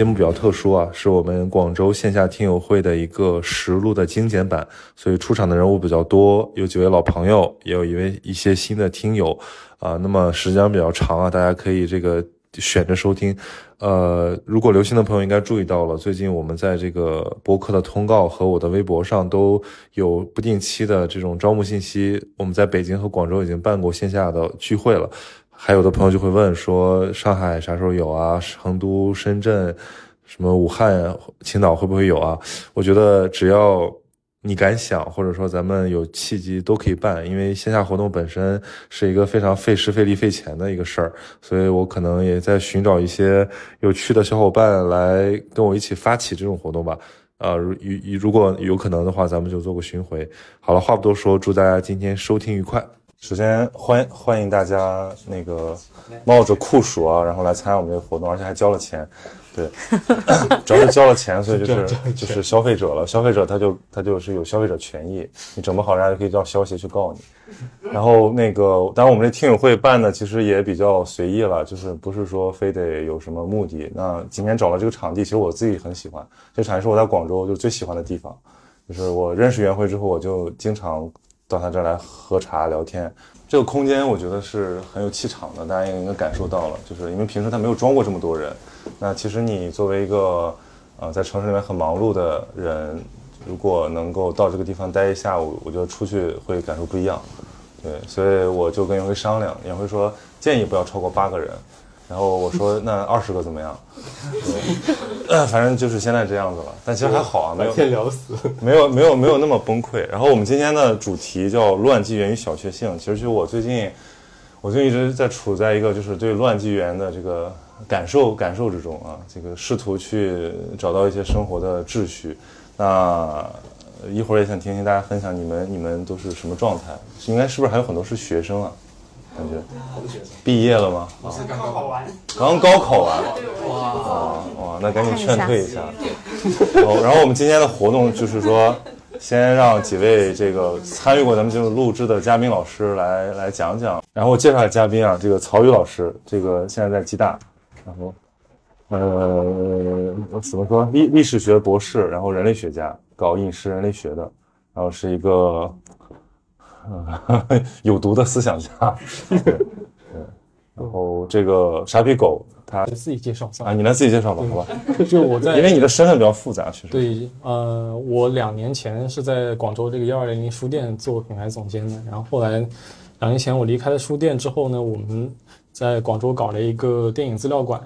节目比较特殊啊，是我们广州线下听友会的一个实录的精简版，所以出场的人物比较多，有几位老朋友，也有一位一些新的听友啊。那么时间比较长啊，大家可以这个选着收听。呃，如果留心的朋友应该注意到了，最近我们在这个博客的通告和我的微博上都有不定期的这种招募信息。我们在北京和广州已经办过线下的聚会了。还有的朋友就会问说，上海啥时候有啊？成都、深圳、什么武汉、青岛会不会有啊？我觉得只要你敢想，或者说咱们有契机，都可以办。因为线下活动本身是一个非常费时、费力、费钱的一个事儿，所以我可能也在寻找一些有趣的小伙伴来跟我一起发起这种活动吧。啊，如如如果有可能的话，咱们就做个巡回。好了，话不多说，祝大家今天收听愉快。首先欢欢迎大家那个 冒着酷暑啊，然后来参加我们这个活动，而且还交了钱，对，主要是交了钱，所以就是 就是消费者了。消费者他就他就是有消费者权益，你整不好，人家就可以叫消协去告你。然后那个，当然我们这听友会办的其实也比较随意了，就是不是说非得有什么目的。那今天找了这个场地，其实我自己很喜欢，这场地是我在广州就最喜欢的地方，就是我认识袁辉之后，我就经常。到他这儿来喝茶聊天，这个空间我觉得是很有气场的，大家也应该感受到了。就是因为平时他没有装过这么多人，那其实你作为一个呃在城市里面很忙碌的人，如果能够到这个地方待一下午，我觉得出去会感受不一样。对，所以我就跟袁辉商量，袁辉说建议不要超过八个人。然后我说那二十个怎么样？对，反正就是现在这样子了。但其实还好啊，没有天聊死，没有没有没有那么崩溃。然后我们今天的主题叫乱纪元与小确幸。其实就我最近，我就一直在处在一个就是对乱纪元的这个感受感受之中啊，这个试图去找到一些生活的秩序。那一会儿也想听听大家分享你们你们都是什么状态？应该是不是还有很多是学生啊？感觉毕业了吗？刚考完，刚高考完，哇哇，那赶紧劝退一下。然后，然后我们今天的活动就是说，先让几位这个参与过咱们节目录制的嘉宾老师来来讲讲。然后我介绍下嘉宾啊，这个曹宇老师，这个现在在暨大，然后呃怎么说历历史学博士，然后人类学家，搞饮食人类学的，然后是一个。有毒的思想家，对，然后这个傻逼狗，他自己介绍啊，你来自己介绍吧，好吧？就我在，因为你的身份比较复杂，其实。对，呃，我两年前是在广州这个幺二零零书店做品牌总监的，然后后来两年前我离开了书店之后呢，我们在广州搞了一个电影资料馆，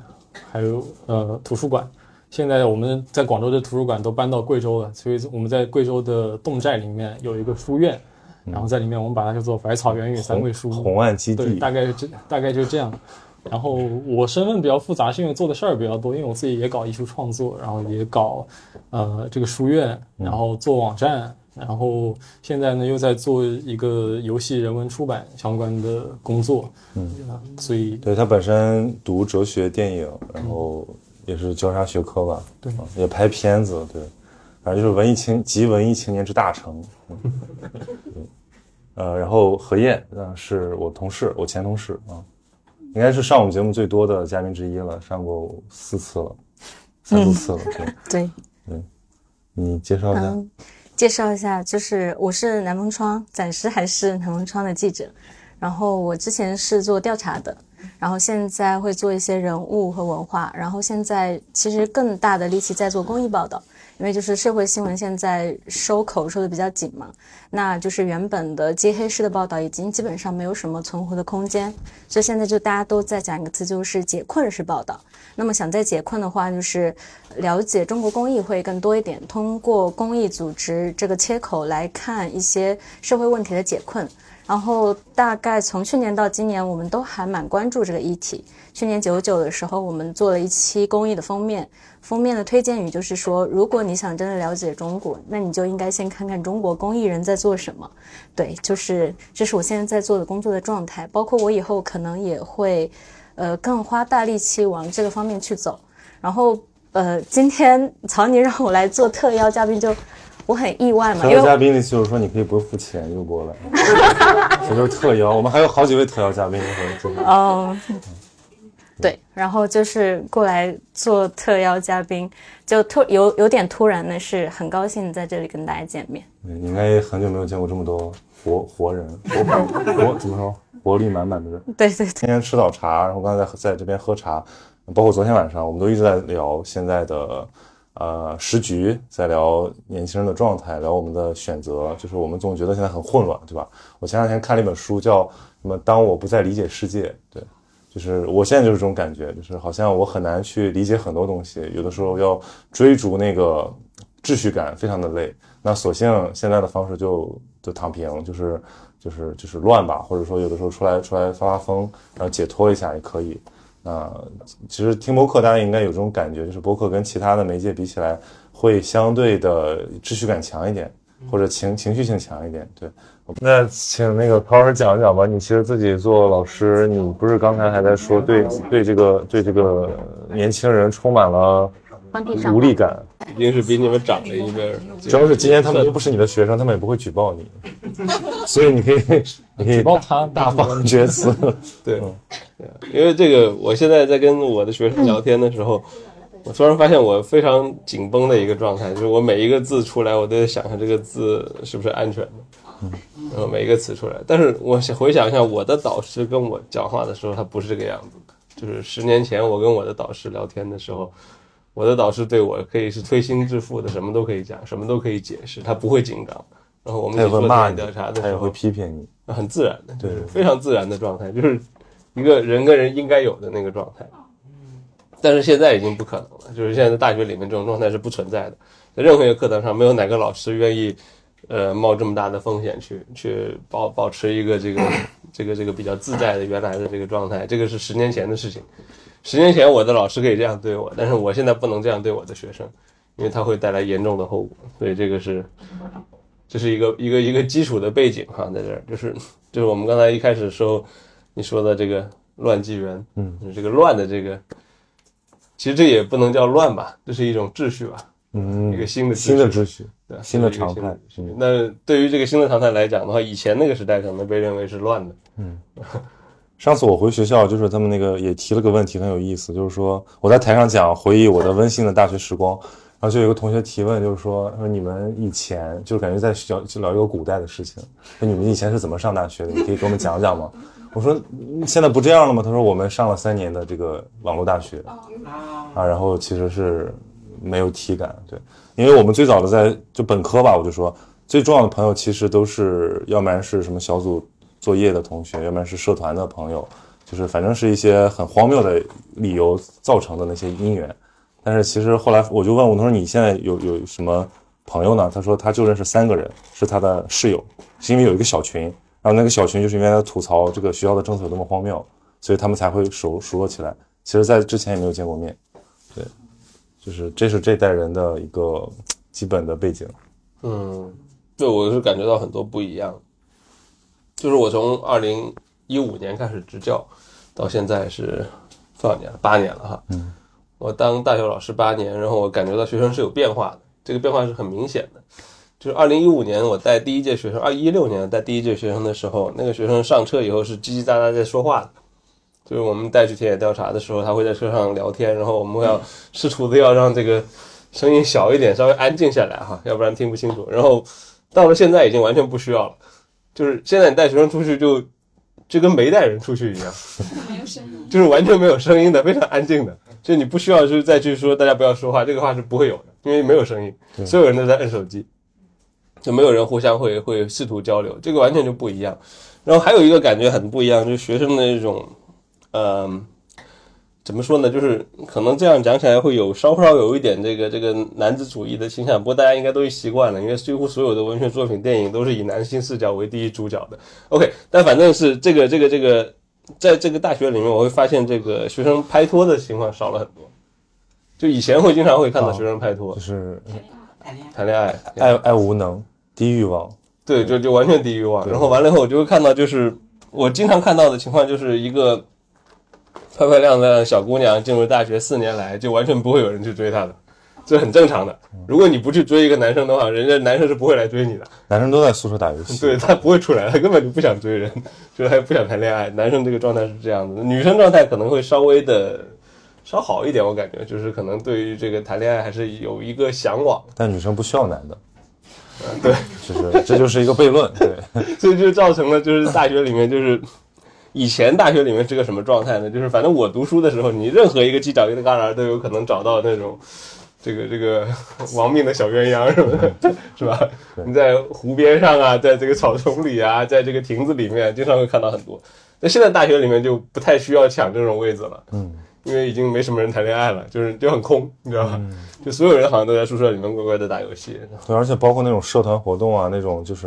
还有呃图书馆。现在我们在广州的图书馆都搬到贵州了，所以我们在贵州的侗寨里面有一个书院。然后在里面，我们把它叫做百草园与三味书红岸基地，对，大概这大概就是这样。然后我身份比较复杂，是因为做的事儿比较多，因为我自己也搞艺术创作，然后也搞呃这个书院，然后做网站，然后现在呢又在做一个游戏人文出版相关的工作。嗯，所以对他本身读哲学、电影，然后也是交叉学科吧，对，也拍片子，对。反正就是文艺青集文艺青年之大成，呃，然后何燕是我同事，我前同事啊，应该是上我们节目最多的嘉宾之一了，上过四次了，三四次了，对对。对，你介绍一下，介绍一下，就是我是南风窗，暂时还是南风窗的记者，然后我之前是做调查的，然后现在会做一些人物和文化，然后现在其实更大的力气在做公益报道。因为就是社会新闻现在收口收的比较紧嘛，那就是原本的揭黑式的报道已经基本上没有什么存活的空间，所以现在就大家都在讲一个词，就是解困式报道。那么想在解困的话，就是了解中国公益会更多一点，通过公益组织这个切口来看一些社会问题的解困。然后大概从去年到今年，我们都还蛮关注这个议题。去年九九的时候，我们做了一期公益的封面。封面的推荐语就是说，如果你想真的了解中国，那你就应该先看看中国公益人在做什么。对，就是这是我现在在做的工作的状态，包括我以后可能也会，呃，更花大力气往这个方面去走。然后，呃，今天曹宁让我来做特邀嘉宾，就我很意外嘛。特邀嘉宾的意思就是说，你可以不付钱就过来，这就是特邀。我们还有好几位特邀嘉宾，一会儿。哦。对，然后就是过来做特邀嘉宾，就突有有点突然的是，很高兴在这里跟大家见面。你应该很久没有见过这么多活活人，活活怎么说？活力满满的人。对对对，天天吃早茶，然后刚才在在这边喝茶，包括昨天晚上，我们都一直在聊现在的呃时局，在聊年轻人的状态，聊我们的选择，就是我们总觉得现在很混乱，对吧？我前两天看了一本书，叫什么？当我不再理解世界，对，就是我现在就是这种感觉，就是好像我很难去理解很多东西，有的时候要追逐那个秩序感，非常的累。那索性现在的方式就就躺平，就是就是就是乱吧，或者说有的时候出来出来发发疯，然后解脱一下也可以。那其实听播客，大家应该有这种感觉，就是播客跟其他的媒介比起来，会相对的秩序感强一点，或者情情绪性强一点。对，那请那个陶老师讲一讲吧。你其实自己做老师，你不是刚才还在说对对这个对这个年轻人充满了无力感？一定是比你们长了一辈。主要是今天他们又不是你的学生，他们也不会举报你，所以你可以 你可以举报他大放厥词。对，对因为这个，我现在在跟我的学生聊天的时候，我突然发现我非常紧绷的一个状态，就是我每一个字出来，我都在想想这个字是不是安全的，然后每一个词出来。但是我想回想一下，我的导师跟我讲话的时候，他不是这个样子。就是十年前我跟我的导师聊天的时候，我的导师对我可以是推心置腹的，什么都可以讲，什么都可以解释，他不会紧张。然后我们也会骂你调查，的时候他也会，批评你。很自然的，对就是非常自然的状态，就是一个人跟人应该有的那个状态。但是现在已经不可能了，就是现在在大学里面这种状态是不存在的，在任何一个课堂上，没有哪个老师愿意，呃，冒这么大的风险去去保保持一个这个 这个这个比较自在的原来的这个状态。这个是十年前的事情，十年前我的老师可以这样对我，但是我现在不能这样对我的学生，因为他会带来严重的后果。所以这个是这是一个一个一个基础的背景哈，在这儿就是就是我们刚才一开始说你说的这个乱纪元，嗯，这个乱的这个，其实这也不能叫乱吧，这是一种秩序吧，嗯，一个新的新的秩序，对，新的常态那对于这个新的常态来讲的话，以前那个时代可能被认为是乱的，嗯上次我回学校，就是他们那个也提了个问题，很有意思，就是说我在台上讲回忆我的温馨的大学时光，然后就有个同学提问，就是说说你们以前就感觉在学校就聊一个古代的事情，说你们以前是怎么上大学的？你可以给我们讲讲吗？我说嗯现在不这样了吗？他说我们上了三年的这个网络大学啊，然后其实是没有体感，对，因为我们最早的在就本科吧，我就说最重要的朋友其实都是要不然是什么小组作业的同学，要不然是社团的朋友，就是反正是一些很荒谬的理由造成的那些因缘。但是其实后来我就问我，他说你现在有有什么朋友呢？他说他就认识三个人，是他的室友，是因为有一个小群，然后那个小群就是因为他吐槽这个学校的政策有多么荒谬，所以他们才会熟熟络起来。其实，在之前也没有见过面，对，就是这是这代人的一个基本的背景。嗯，对我是感觉到很多不一样，就是我从二零一五年开始执教，到现在是多少年了？八年了哈。嗯，我当大学老师八年，然后我感觉到学生是有变化的，这个变化是很明显的。就是二零一五年我带第一届学生，二一六年带第一届学生的时候，那个学生上车以后是叽叽喳喳在说话的。就是我们带去田野调查的时候，他会在车上聊天，然后我们要试图的要让这个声音小一点，稍微安静下来哈，要不然听不清楚。然后到了现在已经完全不需要了，就是现在你带学生出去就就跟没带人出去一样，就是完全没有声音的，非常安静的，就你不需要就是再去说大家不要说话，这个话是不会有的，因为没有声音，所有人都在摁手机，就没有人互相会会试图交流，这个完全就不一样。然后还有一个感觉很不一样，就是学生的那种，嗯、怎么说呢？就是可能这样讲起来会有稍稍有一点这个这个男子主义的倾向，不过大家应该都习惯了，因为几乎所有的文学作品、电影都是以男性视角为第一主角的。OK，但反正是这个这个这个，在这个大学里面，我会发现这个学生拍拖的情况少了很多。就以前会经常会看到学生拍拖就、是谈恋爱，爱爱无能，低欲望，对，就就完全低欲望。然后完了以后，我就会看到，就是我经常看到的情况，就是一个漂漂亮亮的小姑娘进入大学四年来，就完全不会有人去追她的，这很正常的。如果你不去追一个男生的话，人家男生是不会来追你的。男生都在宿舍打游戏，对他不会出来，他根本就不想追人，就是他也不想谈恋爱。男生这个状态是这样子的，女生状态可能会稍微的稍好一点，我感觉就是可能对于这个谈恋爱还是有一个向往，但女生不需要男的，对，就是这就是一个悖论，对，所以就造成了就是大学里面就是。以前大学里面是个什么状态呢？就是反正我读书的时候，你任何一个犄角旮旯都有可能找到那种，这个这个亡命的小鸳鸯什么的，是吧？你在湖边上啊，在这个草丛里啊，在这个亭子里面，经常会看到很多。那现在大学里面就不太需要抢这种位子了，嗯，因为已经没什么人谈恋爱了，就是就很空，你知道吧？就所有人好像都在宿舍里面乖乖的打游戏，对，而且包括那种社团活动啊，那种就是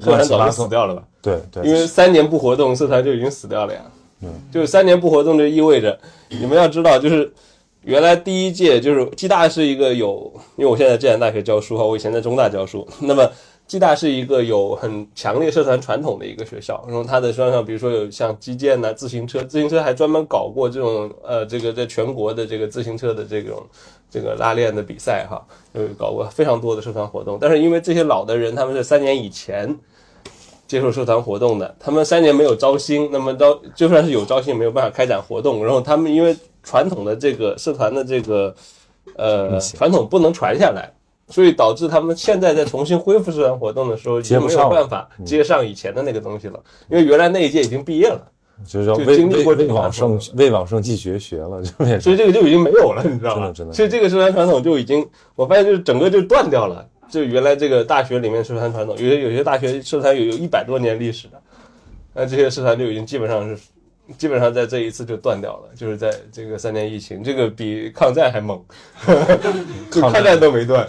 社团早就死掉了吧？对对，因为三年不活动，社团就已经死掉了呀。嗯，就是三年不活动，就意味着你们要知道，就是原来第一届就是暨大是一个有，因为我现在在暨南大学教书哈，我以前在中大教书，那么暨大是一个有很强烈社团传统的一个学校，然后它的专上，比如说有像击剑呐、自行车，自行车还专门搞过这种呃，这个在全国的这个自行车的这种这个拉练的比赛哈，有搞过非常多的社团活动，但是因为这些老的人，他们是三年以前。接受社团活动的，他们三年没有招新，那么招就算是有招新，也没有办法开展活动。然后他们因为传统的这个社团的这个呃传统不能传下来，所以导致他们现在在重新恢复社团活动的时候，已经没有办法接上以前的那个东西了。因为原来那一届已经毕业了，就是叫经历过未往圣未往圣继绝学了，所以这个就已经没有了，你知道吗？真的，所以这个社团传统就已经，我发现就是整个就断掉了。就原来这个大学里面社团传统，有些有些大学社团有有一百多年历史的，那这些社团就已经基本上是，基本上在这一次就断掉了。就是在这个三年疫情，这个比抗战还猛，抗战都没断。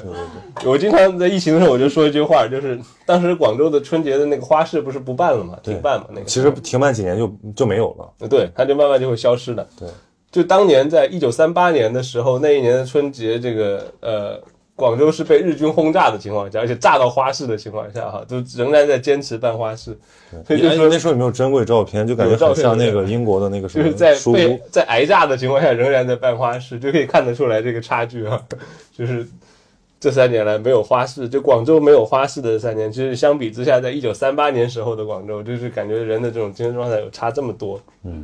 我经常在疫情的时候我就说一句话，就是当时广州的春节的那个花市不是不办了嘛，停办嘛那个。其实停办几年就就没有了，对，它就慢慢就会消失的。对，就当年在一九三八年的时候，那一年的春节，这个呃。广州是被日军轰炸的情况下，而且炸到花市的情况下，哈，都仍然在坚持办花市。所以就说那时候有没有珍贵照片？就感觉好像那个英国的那个什么，就是在被在挨炸的情况下，仍然在办花市，就可以看得出来这个差距啊。就是这三年来没有花市，就广州没有花市的三年，其实相比之下，在一九三八年时候的广州，就是感觉人的这种精神状态有差这么多。嗯，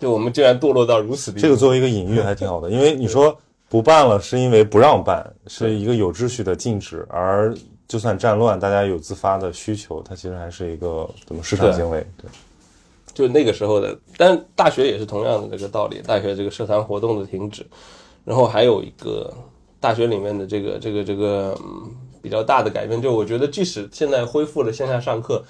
就我们竟然堕落到如此地步。这个作为一个隐喻还挺好的，因为你说。不办了，是因为不让办，是一个有秩序的禁止。而就算战乱，大家有自发的需求，它其实还是一个怎么市场行为？对，就那个时候的。但大学也是同样的这个道理，大学这个社团活动的停止，然后还有一个大学里面的这个这个这个比较大的改变，就我觉得即使现在恢复了线下上课，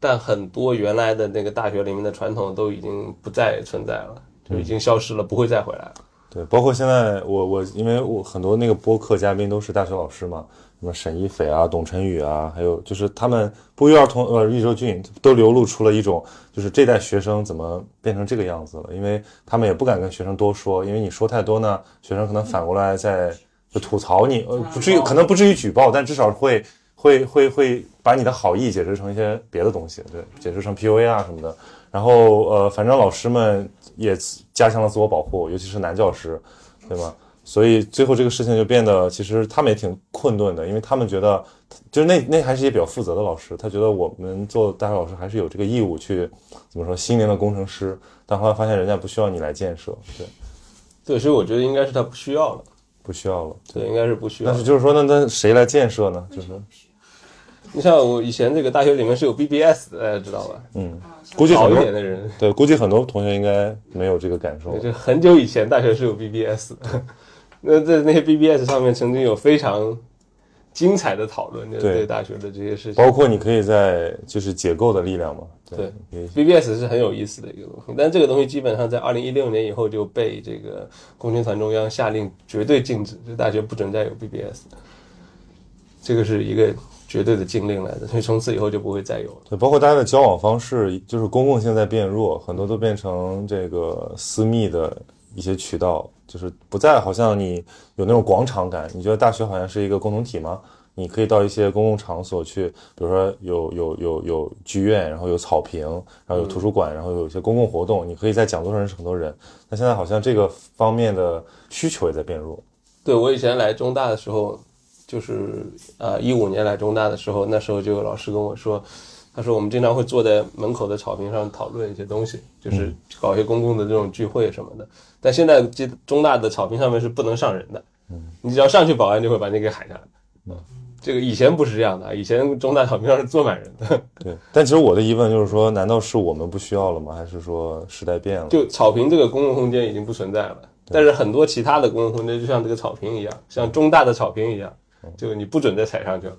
但很多原来的那个大学里面的传统都已经不再存在了，就已经消失了，不会再回来了。对，包括现在我我因为我很多那个播客嘉宾都是大学老师嘛，什么沈一斐啊、董晨宇啊，还有就是他们不约而同呃，玉州俊都流露出了一种就是这代学生怎么变成这个样子了，因为他们也不敢跟学生多说，因为你说太多呢，学生可能反过来在就吐槽你，呃，不至于可能不至于举报，但至少会会会会把你的好意解释成一些别的东西，对，解释成 PUA 啊什么的。然后呃，反正老师们也加强了自我保护，尤其是男教师，对吗？所以最后这个事情就变得，其实他们也挺困顿的，因为他们觉得，就是那那还是一些比较负责的老师，他觉得我们做大学老师还是有这个义务去怎么说心灵的工程师，但后来发现人家不需要你来建设，对，对，所以我觉得应该是他不需要了，不需要了，对，应该是不需要。但是就是说，那那谁来建设呢？就是。你像我以前这个大学里面是有 BBS 的，大家知道吧？嗯，估计好一点的人，对，估计很多同学应该没有这个感受。就很久以前大学是有 BBS 的，那在那些 BBS 上面曾经有非常精彩的讨论，就对大学的这些事情。包括你可以在就是解构的力量嘛。对，BBS 是很有意思的一个东西，但这个东西基本上在二零一六年以后就被这个共青团中央下令绝对禁止，就大学不准再有 BBS。这个是一个。绝对的禁令来的，所以从此以后就不会再有了。对，包括大家的交往方式，就是公共性在变弱，很多都变成这个私密的一些渠道，就是不再好像你有那种广场感。你觉得大学好像是一个共同体吗？你可以到一些公共场所去，比如说有有有有剧院，然后有草坪，然后有图书馆，然后有一些公共活动，你可以在讲座上认识很多人。那现在好像这个方面的需求也在变弱。对我以前来中大的时候，就是呃一五年来中大的时候，那时候就有老师跟我说，他说我们经常会坐在门口的草坪上讨论一些东西，就是搞一些公共的这种聚会什么的。但现在这中大的草坪上面是不能上人的，你只要上去，保安就会把你给喊下来。这个以前不是这样的，以前中大草坪上是坐满人的，对。但其实我的疑问就是说，难道是我们不需要了吗？还是说时代变了？就草坪这个公共空间已经不存在了。但是很多其他的公共空间，就像这个草坪一样，像中大的草坪一样，就你不准再踩上去了。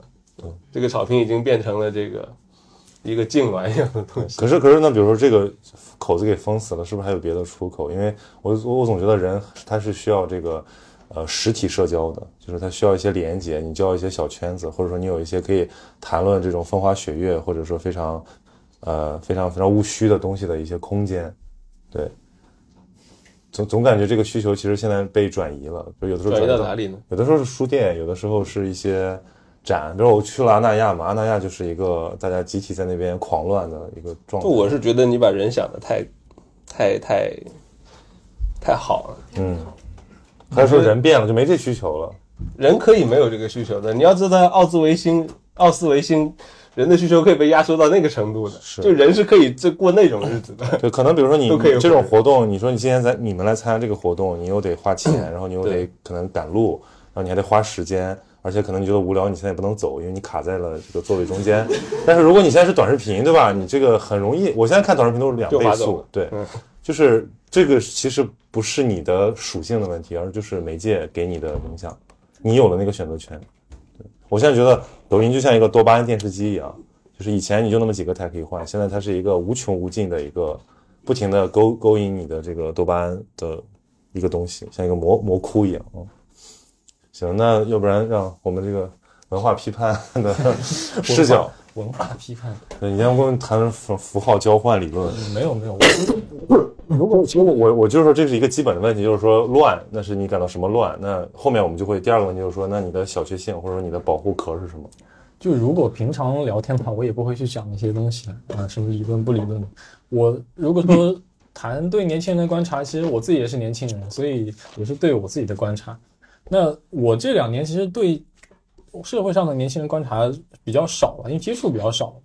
这个草坪已经变成了这个一个痉挛一样的东西。可是，可是，那比如说这个口子给封死了，是不是还有别的出口？因为我我总觉得人他是需要这个呃实体社交的，就是他需要一些连接，你交一些小圈子，或者说你有一些可以谈论这种风花雪月，或者说非常呃非常非常务虚的东西的一些空间，对。总总感觉这个需求其实现在被转移了，就有的时候转移到哪里呢？有的时候是书店，有的时候是一些展，比如我去了阿那亚嘛，阿那亚就是一个大家集体在那边狂乱的一个状态。我是觉得你把人想的太，太太，太好了。嗯，还是说人变了就没这需求了？人可以没有这个需求的，你要知道奥兹维辛，奥斯维辛。人的需求可以被压缩到那个程度的，是就人是可以这过那种日子的。对，可能比如说你 这种活动，你说你今天在你们来参加这个活动，你又得花钱，然后你又得可能赶路，然后你还得花时间，而且可能你觉得无聊，你现在也不能走，因为你卡在了这个座位中间。但是如果你现在是短视频，对吧？你这个很容易，我现在看短视频都是两倍速，对，就是这个其实不是你的属性的问题，而就是媒介给你的影响，你有了那个选择权。我现在觉得抖音就像一个多巴胺电视机一样。就是以前你就那么几个台可以换，现在它是一个无穷无尽的一个，不停的勾勾引你的这个多巴胺的一个东西，像一个魔魔窟一样啊。行，那要不然让我们这个文化批判的视角，文化批判，对，你先跟我们谈符符号交换理论。没有没有，如果其实我我就是说这是一个基本的问题，就是说乱，那是你感到什么乱？那后面我们就会第二个问题就是说，那你的小确幸或者说你的保护壳是什么？就如果平常聊天的话，我也不会去讲一些东西啊，什么理论不理论。我如果说 谈对年轻人的观察，其实我自己也是年轻人，所以也是对我自己的观察。那我这两年其实对社会上的年轻人观察比较少了，因为接触比较少。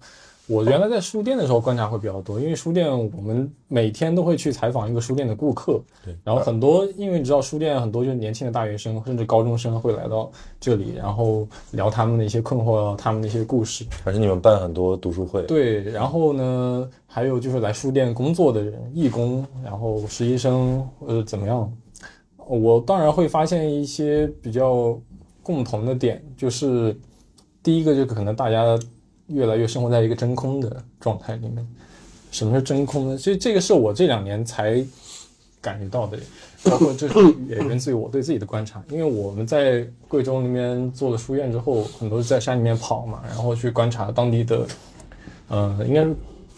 我原来在书店的时候观察会比较多，因为书店我们每天都会去采访一个书店的顾客，对，然后很多因为你知道书店很多就是年轻的大学生甚至高中生会来到这里，然后聊他们的一些困惑，他们的一些故事。而且你们办很多读书会，对，然后呢，还有就是来书店工作的人，义工，然后实习生或者怎么样，我当然会发现一些比较共同的点，就是第一个就可能大家。越来越生活在一个真空的状态里面。什么是真空呢？其实这个是我这两年才感觉到的，包括这是也源自于我对自己的观察。因为我们在贵州那边做了书院之后，很多是在山里面跑嘛，然后去观察当地的，呃，应该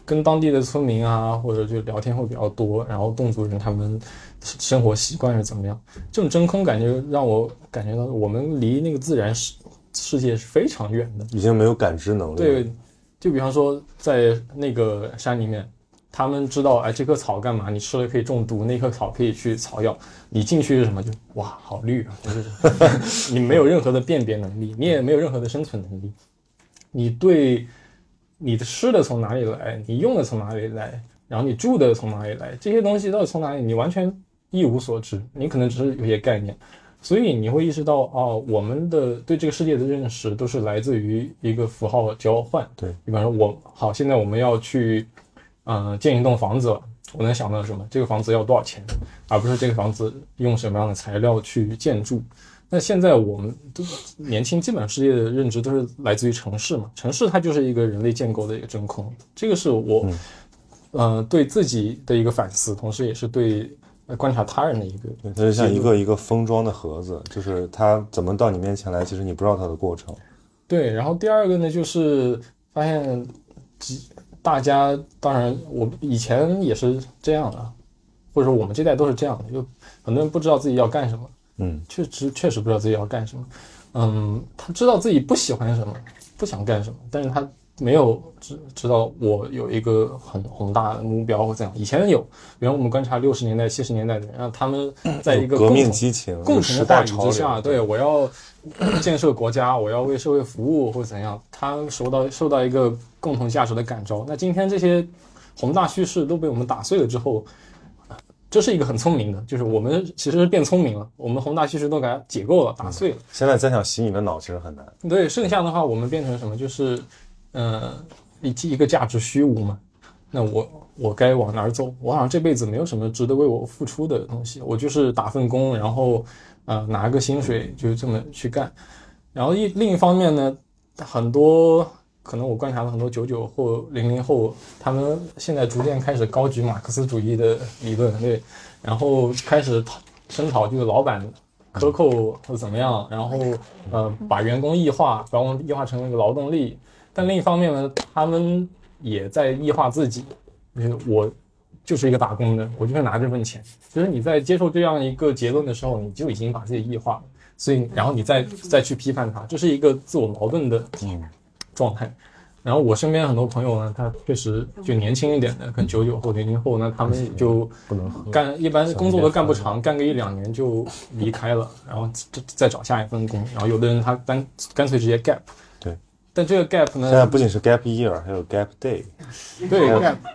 跟当地的村民啊，或者就聊天会比较多。然后侗族人他们生活习惯是怎么样？这种真空感觉让我感觉到我们离那个自然是。世界是非常远的，已经没有感知能力。对，就比方说在那个山里面，他们知道，哎，这棵草干嘛？你吃了可以中毒，那棵草可以去草药。你进去是什么？就哇，好绿啊！就是 你没有任何的辨别能力，你也没有任何的生存能力。你对你的吃的从哪里来？你用的从哪里来？然后你住的从哪里来？这些东西到底从哪里？你完全一无所知。你可能只是有些概念。所以你会意识到，哦，我们的对这个世界的认识都是来自于一个符号交换。对，比方说，我好，现在我们要去，嗯，建一栋房子，我能想到什么？这个房子要多少钱，而不是这个房子用什么样的材料去建筑。那现在我们都年轻，基本上世界的认知都是来自于城市嘛？城市它就是一个人类建构的一个真空。这个是我，嗯，对自己的一个反思，同时也是对。观察他人的一个，它就像一个一个封装的盒子，就是它怎么到你面前来，其实你不知道它的过程。对，然后第二个呢，就是发现，大家当然我以前也是这样的，或者说我们这代都是这样的，就很多人不知道自己要干什么，嗯，确实确实不知道自己要干什么，嗯，他知道自己不喜欢什么，不想干什么，但是他没有知知道我有一个很宏大的目标或怎样。以前有，比方我们观察六十年代、七十年代的人，让他们在一个革命激情、共同的话语之下，对我要建设国家，我要为社会服务或者怎样，他受到受到一个共同价值的感召。那今天这些宏大叙事都被我们打碎了之后，这是一个很聪明的，就是我们其实是变聪明了，我们宏大叙事都给它解构了、打碎了。现在再想洗你的脑，其实很难。对，剩下的话我们变成什么？就是，呃，一一个价值虚无嘛。那我我该往哪儿走？我好像这辈子没有什么值得为我付出的东西，我就是打份工，然后呃拿个薪水就这么去干。然后一另一方面呢，很多可能我观察了很多九九后、零零后，他们现在逐渐开始高举马克思主义的理论，对，然后开始讨声讨这个老板克扣或怎么样，然后呃把员工异化，把我们异化成为一个劳动力。但另一方面呢，他们也在异化自己，就是我就是一个打工的，我就是拿这份钱。其实你在接受这样一个结论的时候，你就已经把自己异化了。所以，然后你再再去批判他，这是一个自我矛盾的状态。然后我身边很多朋友呢，他确实就年轻一点的，跟九九后、零零后呢，他们就不能干，一般工作都干不长，干个一两年就离开了，然后再再找下一份工。然后有的人他干干脆直接 gap。对。但这个 gap 呢现在，不仅是 gap year，还有 gap day，对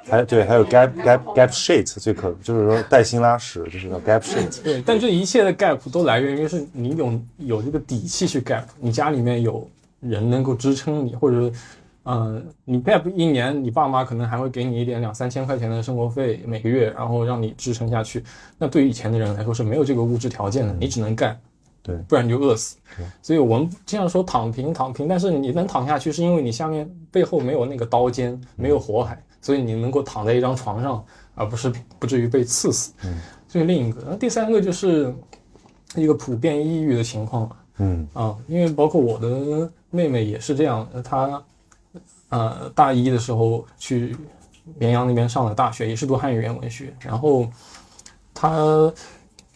还对，还有 gap gap gap shit，最可就是说带薪拉屎，就是叫 gap shit。对，但这一切的 gap 都来源于是你有有这个底气去 gap，你家里面有人能够支撑你，或者，呃，你 gap 一年，你爸妈可能还会给你一点两三千块钱的生活费每个月，然后让你支撑下去。那对于以前的人来说是没有这个物质条件的，你只能干，对不然你就饿死。所以我们经常说躺平躺平，但是你能躺下去，是因为你下面背后没有那个刀尖，没有火海，所以你能够躺在一张床上，而不是不至于被刺死。嗯这是另一个。那第三个就是一个普遍抑郁的情况嗯啊，因为包括我的妹妹也是这样，她呃大一的时候去绵阳那边上了大学，也是读汉语言文学，然后她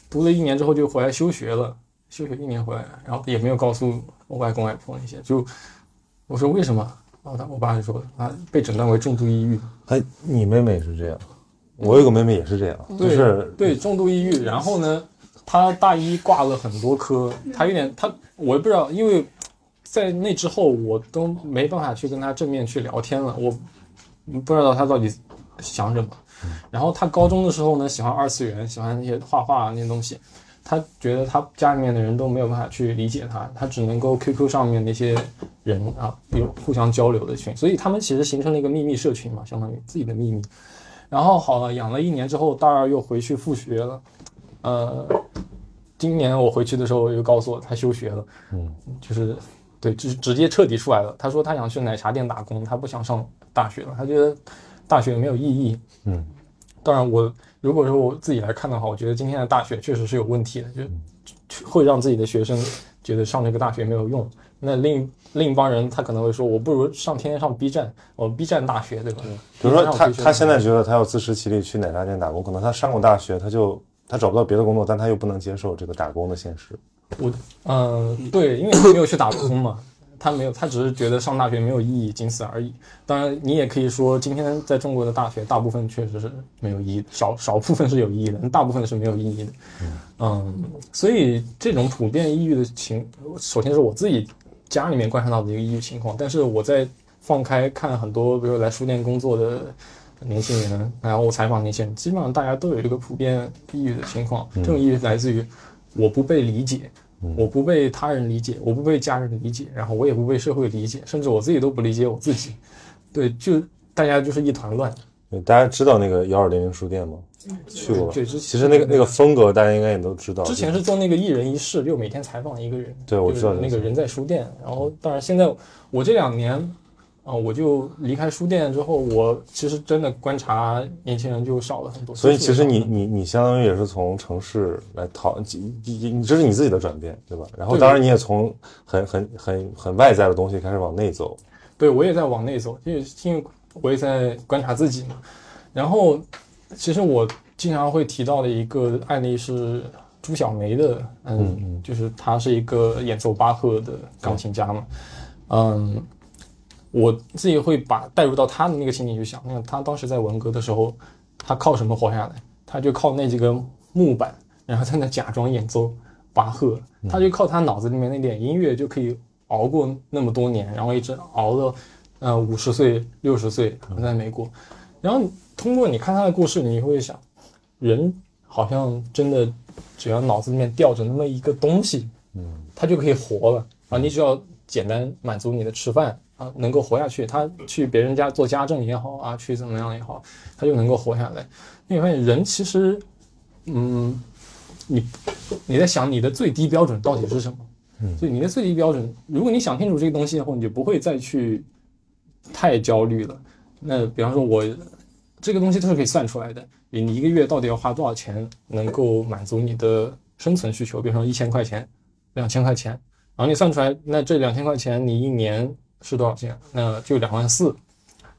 读了一年之后就回来休学了，休学一年回来，然后也没有告诉我外公外婆那些，就我说为什么？然后他我爸就说啊被诊断为重度抑郁，哎，你妹妹是这样，我有个妹妹也是这样，就对是对重度抑郁，然后呢，她大一挂了很多科，她有点她我也不知道，因为在那之后我都没办法去跟她正面去聊天了，我不知道她到底想什么。然后她高中的时候呢，喜欢二次元，喜欢那些画画那些东西。他觉得他家里面的人都没有办法去理解他，他只能够 QQ 上面那些人啊有互相交流的群，所以他们其实形成了一个秘密社群嘛，相当于自己的秘密。然后好了，养了一年之后，大二又回去复学了。呃，今年我回去的时候又告诉我他休学了，嗯，就是对，就是直接彻底出来了。他说他想去奶茶店打工，他不想上大学了，他觉得大学没有意义。嗯，当然我如果说我自己来看的话，我觉得今天的大学确实是有问题的，就会让自己的学生觉得上这个大学没有用。那另另一帮人他可能会说，我不如上天天上 B 站，我 B 站大学对吧？比如说他他现在觉得他要自食其力去奶茶店打工，可能他上过大学，他就他找不到别的工作，但他又不能接受这个打工的现实。我，嗯、对，因为他没有去打工嘛，他没有，他只是觉得上大学没有意义，仅此而已。当然，你也可以说，今天在中国的大学，大部分确实是没有意义，少 少部分是有意义的，大部分是没有意义的。嗯，所以这种普遍抑郁的情，首先是我自己家里面观察到的一个抑郁情况，但是我在放开看很多，比如来书店工作的年轻人，然后我采访那些人，基本上大家都有一个普遍抑郁的情况。这种抑郁来自于我不被理解，我不被他人理解，我不被家人理解，然后我也不被社会理解，甚至我自己都不理解我自己。对，就大家就是一团乱。对大家知道那个幺二零零书店吗？去过？对，之其实那个那个风格大家应该也都知道。之前是做那个一人一事，就每天采访一个人。对我知道就是那个人在书店。然后，当然现在我这两年啊、我就离开书店之后，我其实真的观察年轻人就少了很多。所以其实你你你相当于也是从城市来逃，你你你这是你自己的转变，对吧？然后当然你也从很很很很外在的东西开始往内走。对我也在往内走，因为因为我也在观察自己嘛。然后，其实我经常会提到的一个案例是朱小梅的，嗯，就是她是一个演奏巴赫的钢琴家嘛，嗯，我自己会把带入到他的那个情景去想，那他当时在文革的时候，他靠什么活下来？他就靠那几个木板，然后在那假装演奏巴赫，他就靠他脑子里面那点音乐就可以熬过那么多年，然后一直熬了呃五十岁、六十岁在美国。然后通过你看他的故事，你会想，人好像真的只要脑子里面吊着那么一个东西，嗯，他就可以活了啊！你只要简单满足你的吃饭啊，能够活下去。他去别人家做家政也好啊，去怎么样也好，他就能够活下来。你会发现人其实，嗯，你你在想你的最低标准到底是什么？嗯，所以你的最低标准，如果你想清楚这个东西以后，你就不会再去太焦虑了。那比方说，我这个东西都是可以算出来的，你一个月到底要花多少钱能够满足你的生存需求？比如说一千块钱、两千块钱，然后你算出来，那这两千块钱你一年是多少钱？那就两万四，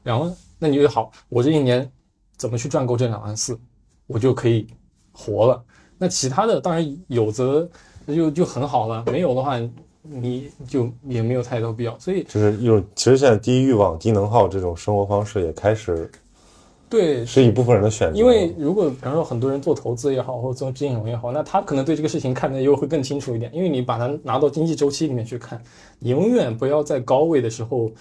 两万，那你就好，我这一年怎么去赚够这两万四，我就可以活了。那其他的当然有则那就就很好了，没有的话你就也没有太多必要。所以就是一种，其实现在低欲望、低能耗这种生活方式也开始对是一部分人的选择。因为如果比方说很多人做投资也好，或者做金融也好，那他可能对这个事情看得又会更清楚一点。因为你把它拿到经济周期里面去看，你永远不要在高位的时候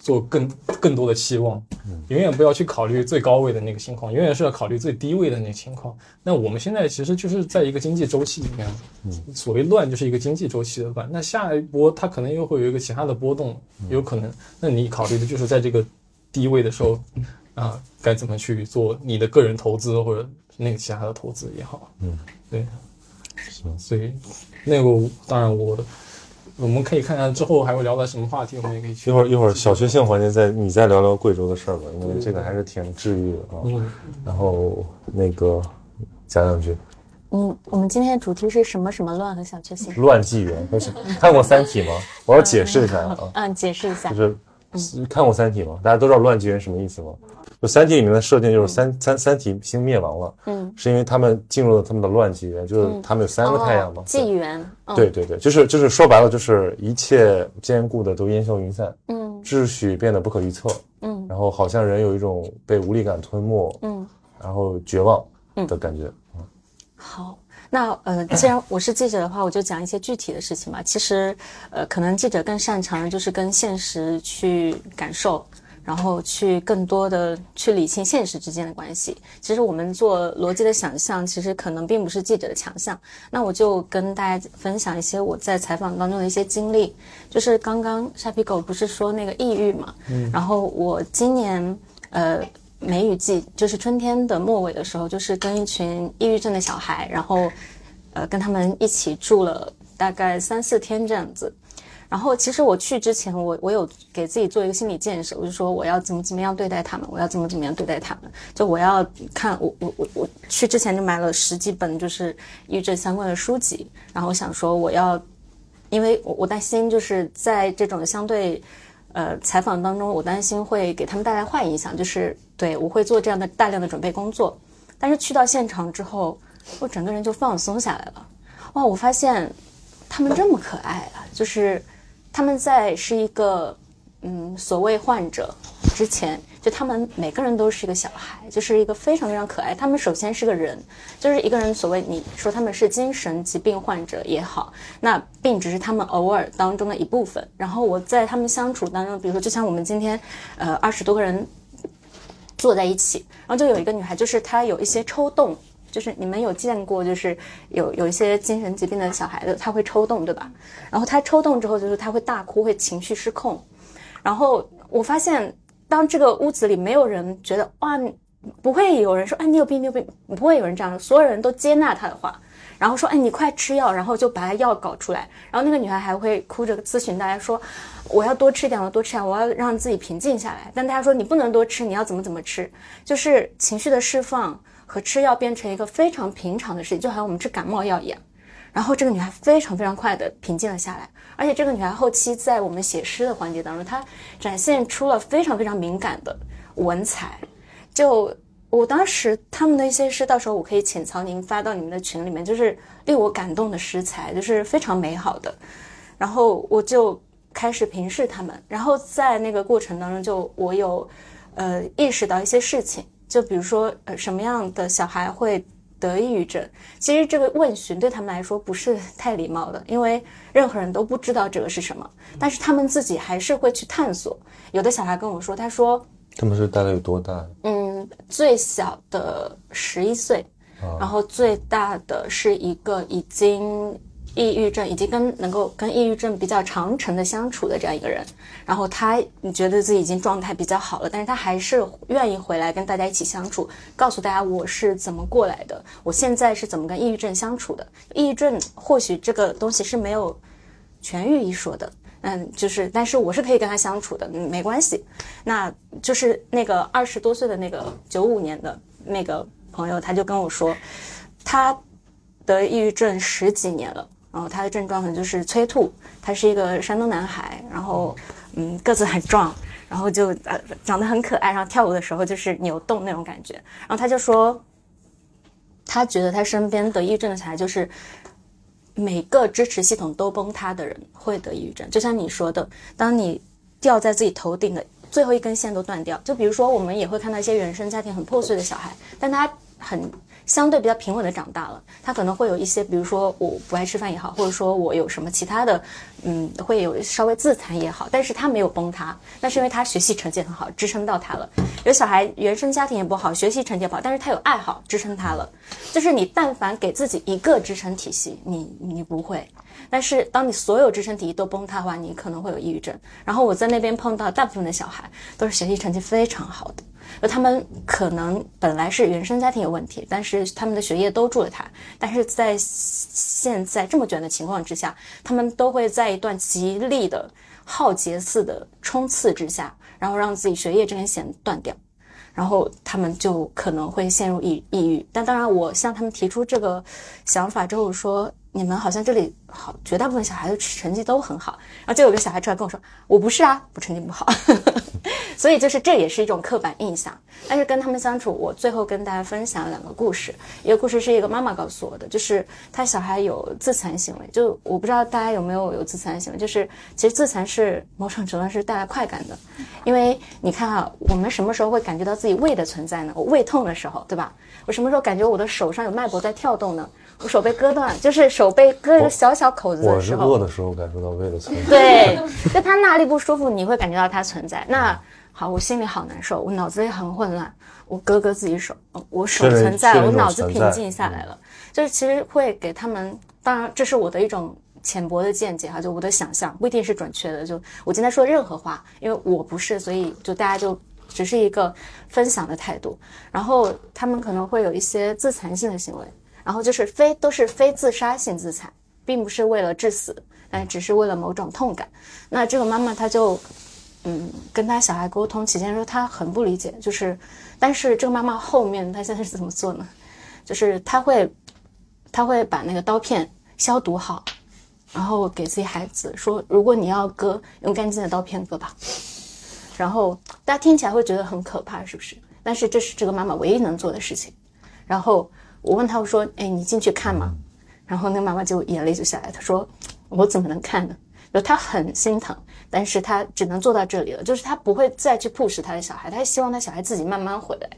做更更多的期望，永远不要去考虑最高位的那个情况，永远是要考虑最低位的那个情况。那我们现在其实就是在一个经济周期里面，所谓乱就是一个经济周期的乱。那下一波它可能又会有一个其他的波动，有可能。那你考虑的就是在这个低位的时候。啊，该怎么去做你的个人投资或者那个其他的投资也好，嗯，对，所以那个当然我我们可以看看之后还会聊到什么话题，我们也可以去一会儿一会儿小确幸环节再你再聊聊贵州的事儿吧，因为这个还是挺治愈的啊。嗯，然后那个讲两句嗯，我们今天的主题是什么什么乱和小确幸？乱纪元，看过《三体》吗？我要解释一下啊，嗯，解释一下就。是看过《三体》吗？大家都知道乱纪元什么意思吗？就《三体》里面的设定就是三三三体星灭亡了，嗯，是因为他们进入了他们的乱纪元，就是他们有三个太阳嘛，纪元，对对对，就是就是说白了就是一切坚固的都烟消云散，嗯，秩序变得不可预测，嗯，然后好像人有一种被无力感吞没，嗯，然后绝望的感觉，嗯，好。那呃，既然我是记者的话，我就讲一些具体的事情吧。其实，呃，可能记者更擅长的就是跟现实去感受，然后去更多的去理清现实之间的关系。其实我们做逻辑的想象，其实可能并不是记者的强项。那我就跟大家分享一些我在采访当中的一些经历。就是刚刚沙皮狗不是说那个抑郁嘛，嗯，然后我今年呃。梅雨季就是春天的末尾的时候，就是跟一群抑郁症的小孩，然后，呃，跟他们一起住了大概三四天这样子。然后，其实我去之前，我我有给自己做一个心理建设，我就说我要怎么怎么样对待他们，我要怎么怎么样对待他们。就我要看我我我我去之前就买了十几本就是抑郁症相关的书籍，然后我想说我要，因为我我担心就是在这种相对。呃，采访当中，我担心会给他们带来坏影响，就是对我会做这样的大量的准备工作。但是去到现场之后，我整个人就放松下来了。哇，我发现他们这么可爱啊！就是他们在是一个嗯，所谓患者之前。就他们每个人都是一个小孩，就是一个非常非常可爱。他们首先是个人，就是一个人。所谓你说他们是精神疾病患者也好，那病只是他们偶尔当中的一部分。然后我在他们相处当中，比如说就像我们今天，呃，二十多个人坐在一起，然后就有一个女孩，就是她有一些抽动，就是你们有见过，就是有有一些精神疾病的小孩子，他会抽动，对吧？然后他抽动之后，就是他会大哭，会情绪失控。然后我发现。当这个屋子里没有人觉得哇，不会有人说哎你有病你有病，不会有人这样，所有人都接纳他的话，然后说哎你快吃药，然后就把他药搞出来，然后那个女孩还会哭着咨询大家说我要多吃点，我多吃点，我要让自己平静下来。但大家说你不能多吃，你要怎么怎么吃，就是情绪的释放和吃药变成一个非常平常的事情，就好像我们吃感冒药一样。然后这个女孩非常非常快的平静了下来，而且这个女孩后期在我们写诗的环节当中，她展现出了非常非常敏感的文采。就我当时他们的一些诗，到时候我可以潜藏您发到你们的群里面，就是令我感动的诗才，就是非常美好的。然后我就开始平视他们，然后在那个过程当中，就我有呃意识到一些事情，就比如说呃什么样的小孩会得抑郁症，其实这个问询对他们来说不是太礼貌的，因为任何人都不知道这个是什么，但是他们自己还是会去探索。有的小孩跟我说，他说。他们是大概有多大？嗯，最小的十一岁，然后最大的是一个已经抑郁症，已经跟能够跟抑郁症比较长程的相处的这样一个人。然后他你觉得自己已经状态比较好了，但是他还是愿意回来跟大家一起相处，告诉大家我是怎么过来的，我现在是怎么跟抑郁症相处的。抑郁症或许这个东西是没有痊愈一说的。嗯，就是，但是我是可以跟他相处的，没关系。那就是那个二十多岁的那个九五年的那个朋友，他就跟我说，他得抑郁症十几年了，然后他的症状可能就是催吐。他是一个山东男孩，然后嗯个子很壮，然后就呃长得很可爱，然后跳舞的时候就是扭动那种感觉。然后他就说，他觉得他身边得抑郁症的小孩就是。每个支持系统都崩塌的人会得抑郁症，就像你说的，当你掉在自己头顶的最后一根线都断掉，就比如说我们也会看到一些原生家庭很破碎的小孩，但他很。相对比较平稳的长大了，他可能会有一些，比如说我不爱吃饭也好，或者说我有什么其他的，嗯，会有稍微自残也好，但是他没有崩塌，那是因为他学习成绩很好，支撑到他了。有小孩原生家庭也不好，学习成绩不好，但是他有爱好支撑他了。就是你但凡给自己一个支撑体系，你你不会，但是当你所有支撑体系都崩塌的话，你可能会有抑郁症。然后我在那边碰到大部分的小孩都是学习成绩非常好的。而他们可能本来是原生家庭有问题，但是他们的学业都住了他，但是在现在这么卷的情况之下，他们都会在一段极力的浩劫似的冲刺之下，然后让自己学业这根弦断掉，然后他们就可能会陷入抑抑郁。但当然，我向他们提出这个想法之后说。你们好像这里好，绝大部分小孩的成绩都很好，然后就有个小孩出来跟我说：“我不是啊，我成绩不好。”所以就是这也是一种刻板印象。但是跟他们相处，我最后跟大家分享两个故事。一个故事是一个妈妈告诉我的，就是他小孩有自残行为。就我不知道大家有没有有自残行为，就是其实自残是某种程度是带来快感的，因为你看啊，我们什么时候会感觉到自己胃的存在呢？我胃痛的时候，对吧？我什么时候感觉我的手上有脉搏在跳动呢？我手被割断，就是手被割一个小小口子的时候。我是饿的时候感受到胃的存在。对，就他那里不舒服，你会感觉到它存在。那好，我心里好难受，我脑子也很混乱。我割割自己手，我手存在，我脑子平静下来了。就是其实会给他们，当然这是我的一种浅薄的见解哈，就我的想象不一定是准确的。就我今天说任何话，因为我不是，所以就大家就只是一个分享的态度。然后他们可能会有一些自残性的行为。然后就是非都是非自杀性自残，并不是为了致死，但只是为了某种痛感。那这个妈妈她就，嗯，跟她小孩沟通期间说她很不理解，就是，但是这个妈妈后面她现在是怎么做呢？就是她会，她会把那个刀片消毒好，然后给自己孩子说，如果你要割，用干净的刀片割吧。然后大家听起来会觉得很可怕，是不是？但是这是这个妈妈唯一能做的事情。然后。我问他，我说：“哎，你进去看吗？”然后那个妈妈就眼泪就下来，她说：“我怎么能看呢？”就她很心疼，但是她只能做到这里了。就是她不会再去 push 她的小孩，她希望她小孩自己慢慢回来。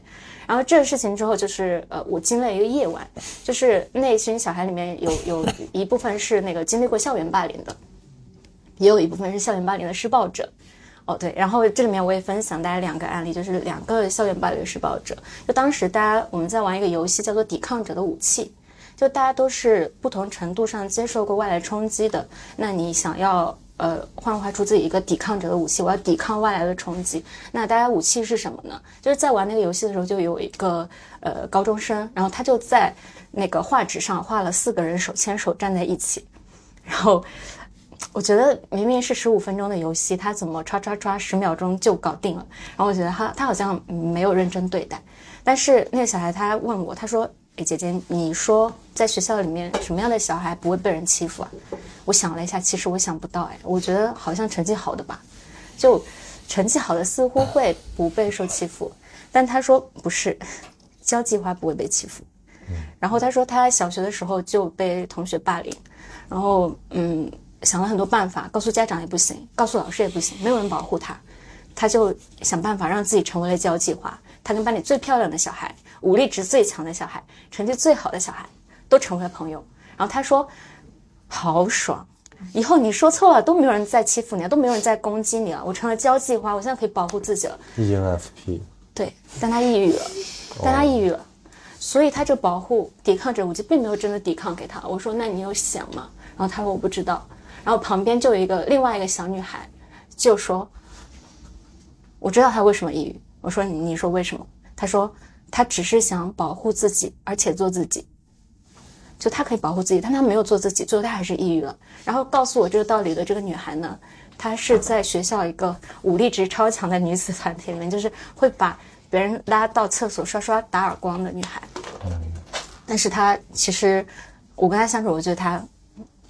然后这个事情之后，就是呃，我经历了一个夜晚，就是那群小孩里面有有一部分是那个经历过校园霸凌的，也有一部分是校园霸凌的施暴者。哦，对，然后这里面我也分享大家两个案例，就是两个校园暴力施暴者。就当时大家我们在玩一个游戏，叫做“抵抗者的武器”，就大家都是不同程度上接受过外来冲击的。那你想要呃幻化出自己一个抵抗者的武器，我要抵抗外来的冲击。那大家武器是什么呢？就是在玩那个游戏的时候，就有一个呃高中生，然后他就在那个画纸上画了四个人手牵手站在一起，然后。我觉得明明是十五分钟的游戏，他怎么刷刷刷十秒钟就搞定了？然后我觉得他他好像没有认真对待。但是那个小孩他问我，他说：“哎，姐姐，你说在学校里面什么样的小孩不会被人欺负啊？”我想了一下，其实我想不到。哎，我觉得好像成绩好的吧，就成绩好的似乎会不被受欺负。但他说不是，交际花不会被欺负。然后他说他小学的时候就被同学霸凌，然后嗯。想了很多办法，告诉家长也不行，告诉老师也不行，没有人保护他，他就想办法让自己成为了交际花。他跟班里最漂亮的小孩、武力值最强的小孩、成绩最好的小孩都成为了朋友。然后他说：“好爽，以后你说错了都没有人再欺负你了，都没有人再攻击你了。我成了交际花，我现在可以保护自己了。” ENFP，对，但他抑郁了，但他抑郁了，所以他这保护抵抗者我就并没有真的抵抗给他。我说：“那你有想吗？”然后他说：“我不知道。”然后旁边就有一个另外一个小女孩，就说：“我知道她为什么抑郁。”我说：“你你说为什么？”她说：“她只是想保护自己，而且做自己。就她可以保护自己，但她没有做自己，最后她还是抑郁了。然后告诉我这个道理的这个女孩呢，她是在学校一个武力值超强的女子团体里面，就是会把别人拉到厕所刷刷打耳光的女孩。但是她其实，我跟她相处，我觉得她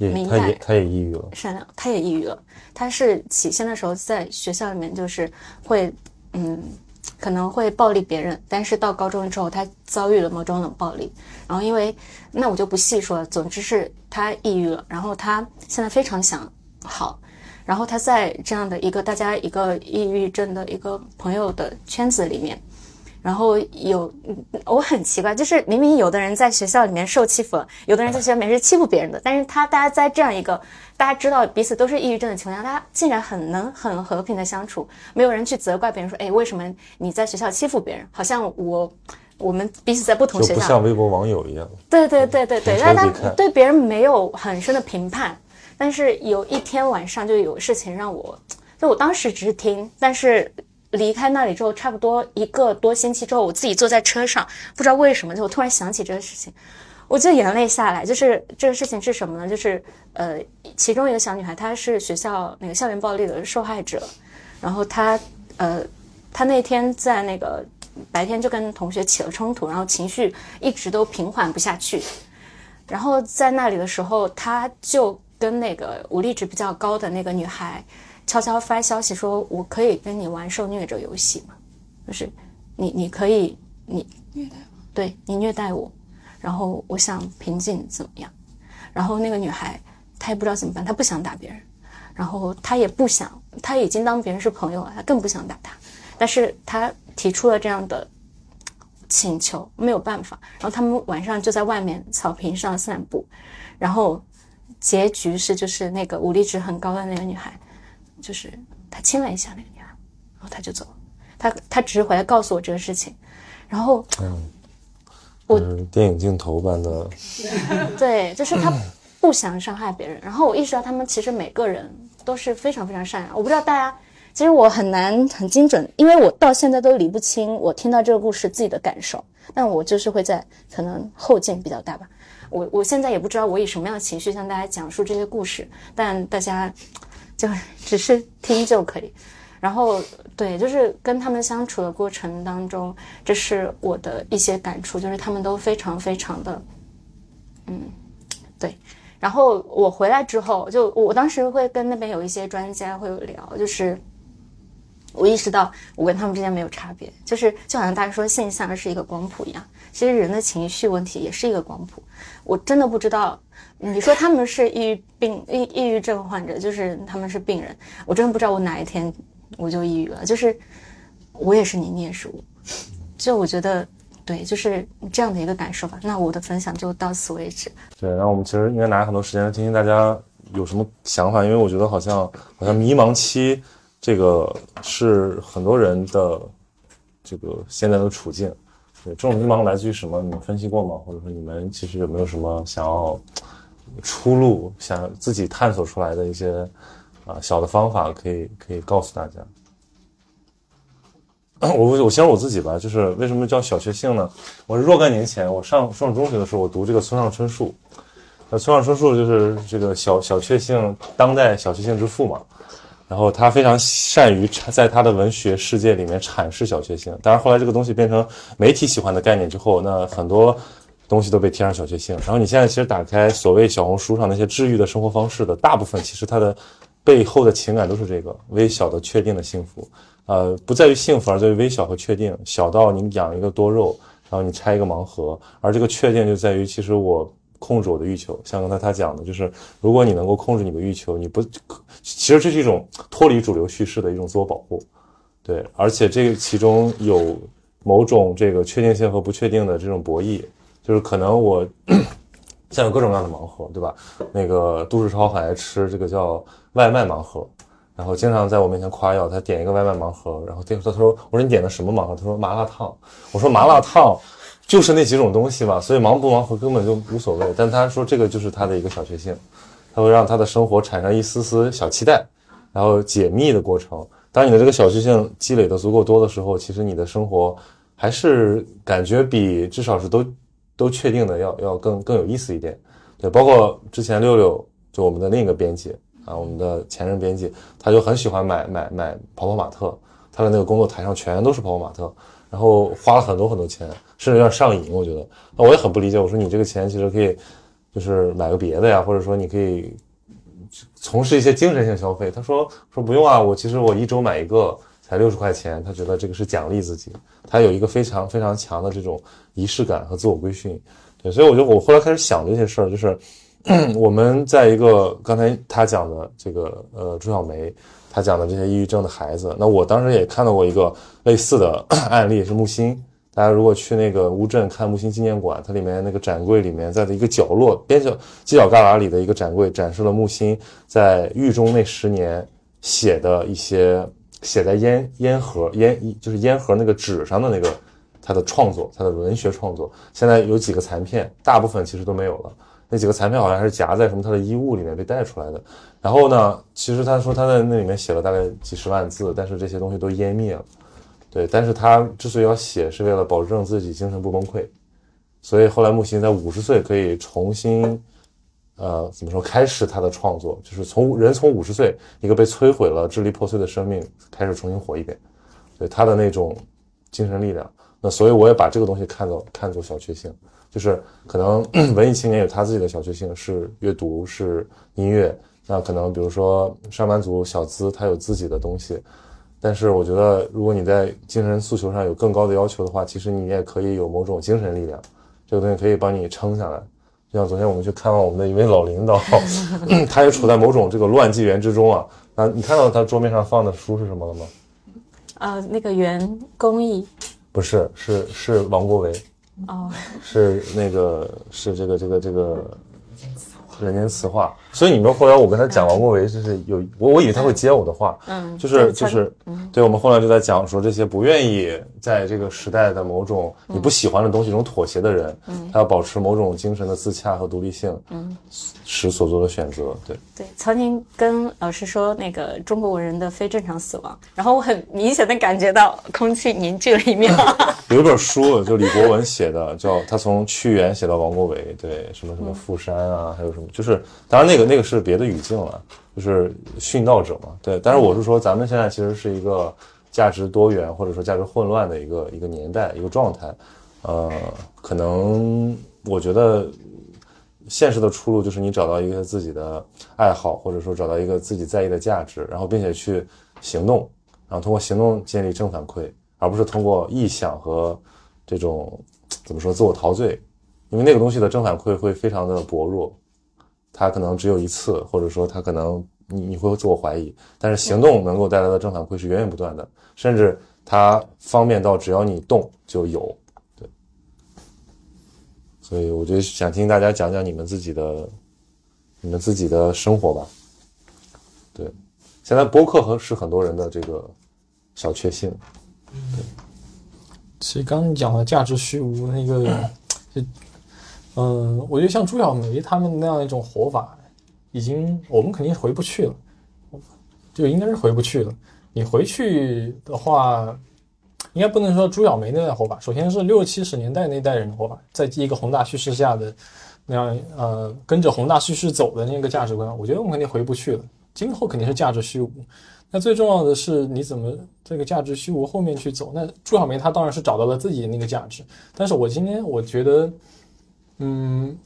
也他也他也抑郁了。善良，他也抑郁了。他是起先的时候在学校里面就是会，嗯，可能会暴力别人，但是到高中之后，他遭遇了某种冷暴力。然后因为那我就不细说了，总之是他抑郁了。然后他现在非常想好，然后他在这样的一个大家一个抑郁症的一个朋友的圈子里面。然后有，嗯我很奇怪，就是明明有的人在学校里面受欺负了，有的人在学校里面是欺负别人的，但是他大家在这样一个大家知道彼此都是抑郁症的情况下，大家竟然很能很和平的相处，没有人去责怪别人说，哎，为什么你在学校欺负别人？好像我我们彼此在不同就不学校，像微博网友一样，对对对对对，同但他对别人没有很深的评判，但是有一天晚上就有事情让我，就我当时只是听，但是离开那里之后，差不多一个多星期之后，我自己坐在车上，不知道为什么，就我突然想起这个事情，我就眼泪下来。就是这个事情是什么呢？就是呃，其中一个小女孩，她是学校那个校园暴力的受害者，然后她呃，她那天在那个白天就跟同学起了冲突，然后情绪一直都平缓不下去。然后在那里的时候，她就跟那个武力值比较高的那个女孩悄悄发消息说：“我可以跟你玩受虐者游戏吗？就是你你可以你虐待我，对你虐待我，然后我想平静怎么样？然后那个女孩她也不知道怎么办，她不想打别人，然后她也不想，她已经当别人是朋友了，她更不想打他，但是她提出了这样的请求，没有办法。然后他们晚上就在外面草坪上散步，然后结局是就是那个武力值很高的那个女孩，就是他亲了一下那个女孩，然后他就走了。他他只是回来告诉我这个事情，然后嗯我电影镜头般的，对，就是他不想伤害别人。然后我意识到他们其实每个人都是非常非常善良。我不知道大家，其实我很难很精准，因为我到现在都理不清我听到这个故事自己的感受。但我就是会在可能后劲比较大吧。我我现在也不知道我以什么样的情绪向大家讲述这些故事，但大家就只是听就可以。然后对，就是跟他们相处的过程当中，这是我的一些感触，就是他们都非常非常的，嗯，对。然后我回来之后，就我当时会跟那边有一些专家会有聊，就是我意识到我跟他们之间没有差别，就是就好像大家说现象是一个光谱一样，其实人的情绪问题也是一个光谱。我真的不知道，你说他们是抑郁病、抑抑郁症患者，就是他们是病人，我真的不知道我哪一天我就抑郁了，就是我也是你，你也是我，就我觉得对，就是这样的一个感受吧。那我的分享就到此为止。对，然后我们其实应该拿很多时间来听听大家有什么想法，因为我觉得好像好像迷茫期这个是很多人的这个现在的处境。对，这种迷茫来自于什么？你们分析过吗？或者说你们其实有没有什么想要出路、想自己探索出来的一些啊小的方法，可以可以告诉大家？我我先说我自己吧，就是为什么叫小确幸呢？我是若干年前，我上上中学的时候，我读这个村上春树。那村上春树就是这个小小确幸，当代小确幸之父嘛。然后他非常善于在他的文学世界里面阐释小确幸。当然后来这个东西变成媒体喜欢的概念之后，那很多东西都被贴上小确幸。然后你现在其实打开所谓小红书上那些治愈的生活方式的，大部分其实它的背后的情感都是这个微小的确定的幸福。呃，不在于幸福，而在于微小和确定。小到你养一个多肉，然后你拆一个盲盒，而这个确定就在于，其实我控制我的欲求。像刚才他讲的，就是如果你能够控制你的欲求，你不，其实这是一种脱离主流叙事的一种自我保护。对，而且这个其中有某种这个确定性和不确定的这种博弈，就是可能我 像有各种各样的盲盒，对吧？那个杜世超很爱吃这个叫外卖盲盒。然后经常在我面前夸耀，他点一个外卖盲盒，然后他他说我说你点的什么盲盒？他说麻辣烫。我说麻辣烫 就是那几种东西嘛，所以盲不盲盒根本就无所谓。但他说这个就是他的一个小确幸，他会让他的生活产生一丝丝小期待，然后解密的过程。当你的这个小确幸积累的足够多的时候，其实你的生活还是感觉比至少是都都确定的要要更更有意思一点。对，包括之前六六就我们的另一个编辑。啊，我们的前任编辑他就很喜欢买买买跑跑马特，他的那个工作台上全都是跑跑马特，然后花了很多很多钱，甚至有点上瘾。我觉得，那我也很不理解。我说你这个钱其实可以，就是买个别的呀，或者说你可以从事一些精神性消费。他说说不用啊，我其实我一周买一个才六十块钱，他觉得这个是奖励自己，他有一个非常非常强的这种仪式感和自我规训。对，所以我就我后来开始想这些事儿，就是。我们在一个刚才他讲的这个呃朱小梅，他讲的这些抑郁症的孩子，那我当时也看到过一个类似的 案例，是木心。大家如果去那个乌镇看木心纪念馆，它里面那个展柜里面，在的一个角落边角犄角旮旯里的一个展柜，展示了木心在狱中那十年写的一些写在烟烟盒烟就是烟盒那个纸上的那个他的创作，他的文学创作。现在有几个残片，大部分其实都没有了。那几个残片好像还是夹在什么他的衣物里面被带出来的。然后呢，其实他说他在那里面写了大概几十万字，但是这些东西都湮灭了。对，但是他之所以要写，是为了保证自己精神不崩溃。所以后来木心在五十岁可以重新，呃，怎么说，开始他的创作，就是从人从五十岁一个被摧毁了、支离破碎的生命开始重新活一遍。对他的那种精神力量。那所以我也把这个东西看作看作小确幸。就是可能文艺青年有他自己的小确幸，是阅读，是音乐。那可能比如说上班族小资，他有自己的东西。但是我觉得，如果你在精神诉求上有更高的要求的话，其实你也可以有某种精神力量，这个东西可以帮你撑下来。就像昨天我们去看望我们的一位老领导，他也处在某种这个乱纪元之中啊。那你看到他桌面上放的书是什么了吗？啊，那个原工艺不是，是是王国维。哦，是那个，是这个，这个，这个。人间词话，所以你们后来我跟他讲王国维，就是有我我以为他会接我的话，嗯，就是就是，对，我们后来就在讲说这些不愿意在这个时代的某种你不喜欢的东西中妥协的人，嗯，他要保持某种精神的自洽和独立性，嗯，使所做的选择，对对。曹宁跟老师说那个中国文人的非正常死亡，然后我很明显的感觉到空气凝聚了一面。有一本书就李国文写的，叫他从屈原写到王国维，对，什么什么富山啊，还有什么。就是，当然那个那个是别的语境了，就是殉道者嘛，对。但是我是说，咱们现在其实是一个价值多元或者说价值混乱的一个一个年代一个状态，呃，可能我觉得现实的出路就是你找到一个自己的爱好，或者说找到一个自己在意的价值，然后并且去行动，然后通过行动建立正反馈，而不是通过臆想和这种怎么说自我陶醉，因为那个东西的正反馈会非常的薄弱。他可能只有一次，或者说他可能你你会自我怀疑，但是行动能够带来的正反馈是源源不断的，甚至它方便到只要你动就有，对。所以我就想听大家讲讲你们自己的，你们自己的生活吧。对，现在播客和是很多人的这个小确幸。对，其实刚你讲的价值虚无那个 就。嗯，我觉得像朱小梅他们那样一种活法，已经我们肯定回不去了，就应该是回不去了。你回去的话，应该不能说朱小梅那样活法。首先是六七十年代那代人的活法，在一个宏大叙事下的那样，呃，跟着宏大叙事走的那个价值观，我觉得我们肯定回不去了。今后肯定是价值虚无。那最重要的是你怎么这个价值虚无后面去走？那朱小梅她当然是找到了自己的那个价值，但是我今天我觉得。嗯，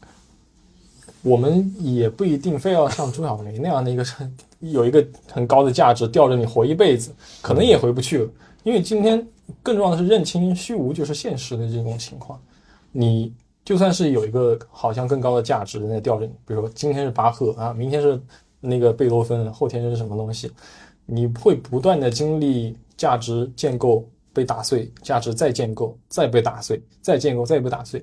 我们也不一定非要像朱小梅那样的一个 有一个很高的价值吊着你活一辈子，可能也回不去了。因为今天更重要的是认清虚无就是现实的这种情况。你就算是有一个好像更高的价值在吊着你，比如说今天是巴赫啊，明天是那个贝多芬，后天是什么东西，你会不断的经历价值建构被打碎，价值再建构，再被打碎，再建构，再被打碎。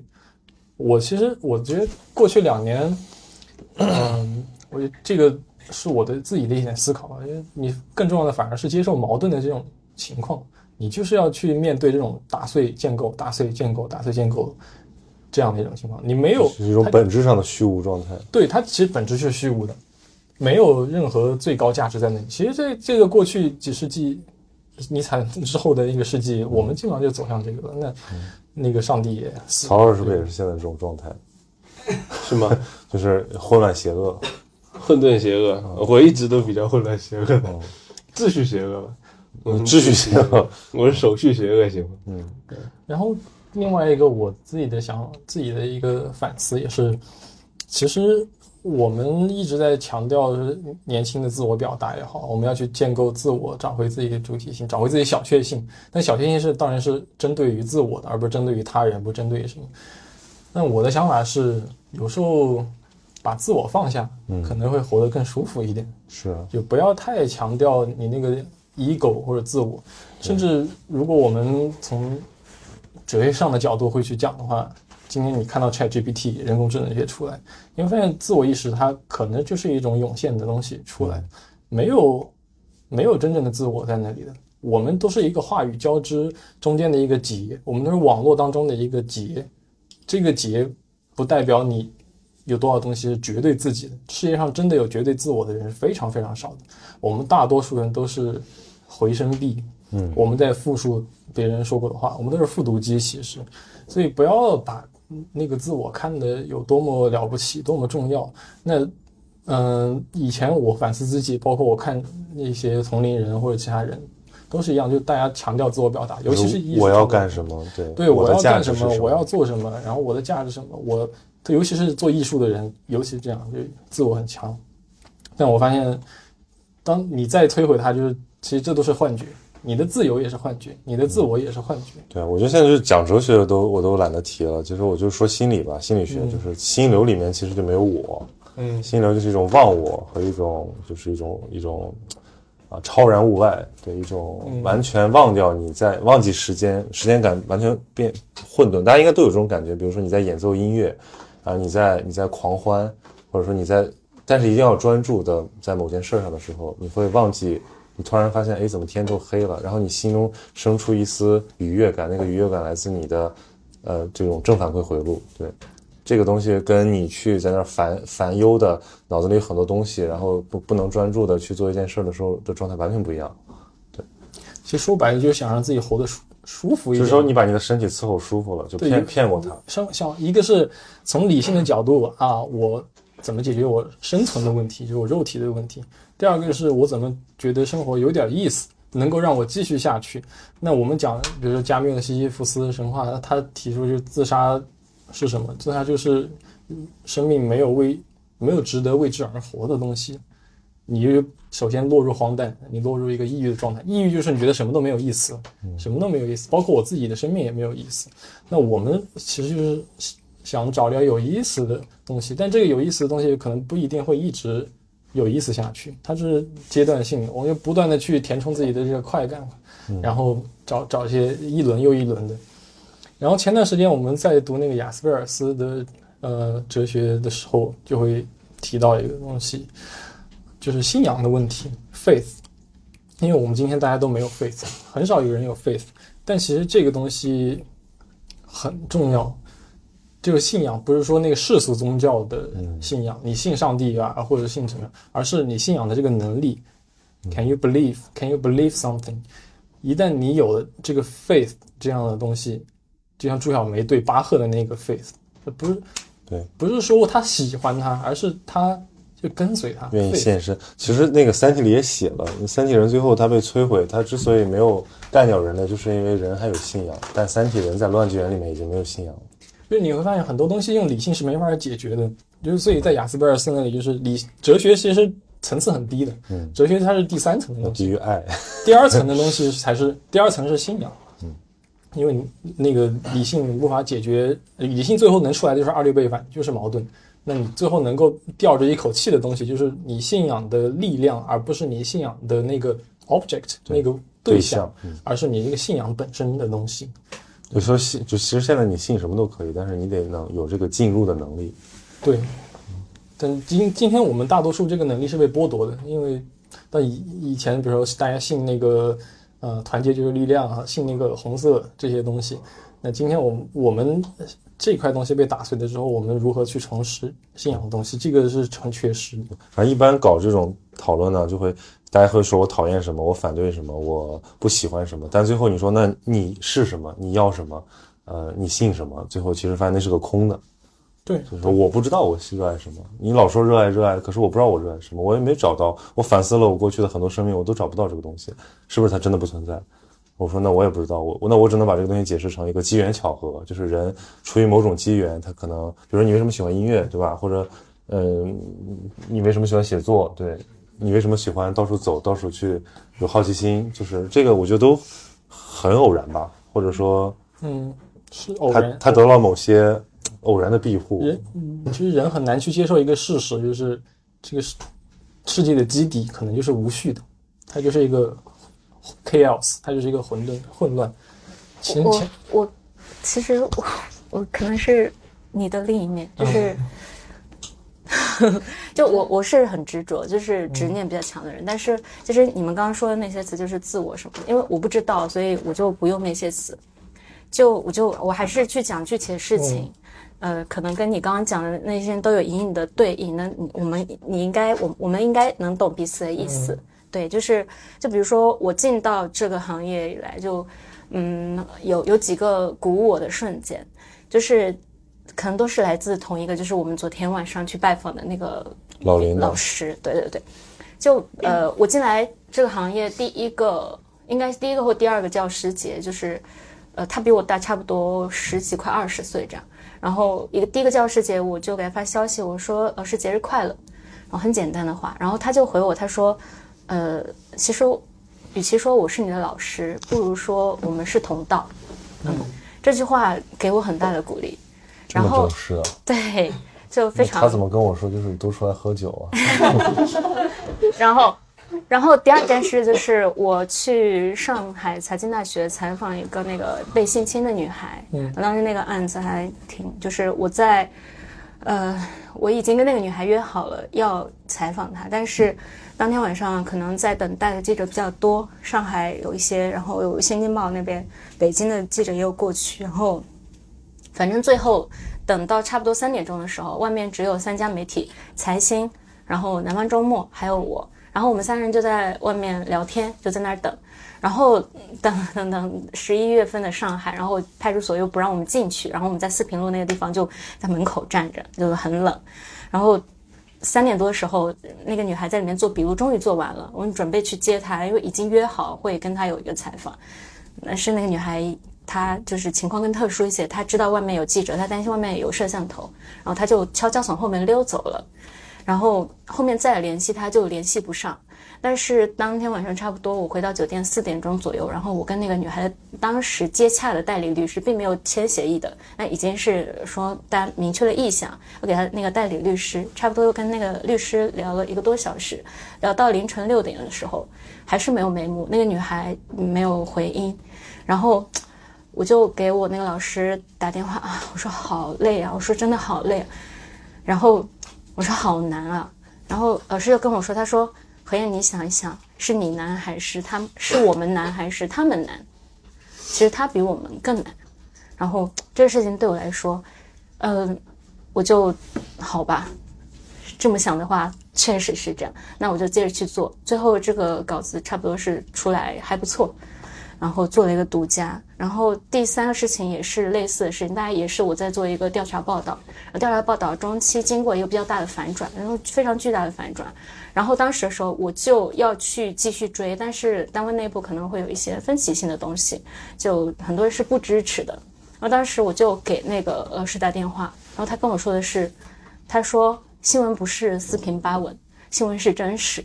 我其实我觉得过去两年，嗯，我觉得这个是我的自己的一点思考吧。因为你更重要的反而是接受矛盾的这种情况，你就是要去面对这种打碎建构、打碎建构、打碎建构这样的一种情况。你没有是一种本质上的虚无状态。对它其实本质是虚无的，没有任何最高价值在那里。其实这这个过去几世纪尼采之后的一个世纪，我们基本上就走向这个了。那那个上帝也曹老师是不是也是现在这种状态？是吗？就是混乱邪恶。混沌邪恶，我一直都比较混乱邪恶的，秩序邪恶吧。我，秩序邪恶，我是手续邪恶型。嗯，然后另外一个我自己的想自己的一个反思也是，其实我们一直在强调就是年轻的自我表达也好，我们要去建构自我，找回自己的主体性，找回自己小确幸。但小确幸是当然是针对于自我的，而不是针对于他人，不针对于什么。那我的想法是，有时候把自我放下，可能会活得更舒服一点。是啊，就不要太强调你那个 ego 或者自我，甚至如果我们从哲学上的角度会去讲的话，今天你看到 Chat GPT 人工智能这些出来，你会发现自我意识它可能就是一种涌现的东西出来，没有没有真正的自我在那里的。我们都是一个话语交织中间的一个结，我们都是网络当中的一个结，这个结不代表你有多少东西是绝对自己的。世界上真的有绝对自我的人是非常非常少的。我们大多数人都是回声壁，嗯我们在复述别人说过的话，我们都是复读机，其实，所以不要把那个自我看得有多么了不起，多么重要。那，嗯、以前我反思自己，包括我看那些同龄人或者其他人，都是一样，就大家强调自我表达，尤其是艺术我要干什么？对，对，我要干什么，我要做什么，然后我的价值什么，我，尤其是做艺术的人，尤其是这样，就自我很强。但我发现，当你再摧毁它，就是其实这都是幻觉，你的自由也是幻觉，你的自我也是幻觉。对啊，我觉得现在就是讲哲学的都我都懒得提了，其实我就说心理吧，心理学就是心流里面其实就没有我，嗯心流就是一种忘我和一种就是一种一种啊超然物外，对一种完全忘掉你在忘记时间，时间感完全变混沌，大家应该都有这种感觉，比如说你在演奏音乐啊，你在你在狂欢，或者说你在，但是一定要专注的在某件事上的时候，你会忘记。你突然发现，哎，怎么天都黑了？然后你心中生出一丝愉悦感，那个愉悦感来自你的，呃，这种正反馈回路。对，这个东西跟你去在那儿烦烦忧的，脑子里有很多东西，然后不不能专注的去做一件事儿的时候的状态完全不一样。对其实说白了就是想让自己活得舒舒服一点。就是说，你把你的身体伺候舒服了，就骗骗过他。像像一个是从理性的角度啊，我怎么解决我生存的问题，就是我肉体的问题；第二个是我怎么觉得生活有点意思，能够让我继续下去。那我们讲，比如说加缪的西西弗斯神话，他提出就自杀是什么？自杀就是生命没有为没有值得为之而活的东西。你就首先落入荒诞，你落入一个抑郁的状态。抑郁就是你觉得什么都没有意思，什么都没有意思，包括我自己的生命也没有意思。那我们其实就是想找点有意思的东西，但这个有意思的东西可能不一定会一直有意思下去，它是阶段性的。我们就不断的去填充自己的这个快感，然后找找一些一轮又一轮的。然后前段时间我们在读那个雅斯贝尔斯的呃哲学的时候，就会提到一个东西，就是信仰的问题，faith。因为我们今天大家都没有 faith，很少有人有 faith，但其实这个东西很重要。这个信仰不是说那个世俗宗教的信仰，你信上帝啊，或者信什么，而是你信仰的这个能力。Can you believe? Can you believe something? 一旦你有了这个 faith 这样的东西，就像朱小梅对巴赫的那个 faith，不是对，不是说他喜欢他，而是他就跟随他，愿意献身。其实那个《三体》里也写了，三体人最后他被摧毁，他之所以没有干掉人类，就是因为人还有信仰。但三体人在乱纪元里面已经没有信仰了。就是你会发现很多东西用理性是没法解决的，就是所以在雅斯贝尔斯那里，就是理哲学其实层次很低的，嗯哲学它是第三层的东西，基于爱，第二层的东西才是第二层是信仰，嗯因为你那个理性无法解决，理性最后能出来的就是二律背反，就是矛盾。那你最后能够吊着一口气的东西，就是你信仰的力量，而不是你信仰的那个 object 那个对象，而是你那个信仰本身的东西。有时候信，就其实现在你信什么都可以，但是你得能有这个进入的能力。对，但今今天我们大多数这个能力是被剥夺的，因为到以以前，比如说大家信那个呃团结就是力量啊，信那个红色这些东西，那今天我们我们。这块东西被打碎了之后，我们如何去重拾信仰的东西？这个是成缺失的。反正一般搞这种讨论呢，就会大家会说我讨厌什么，我反对什么，我不喜欢什么。但最后你说，那你是什么？你要什么？呃，你信什么？最后其实发现那是个空的。对，就是说我不知道我热爱什么。你老说热爱热爱，可是我不知道我热爱什么，我也没找到。我反思了我过去的很多生命，我都找不到这个东西，是不是它真的不存在？我说那我也不知道，我那我只能把这个东西解释成一个机缘巧合，就是人出于某种机缘，他可能，比如说你为什么喜欢音乐，对吧？或者，嗯，你为什么喜欢写作？对，你为什么喜欢到处走，到处去有好奇心？就是这个，我觉得都很偶然吧，或者说，嗯，是偶然。他他得到某些偶然的庇护。人，其实人很难去接受一个事实，就是这个世世界的基底可能就是无序的，它就是一个。chaos，它就是一个混沌、混乱。我我其实我我可能是你的另一面，就是 就我我是很执着，就是执念比较强的人。但是其实你们刚刚说的那些词就是自我什么，因为我不知道，所以我就不用那些词。就我就我还是去讲具体的事情，呃，可能跟你刚刚讲的那些都有隐隐的对应。那我们你应该我我们应该能懂彼此的意思。对，就是，就比如说我进到这个行业以来，就，嗯，有有几个鼓舞我的瞬间，就是，可能都是来自同一个，就是我们昨天晚上去拜访的那个老林老师，对对对，就呃，我进来这个行业第一个，应该是第一个或第二个教师节，就是，呃，他比我大差不多十几快二十岁这样，然后一个第一个教师节，我就给他发消息，我说老师节日快乐，然后很简单的话，然后他就回我，他说。呃，其实，与其说我是你的老师，不如说我们是同道。嗯，这句话给我很大的鼓励。然后是啊，对，就非常。他怎么跟我说？就是都出来喝酒啊。然后，然后第二件事就是我去上海财经大学采访一个那个被性侵的女孩。嗯，当时那个案子还挺，就是我在，呃，我已经跟那个女孩约好了要采访她，但是。当天晚上可能在等待的记者比较多，上海有一些，然后有《新京报》那边，北京的记者也有过去，然后反正最后等到差不多三点钟的时候，外面只有三家媒体，财新，然后南方周末，还有我，然后我们三人就在外面聊天，就在那儿等，然后等等等十一月份的上海，然后派出所又不让我们进去，然后我们在四平路那个地方就在门口站着，就很冷，然后。三点多的时候，那个女孩在里面做笔录，终于做完了。我们准备去接她，因为已经约好会跟她有一个采访。但是那个女孩他就是情况更特殊一些，他知道外面有记者，他担心外面有摄像头，然后他就悄悄从后面溜走了。然后后面再联系他就联系不上。但是当天晚上差不多，我回到酒店四点钟左右，然后我跟那个女孩当时接洽的代理律师并没有签协议的，那已经是说大家明确了意向。我给他那个代理律师，差不多又跟那个律师聊了一个多小时，聊到凌晨六点的时候，还是没有眉目，那个女孩没有回音，然后我就给我那个老师打电话啊，我说好累啊，我说真的好累，然后我说好难啊，然后老师就跟我说，他说。何燕，你想一想，是你难还是他？是我们难还是他们难？其实他比我们更难。然后这个事情对我来说，嗯，我就好吧。这么想的话，确实是这样。那我就接着去做。最后这个稿子差不多是出来还不错。然后做了一个独家，然后第三个事情也是类似的事情，大家也是我在做一个调查报道，调查报道中期经过一个比较大的反转，然后非常巨大的反转，然后当时的时候我就要去继续追，但是单位内部可能会有一些分歧性的东西，就很多人是不支持的，然后当时我就给那个呃师打电话，然后他跟我说的是，他说新闻不是四平八稳，新闻是真实，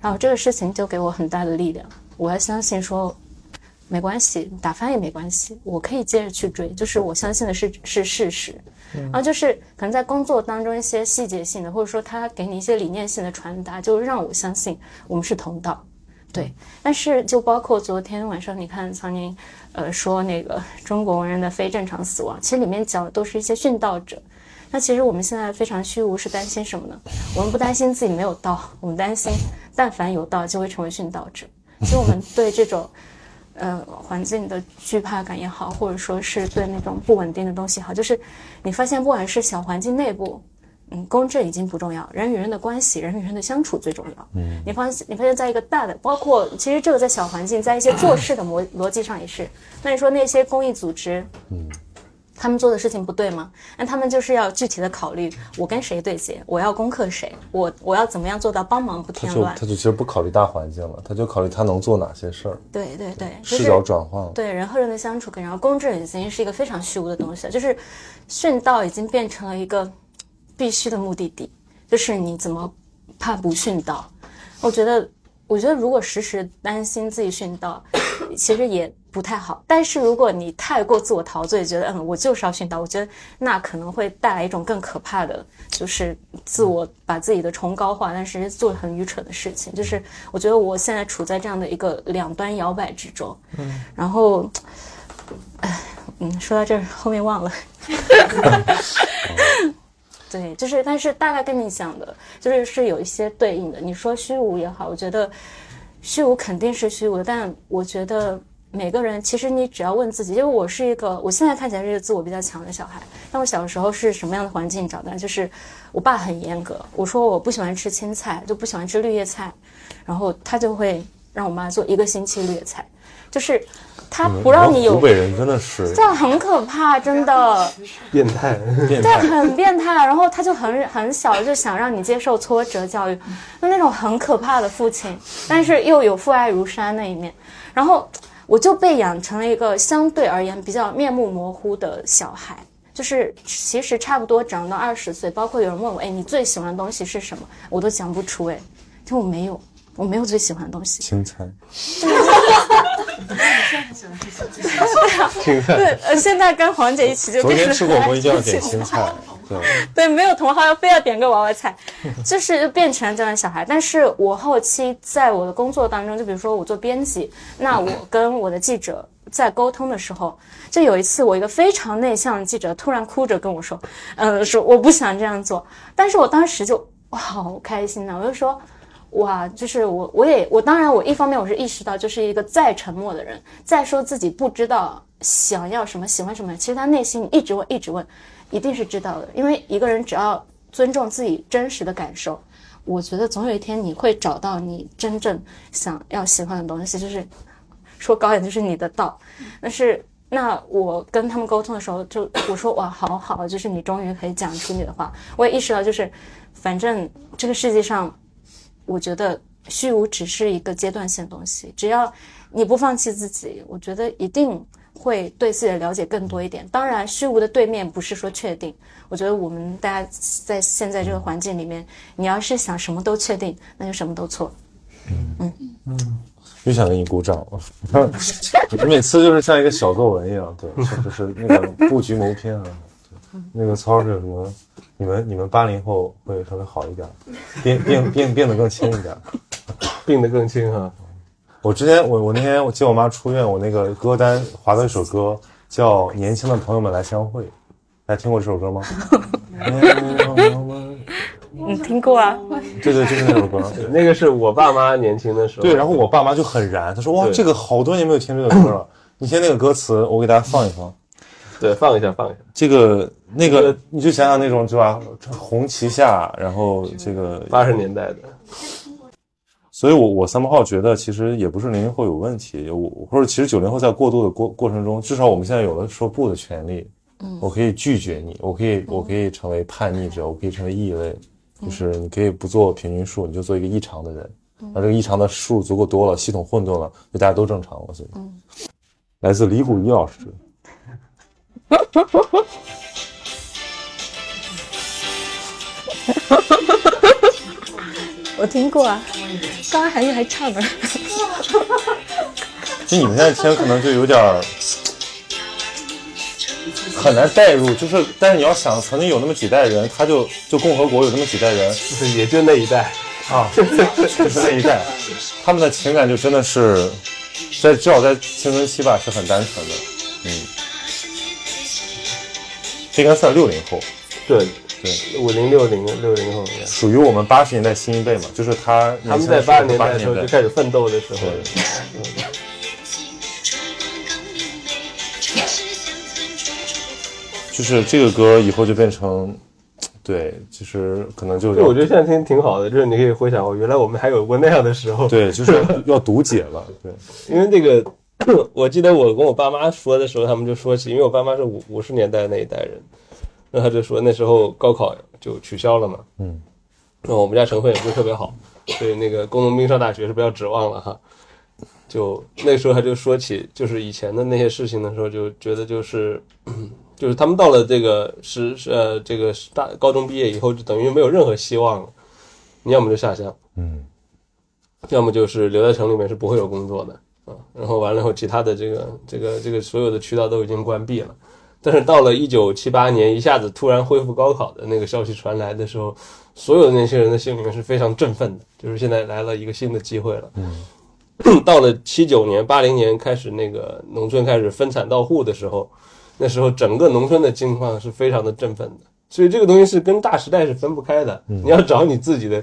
然后这个事情就给我很大的力量，我要相信说。没关系，打翻也没关系，我可以接着去追，就是我相信的是是事实。然后就是可能在工作当中一些细节性的，或者说他给你一些理念性的传达，就让我相信我们是同道。对，但是就包括昨天晚上，你看苍宁，呃，说那个中国文人的非正常死亡，其实里面讲的都是一些殉道者。那其实我们现在非常虚无，是担心什么呢？我们不担心自己没有道，我们担心但凡有道就会成为殉道者。所以我们对这种。呃，环境的惧怕感也好，或者说是对那种不稳定的东西好，就是你发现，不管是小环境内部，嗯，公正已经不重要，人与人的关系，人与人的相处最重要。嗯，你发现，你发现在一个大的，包括其实这个在小环境，在一些做事的逻 逻辑上也是。那你说那些公益组织，嗯。他们做的事情不对吗？那他们就是要具体的考虑，我跟谁对接，我要攻克谁，我我要怎么样做到帮忙不添乱？他就其实不考虑大环境了，他就考虑他能做哪些事儿。对对对，视角转换了。对人和人的相处，然后公正已经是一个非常虚无的东西了，就是殉道已经变成了一个必须的目的地，就是你怎么怕不殉道？我觉得，我觉得如果时时担心自己殉道，其实也。不太好，但是如果你太过自我陶醉，觉得嗯，我就是要训导，我觉得那可能会带来一种更可怕的，就是自我把自己的崇高化，但是做很愚蠢的事情。就是我觉得我现在处在这样的一个两端摇摆之中，嗯，然后，哎，嗯，说到这儿后面忘了，对，就是，但是大概跟你讲的，就是是有一些对应的。你说虚无也好，我觉得虚无肯定是虚无，但我觉得。每个人其实你只要问自己，因为我是一个，我现在看起来是一个自我比较强的小孩。但我小时候是什么样的环境长大？就是我爸很严格，我说我不喜欢吃青菜，就不喜欢吃绿叶菜，然后他就会让我妈做一个星期绿叶菜，就是他不让你有。湖北人真的是这样很可怕，真的变态，变态，对，很变态。然后他就很很小就想让你接受挫折教育，就那种很可怕的父亲，但是又有父爱如山那一面，然后。我就被养成了一个相对而言比较面目模糊的小孩，就是其实差不多长到二十岁，包括有人问我，哎，你最喜欢的东西是什么？我都讲不出，哎，就我没有，我没有最喜欢的东西。青菜。青菜。对，呃，现在跟黄姐一起就昨天吃火锅一定要点青菜。对，没有同行要非要点个娃娃菜，就是就变成了这样的小孩。但是我后期在我的工作当中，就比如说我做编辑，那我跟我的记者在沟通的时候，就有一次我一个非常内向的记者突然哭着跟我说，嗯，说我不想这样做。但是我当时就哇，好开心呐！我就说，哇，就是我我也我当然我一方面我是意识到，就是一个再沉默的人，再说自己不知道想要什么喜欢什么，其实他内心一直问一直问。一定是知道的，因为一个人只要尊重自己真实的感受，我觉得总有一天你会找到你真正想要喜欢的东西，就是 说高一点就是你的道。但是那我跟他们沟通的时候，就我说哇，好好，就是你终于可以讲出你的话。我也意识到，就是反正这个世界上，我觉得虚无只是一个阶段性东西，只要你不放弃自己，我觉得一定。会对自己的了解更多一点。当然，虚无的对面不是说确定。我觉得我们大家在现在这个环境里面，你要是想什么都确定，那就什么都错。嗯嗯，又想给你鼓掌了。你 每次就是像一个小作文一样，对，就是那个布局谋篇啊。那个曹老师什么？你们你们八零后会稍微好一点，变变变变得更轻一点，病得更轻啊。我之前我我那天我接我妈出院，我那个歌单划到一首歌叫《年轻的朋友们来相会》，大家听过这首歌吗？你 听过啊？对对，就是那首歌，那个是我爸妈年轻的时候。对，然后我爸妈就很燃，他说哇，这个好多年没有听这个歌了。你听那个歌词，我给大家放一放。对，放一下，放一下。这个那个，你就想想那种，是吧？红旗下，然后这个八十年代的。所以，我我三八号觉得，其实也不是零零后有问题，我或者其实九零后在过渡的过过程中，至少我们现在有了说不的权利。嗯，我可以拒绝你，我可以我可以成为叛逆者，我可以成为异类，就是你可以不做平均数，你就做一个异常的人。那这个异常的数足够多了，系统混沌了，就大家都正常了。所以，来自李谷一老师。我听过啊，刚刚韩愈还唱呢。就你们现在听可能就有点儿很难代入，就是但是你要想，曾经有那么几代人，他就就共和国有那么几代人。就是也就那一代，啊，就是那一代，他们的情感就真的是在至少在青春期吧是很单纯的，嗯，这应该算六零后，对对，五零六零六零后，属于我们八十年代新一辈嘛，就是他他们在八十年代的时候就开始奋斗的时候，对。就是这个歌以后就变成，对，其实可能就对我觉得现在听挺好的，就是你可以回想哦，原来我们还有过那样的时候。，对，就是要读解了，对，因为那个，我记得我跟我爸妈说的时候，他们就说起，因为我爸妈是五五十年代那一代人，然后他就说那时候高考就取消了嘛，嗯，那我们家成分也不是特别好，所以那个工农兵上大学是不要指望了哈。就那时候他就说起就是以前的那些事情的时候，就觉得就是。就是他们到了这个是是呃这个大高中毕业以后，就等于没有任何希望了。你要么就下乡，嗯，要么就是留在城里面是不会有工作的啊。然后完了以后，其他的这个这个这个所有的渠道都已经关闭了。但是到了一九七八年，一下子突然恢复高考的那个消息传来的时候，所有的那些人的心里面是非常振奋的，就是现在来了一个新的机会了。嗯，到了七九年、八零年开始，那个农村开始分产到户的时候，那时候整个农村的境况是非常的振奋的。所以这个东西是跟大时代是分不开的。你要找你自己的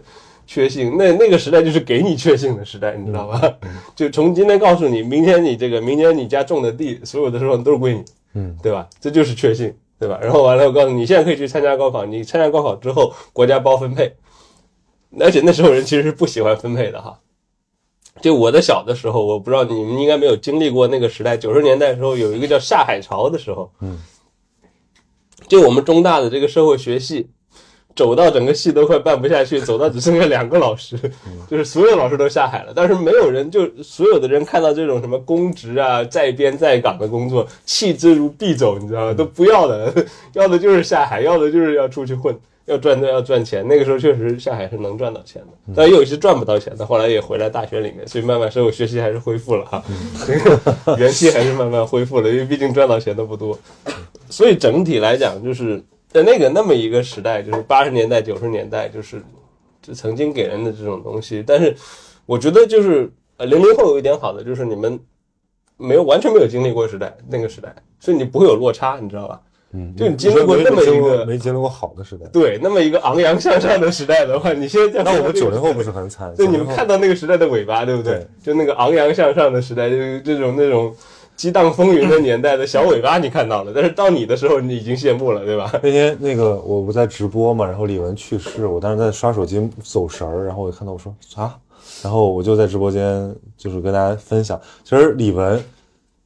确信，那那个时代就是给你确信的时代，你知道吧？就从今天告诉你，明天你这个，明天你家种的地，所有的时候都是归你，嗯，对吧？这就是确信，对吧？然后完了，我告诉你，你现在可以去参加高考，你参加高考之后，国家包分配，而且那时候人其实是不喜欢分配的哈。就我的小的时候，我不知道你们应该没有经历过那个时代，九十年代的时候有一个叫下海潮的时候，嗯，就我们中大的这个社会学系，走到整个系都快办不下去，走到只剩下两个老师，就是所有老师都下海了，但是没有人，就所有的人看到这种什么公职啊、在编在岗的工作，弃之如敝帚，你知道吗？都不要的，要的就是下海，要的就是要出去混。要赚要赚钱，那个时候确实下海是能赚到钱的，但也有些赚不到钱的，后来也回来大学里面，所以慢慢社会学习还是恢复了哈，这个元气还是慢慢恢复了，因为毕竟赚到钱的不多，所以整体来讲，就是在那个那么一个时代，就是八十年代九十年代，就是就曾经给人的这种东西，但是我觉得就是呃零零后有一点好的就是你们没有完全没有经历过时代那个时代，所以你不会有落差，你知道吧？嗯，就你经历过那么一个没经历过好的时代，对，那么一个昂扬向上的时代的话，你现在那我们九零后不是很惨？对，你们看到那个时代的尾巴，对不对？对就那个昂扬向上的时代，就是这种那种激荡风云的年代的小尾巴，你看到了，但是到你的时候，你已经谢幕了，对吧？那天那个我不在直播嘛，然后李玟去世，我当时在刷手机走神儿，然后我就看到我说啥，然后我就在直播间就是跟大家分享，其实李玟。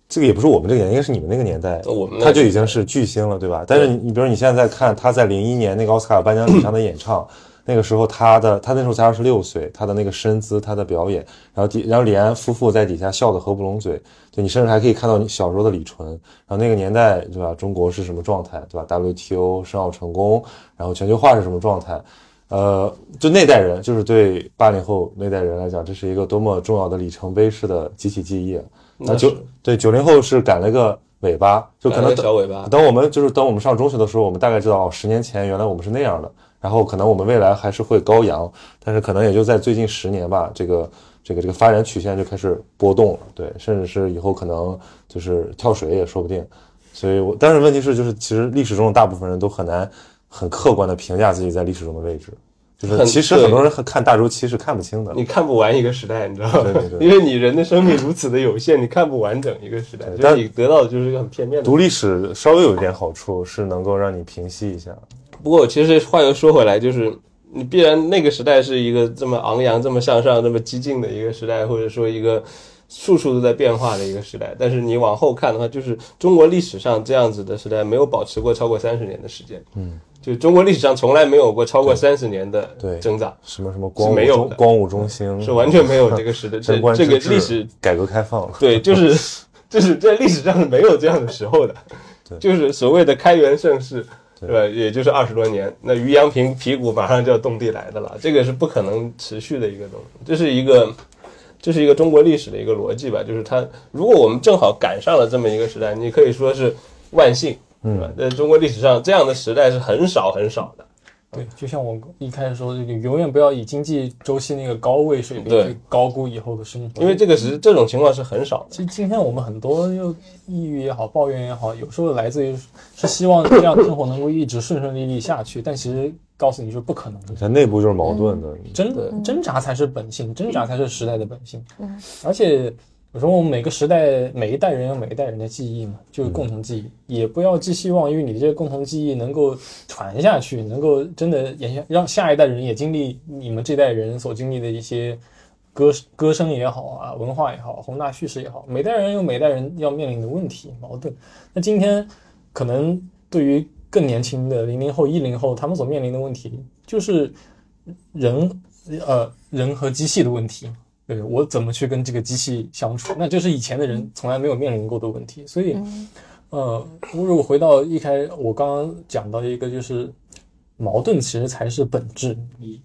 这个也不是我们这个年代，应该是你们那个年代，我们他就已经是巨星了，对吧？但是你，你比如你现在在看他在零一年那个奥斯卡颁奖礼上的演唱，那个时候他的他那时候才二十六岁，他的那个身姿，他的表演，然后底然后李安夫妇在底下笑得合不拢嘴，对你甚至还可以看到你小时候的李纯，然后那个年代对吧？中国是什么状态，对吧？WTO 申奥成功，然后全球化是什么状态？呃，就那代人，就是对八零后那代人来讲，这是一个多么重要的里程碑式的集体记忆。那九对九零后是赶了个尾巴，就可能小尾巴。等我们就是等我们上中学的时候，我们大概知道，十年前原来我们是那样的。然后可能我们未来还是会高扬，但是可能也就在最近十年吧，这个这个这个发展曲线就开始波动了，对，甚至是以后可能就是跳水也说不定。所以我，但是问题是，就是其实历史中的大部分人都很难很客观的评价自己在历史中的位置。就是其实很多人看大周期是看不清的，你看不完一个时代，你知道吗？对对对，因为你人的生命如此的有限，你看不完整一个时代，所以你得到的就是一个很片面的。读历史稍微有一点好处，是能够让你平息一下。不过其实话又说回来，就是你必然那个时代是一个这么昂扬、这么向上、这么激进的一个时代，或者说一个处处都在变化的一个时代。但是你往后看的话，就是中国历史上这样子的时代没有保持过超过三十年的时间。嗯。就中国历史上从来没有过超过三十年的增长，什么什么光没有光武中兴 是完全没有 这个时的，这这个历史改革开放，对，就是 就是在历史上是没有这样的时候的，就是所谓的开元盛世，对吧？也就是二十多年，那于洋平皮鼓马上就要动地来的了，这个是不可能持续的一个东西，这是一个这是一个中国历史的一个逻辑吧，就是它如果我们正好赶上了这么一个时代，你可以说是万幸，是吧？在中国历史上这样的时代是很少很少的。对，就像我一开始说，这个永远不要以经济周期那个高位水平去高估以后的生活，因为这个是这种情况是很少的。其实今天我们很多又抑郁也好，抱怨也好，有时候来自于是希望这样的生活能够一直顺顺利利下去，但其实告诉你是不可能的。在内部就是矛盾的。真的挣扎才是本性，挣扎才是时代的本性。而且有时候我们每个时代每一代人有每一代人的记忆嘛，就是共同记忆，也不要寄希望因为你的这个共同记忆能够传下去，能够真的延续，让下一代人也经历你们这代人所经历的一些歌歌声也好啊，文化也好，宏大叙事也好，每代人有每代人要面临的问题矛盾。那今天可能对于更年轻的零零后、一零后，他们所面临的问题就是人呃人和机器的问题。对我怎么去跟这个机器相处？那这是以前的人从来没有面临过的问题。所以，呃，如果回到一开我刚刚讲到一个，就是矛盾其实才是本质。你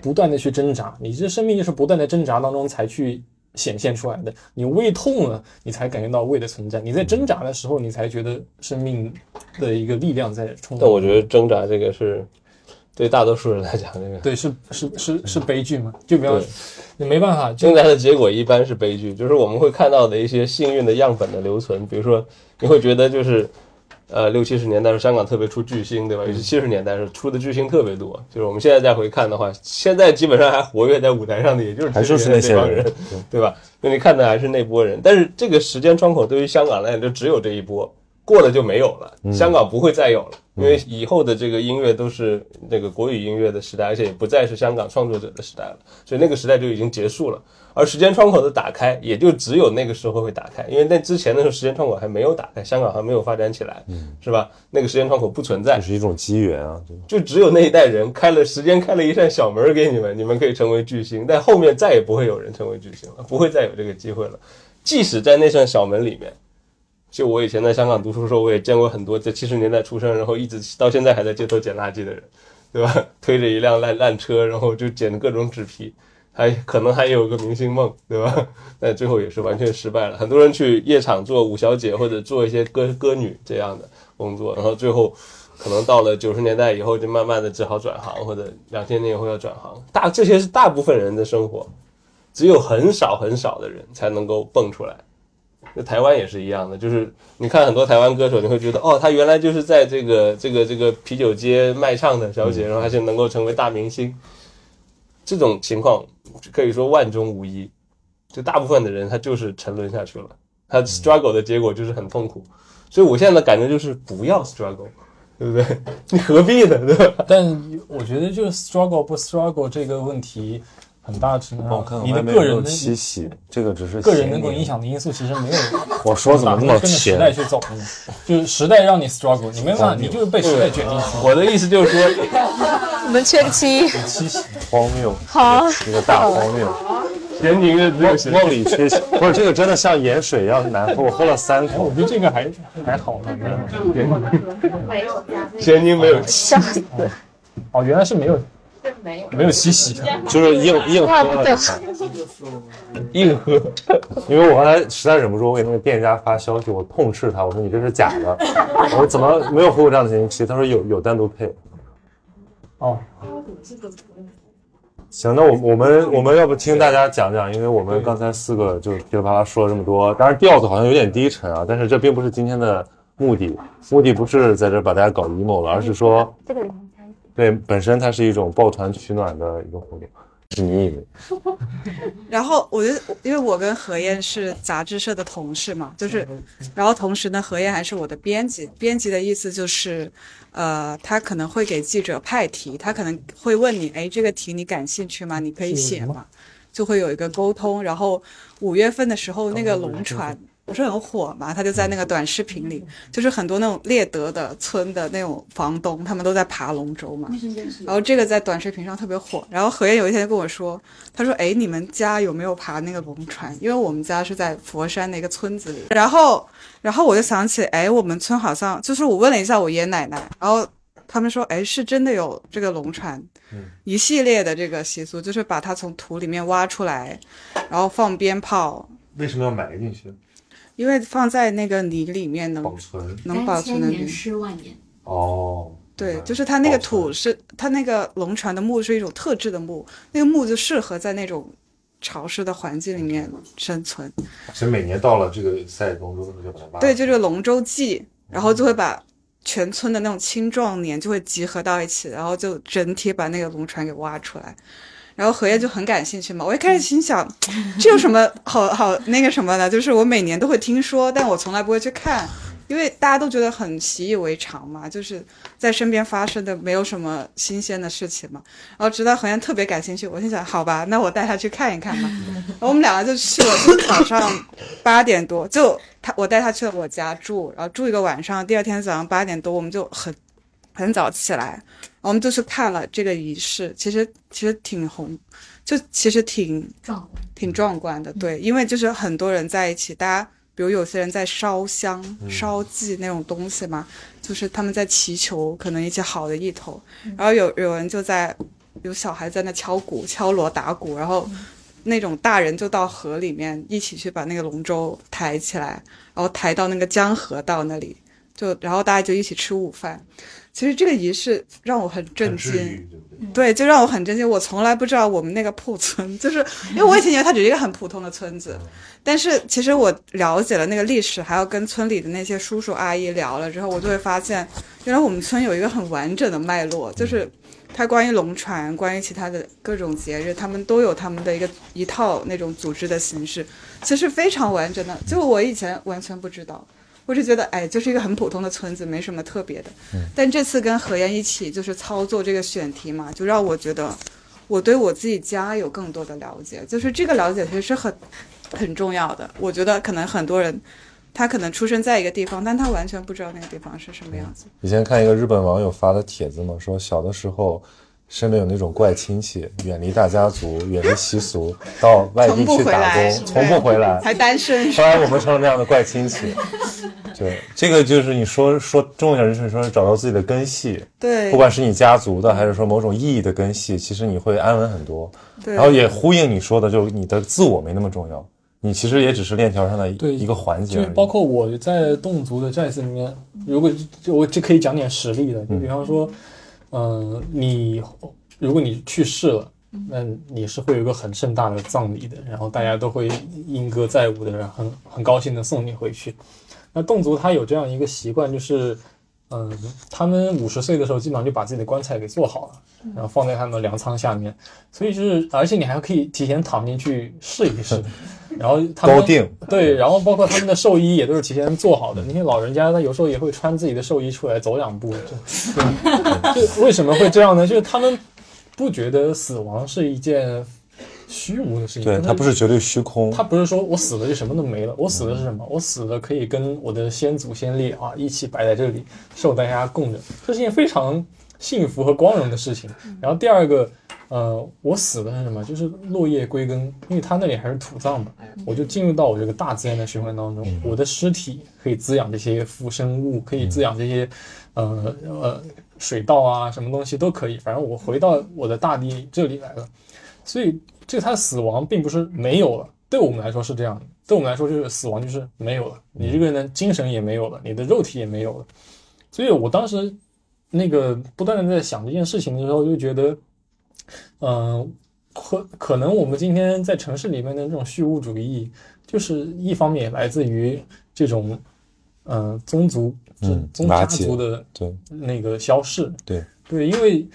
不断的去挣扎，你这生命就是不断的挣扎当中才去显现出来的。你胃痛了，你才感觉到胃的存在；你在挣扎的时候，你才觉得生命的一个力量在冲。但我觉得挣扎这个是对大多数人来讲，这个对是是是是悲剧嘛？就比方你没办法，现在的结果一般是悲剧，就是我们会看到的一些幸运的样本的留存，比如说你会觉得就是。呃，六七十年代时候香港特别出巨星，对吧？尤其七十年代时候出的巨星特别多。就是我们现在再回看的话，现在基本上还活跃在舞台上的，也就是还就是70年代那些帮人，人，对吧？因为你看的还是那波人，但是这个时间窗口对于香港来讲就只有这一波，过了就没有了，香港不会再有了，因为以后的这个音乐都是那个国语音乐的时代，而且也不再是香港创作者的时代了，所以那个时代就已经结束了。而时间窗口的打开，也就只有那个时候会打开，因为那之前的时候时间窗口还没有打开，香港还没有发展起来，是吧？那个时间窗口不存在这，是一种机缘啊。就只有那一代人开了时间开了一扇小门给你们，你们可以成为巨星，但后面再也不会有人成为巨星了，不会再有这个机会了。即使在那扇小门里面，就我以前在香港读书的时候，我也见过很多在七十年代出生，然后一直到现在还在街头捡垃圾的人，对吧？推着一辆烂烂车，然后就捡各种纸皮，还可能还有个明星梦，对吧？但最后也是完全失败了。很多人去夜场做舞小姐或者做一些歌歌女这样的工作，然后最后可能到了九十年代以后，就慢慢的只好转行，或者两千年以后要转行。大这些是大部分人的生活，只有很少很少的人才能够蹦出来。那台湾也是一样的，就是你看很多台湾歌手，你会觉得哦，他原来就是在这个这个这个啤酒街卖唱的小姐，然后他就能够成为大明星。这种情况可以说万中无一，就大部分的人他就是沉沦下去了，他 struggle 的结果就是很痛苦。所以我现在的感觉就是不要 struggle，对不对？你何必呢？对吧？但我觉得就是 struggle 不 struggle 这个问题，很大程度上，你的个人的七喜，这个只是个人能够影。响的因素其实没有。我说怎么那么跟着时代？去走呢？就是时代让你 struggle，你没办法，你就是被时代卷进去。我的意思就是说，我们缺个七，七喜，荒谬，好，一个大荒谬。咸宁的只有咸梦里缺席，不是这个真的像盐水一样难喝，我喝了三口我。觉得这个还还好呢。咸宁没有 笑死，哦，原来是没有没有七喜的。就是硬硬喝硬喝。因为我刚才实在忍不住，我给那个店家发消息，我痛斥他，我说你这是假的，我说怎么没有喝过这样的咸宁七？他说有有单独配。哦，行，那我我们我们要不听大家讲讲，因为我们刚才四个就噼里啪啦说了这么多，当然调子好像有点低沉啊，但是这并不是今天的目的，目的不是在这把大家搞 emo 了，而是说这个对本身它是一种抱团取暖的一个活动，是你以为？然后我就因为我跟何燕是杂志社的同事嘛，就是，然后同时呢，何燕还是我的编辑。编辑的意思就是，呃，他可能会给记者派题，他可能会问你，哎，这个题你感兴趣吗？你可以写吗？就会有一个沟通。然后五月份的时候，那个龙船不是很火嘛，他就在那个短视频里，就是很多那种猎德的村的那种房东，他们都在爬龙舟嘛。然后这个在短视频上特别火。然后何燕有一天就跟我说，他说：“哎，你们家有没有爬那个龙船？因为我们家是在佛山的一个村子里。”然后，然后我就想起，哎，我们村好像就是我问了一下我爷爷奶奶，然后他们说，哎，是真的有这个龙船，一系列的这个习俗，就是把它从土里面挖出来，然后放鞭炮，为什么要埋进去？因为放在那个泥里面能保存能保存的三千年是万年。哦，对，就是它那个土是它那个龙船的木是一种特制的木，那个木就适合在那种潮湿的环境里面生存。所以每年到了这个赛龙舟的时候就把它挖对，就这个龙舟祭，然后就会把全村的那种青壮年就会集合到一起，然后就整体把那个龙船给挖出来。然后荷叶就很感兴趣嘛，我一开始心想，这有什么 好好那个什么的？就是我每年都会听说，但我从来不会去看，因为大家都觉得很习以为常嘛，就是在身边发生的没有什么新鲜的事情嘛。然后直到何燕特别感兴趣，我心想，好吧，那我带他去看一看吧。然后我们两个就去了，就早上八点多，就他我带他去了我家住，然后住一个晚上。第二天早上八点多，我们就很很早起来，我们就去看了这个仪式。其实其实挺红，就其实挺壮挺壮观的，对，因为就是很多人在一起，大家比如有些人在烧香、烧祭那种东西嘛，就是他们在祈求可能一些好的意头，然后有有人就在有小孩在那敲鼓、敲锣打鼓，然后那种大人就到河里面一起去把那个龙舟抬起来，然后抬到那个江河道那里，就然后大家就一起吃午饭。其实这个仪式让我很震惊，对不对？对，就让我很震惊。我从来不知道我们那个破村，就是因为我以前觉得它只是一个很普通的村子，但是其实我了解了那个历史，还要跟村里的那些叔叔阿姨聊了之后，我就会发现，原来我们村有一个很完整的脉络，就是它关于龙船，关于其他的各种节日，他们都有他们的一个一套那种组织的形式，其实非常完整的。就我以前完全不知道。我就觉得，哎，就是一个很普通的村子，没什么特别的。但这次跟何燕一起就是操作这个选题嘛，就让我觉得我对我自己家有更多的了解，就是这个了解其实是很很重要的。我觉得可能很多人他可能出生在一个地方，但他完全不知道那个地方是什么样子。以前看一个日本网友发的帖子嘛，说小的时候身边有那种怪亲戚，远离大家族，远离习俗，到外地去打工，从不回来。还单身，后来我们成了那样的怪亲戚。对，这个就是你说说重要就是说找到自己的根系，对不管是你家族的，还是说某种意义的根系，其实你会安稳很多。对，然后也呼应你说的，就是你的自我没那么重要，你其实也只是链条上的一个环节。就包括我在侗族的寨子里面，如果就我这可以讲点实例的，你比方说，嗯、你如果你去世了，那你是会有一个很盛大的葬礼的，然后大家都会莺歌载舞的，然后很很高兴的送你回去。那侗族他有这样一个习惯，就是，嗯，他们五十岁的时候基本上就把自己的棺材给做好了，然后放在他们的粮仓下面，所以就是，而且你还可以提前躺进去试一试，然后他们对，然后包括他们的寿衣也都是提前做好的。那些老人家他有时候也会穿自己的寿衣出来走两步，就 就为什么会这样呢？就是他们不觉得死亡是一件虚无的事情，对，它不是绝对虚空，他不是说我死了就什么都没了，我死的是什么？我死了可以跟我的先祖先烈啊一起摆在这里，受大家供着，这是一件非常幸福和光荣的事情。然后第二个，呃，我死的是什么？就是落叶归根，因为他那里还是土葬嘛，我就进入到我这个大自然的循环当中，我的尸体可以滋养这些浮生物，可以滋养这些，呃呃水稻啊，什么东西都可以，反正我回到我的大地这里来了。所以这个他的死亡并不是没有了，对我们来说是这样的，对我们来说就是死亡就是没有了，你这个人的精神也没有了，你的肉体也没有了。所以我当时那个不断的在想这件事情的时候，就觉得，嗯、可可能我们今天在城市里面的这种虚无主义，就是一方面也来自于这种，嗯、宗族、嗯宗家族的对那个消逝。对对，因为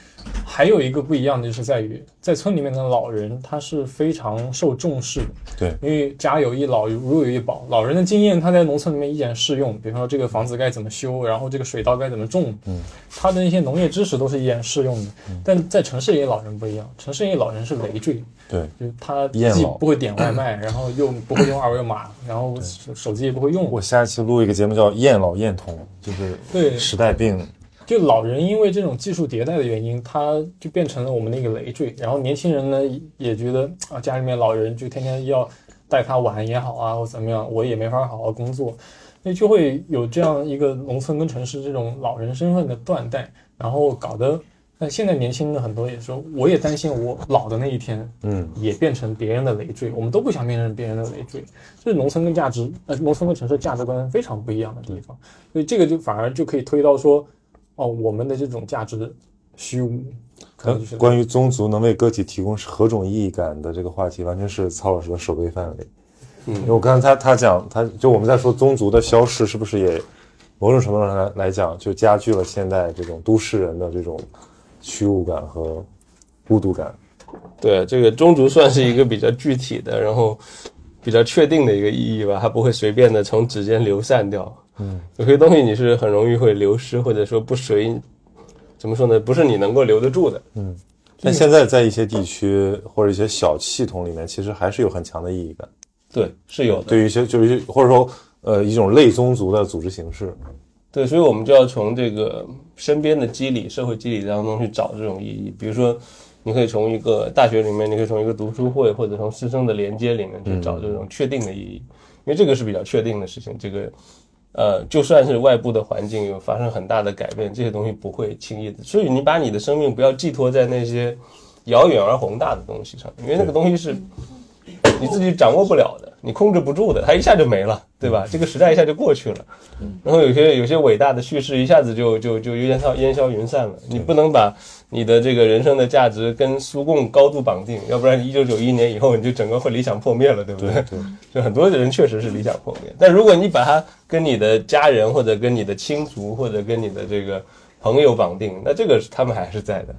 还有一个不一样的就是在于，在村里面的老人他是非常受重视的。对，因为家有一老，如有一宝。老人的经验，他在农村里面依然适用。比方说，这个房子该怎么修，然后这个水稻该怎么种，嗯，他的那些农业知识都是依然适用的。但在城市里的老人不一样，城市里的老人是累赘，对，就是他既不会点外卖，然后又不会用二维码，然后手手机也不会用。我下一期录一个节目叫《厌老厌童》，就是对时代病。就老人因为这种技术迭代的原因，他就变成了我们的一个累赘。然后年轻人呢也觉得啊，家里面老人就天天要带他玩也好啊，或怎么样，我也没法好好工作，那就会有这样一个农村跟城市这种老人身份的断代。然后搞得，那现在年轻的很多也说，我也担心我老的那一天，嗯，也变成别人的累赘。我们都不想变成别人的累赘，这是农村跟价值，呃，农村跟城市价值观非常不一样的地方。所以这个就反而就可以推到说，哦，我们的这种价值虚无，可能就是关于宗族能为个体提供何种意义感的这个话题，完全是曹老师的手背范围。嗯因为我刚才他他讲，他就我们在说宗族的消失，是不是也某种程度上来来讲，就加剧了现代这种都市人的这种虚无感和孤独感？对，这个宗族算是一个比较具体的，然后比较确定的一个意义吧，它不会随便的从指尖流散掉。嗯，有些东西你是很容易会流失，或者说不随，怎么说呢？不是你能够留得住的。嗯但现在在一些地区或者一些小系统里面，其实还是有很强的意义感。对，是有的。对于一些就是或者说呃一种类宗族的组织形式，对，所以我们就要从这个身边的机理、社会机理当中去找这种意义。比如说，你可以从一个大学里面，你可以从一个读书会或者从师生的连接里面去找这种确定的意义，因为这个是比较确定的事情。这个，呃，就算是外部的环境有发生很大的改变，这些东西不会轻易的。所以你把你的生命不要寄托在那些遥远而宏大的东西上，因为那个东西是你自己掌握不了的，你控制不住的，它一下就没了，对吧？这个时代一下就过去了。然后有些有些伟大的叙事一下子就就就烟消烟消云散了。你不能把你的这个人生的价值跟苏共高度绑定，要不然一九九一年以后你就整个会理想破灭了，对不对？对，就很多人确实是理想破灭。但如果你把它跟你的家人或者跟你的亲族或者跟你的这个朋友绑定，那这个是他们还是在的。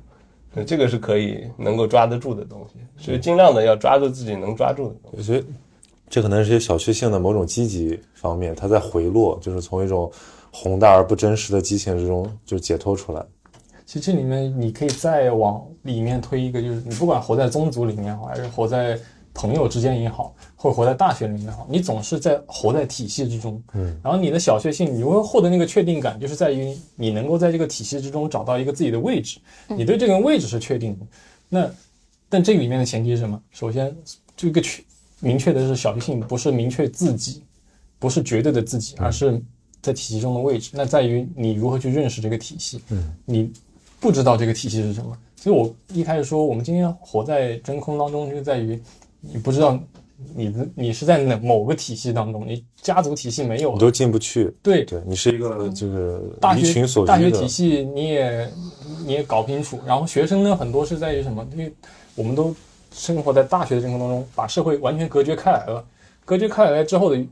那这个是可以能够抓得住的东西，所以尽量的要抓住自己能抓住的东西。我觉得这可能是一些小确幸的某种积极方面，它在回落，就是从一种宏大而不真实的激情之中就解脱出来。其实这里面你可以再往里面推一个，就是你不管活在宗族里面好，还是活在朋友之间也好，或者活在大学里面也好，你总是在活在体系之中。嗯，然后你的小确幸，你如何获得那个确定感，就是在于你能够在这个体系之中找到一个自己的位置，你对这个位置是确定的。那但这个里面的前提是什么？首先，这个确明确的是小确幸，不是明确自己，不是绝对的自己，而是在体系中的位置。那在于你如何去认识这个体系。嗯，你不知道这个体系是什么。所以我一开始说，我们今天活在真空当中，就在于你不知道你的你是在哪某个体系当中，你家族体系没有了，你都进不去。对对你是一个就是大学离群所大学体系你也你也搞不清楚。然后学生呢，很多是在于什么？因为我们都生活在大学的真空当中，把社会完全隔绝开来了。隔绝开来之后的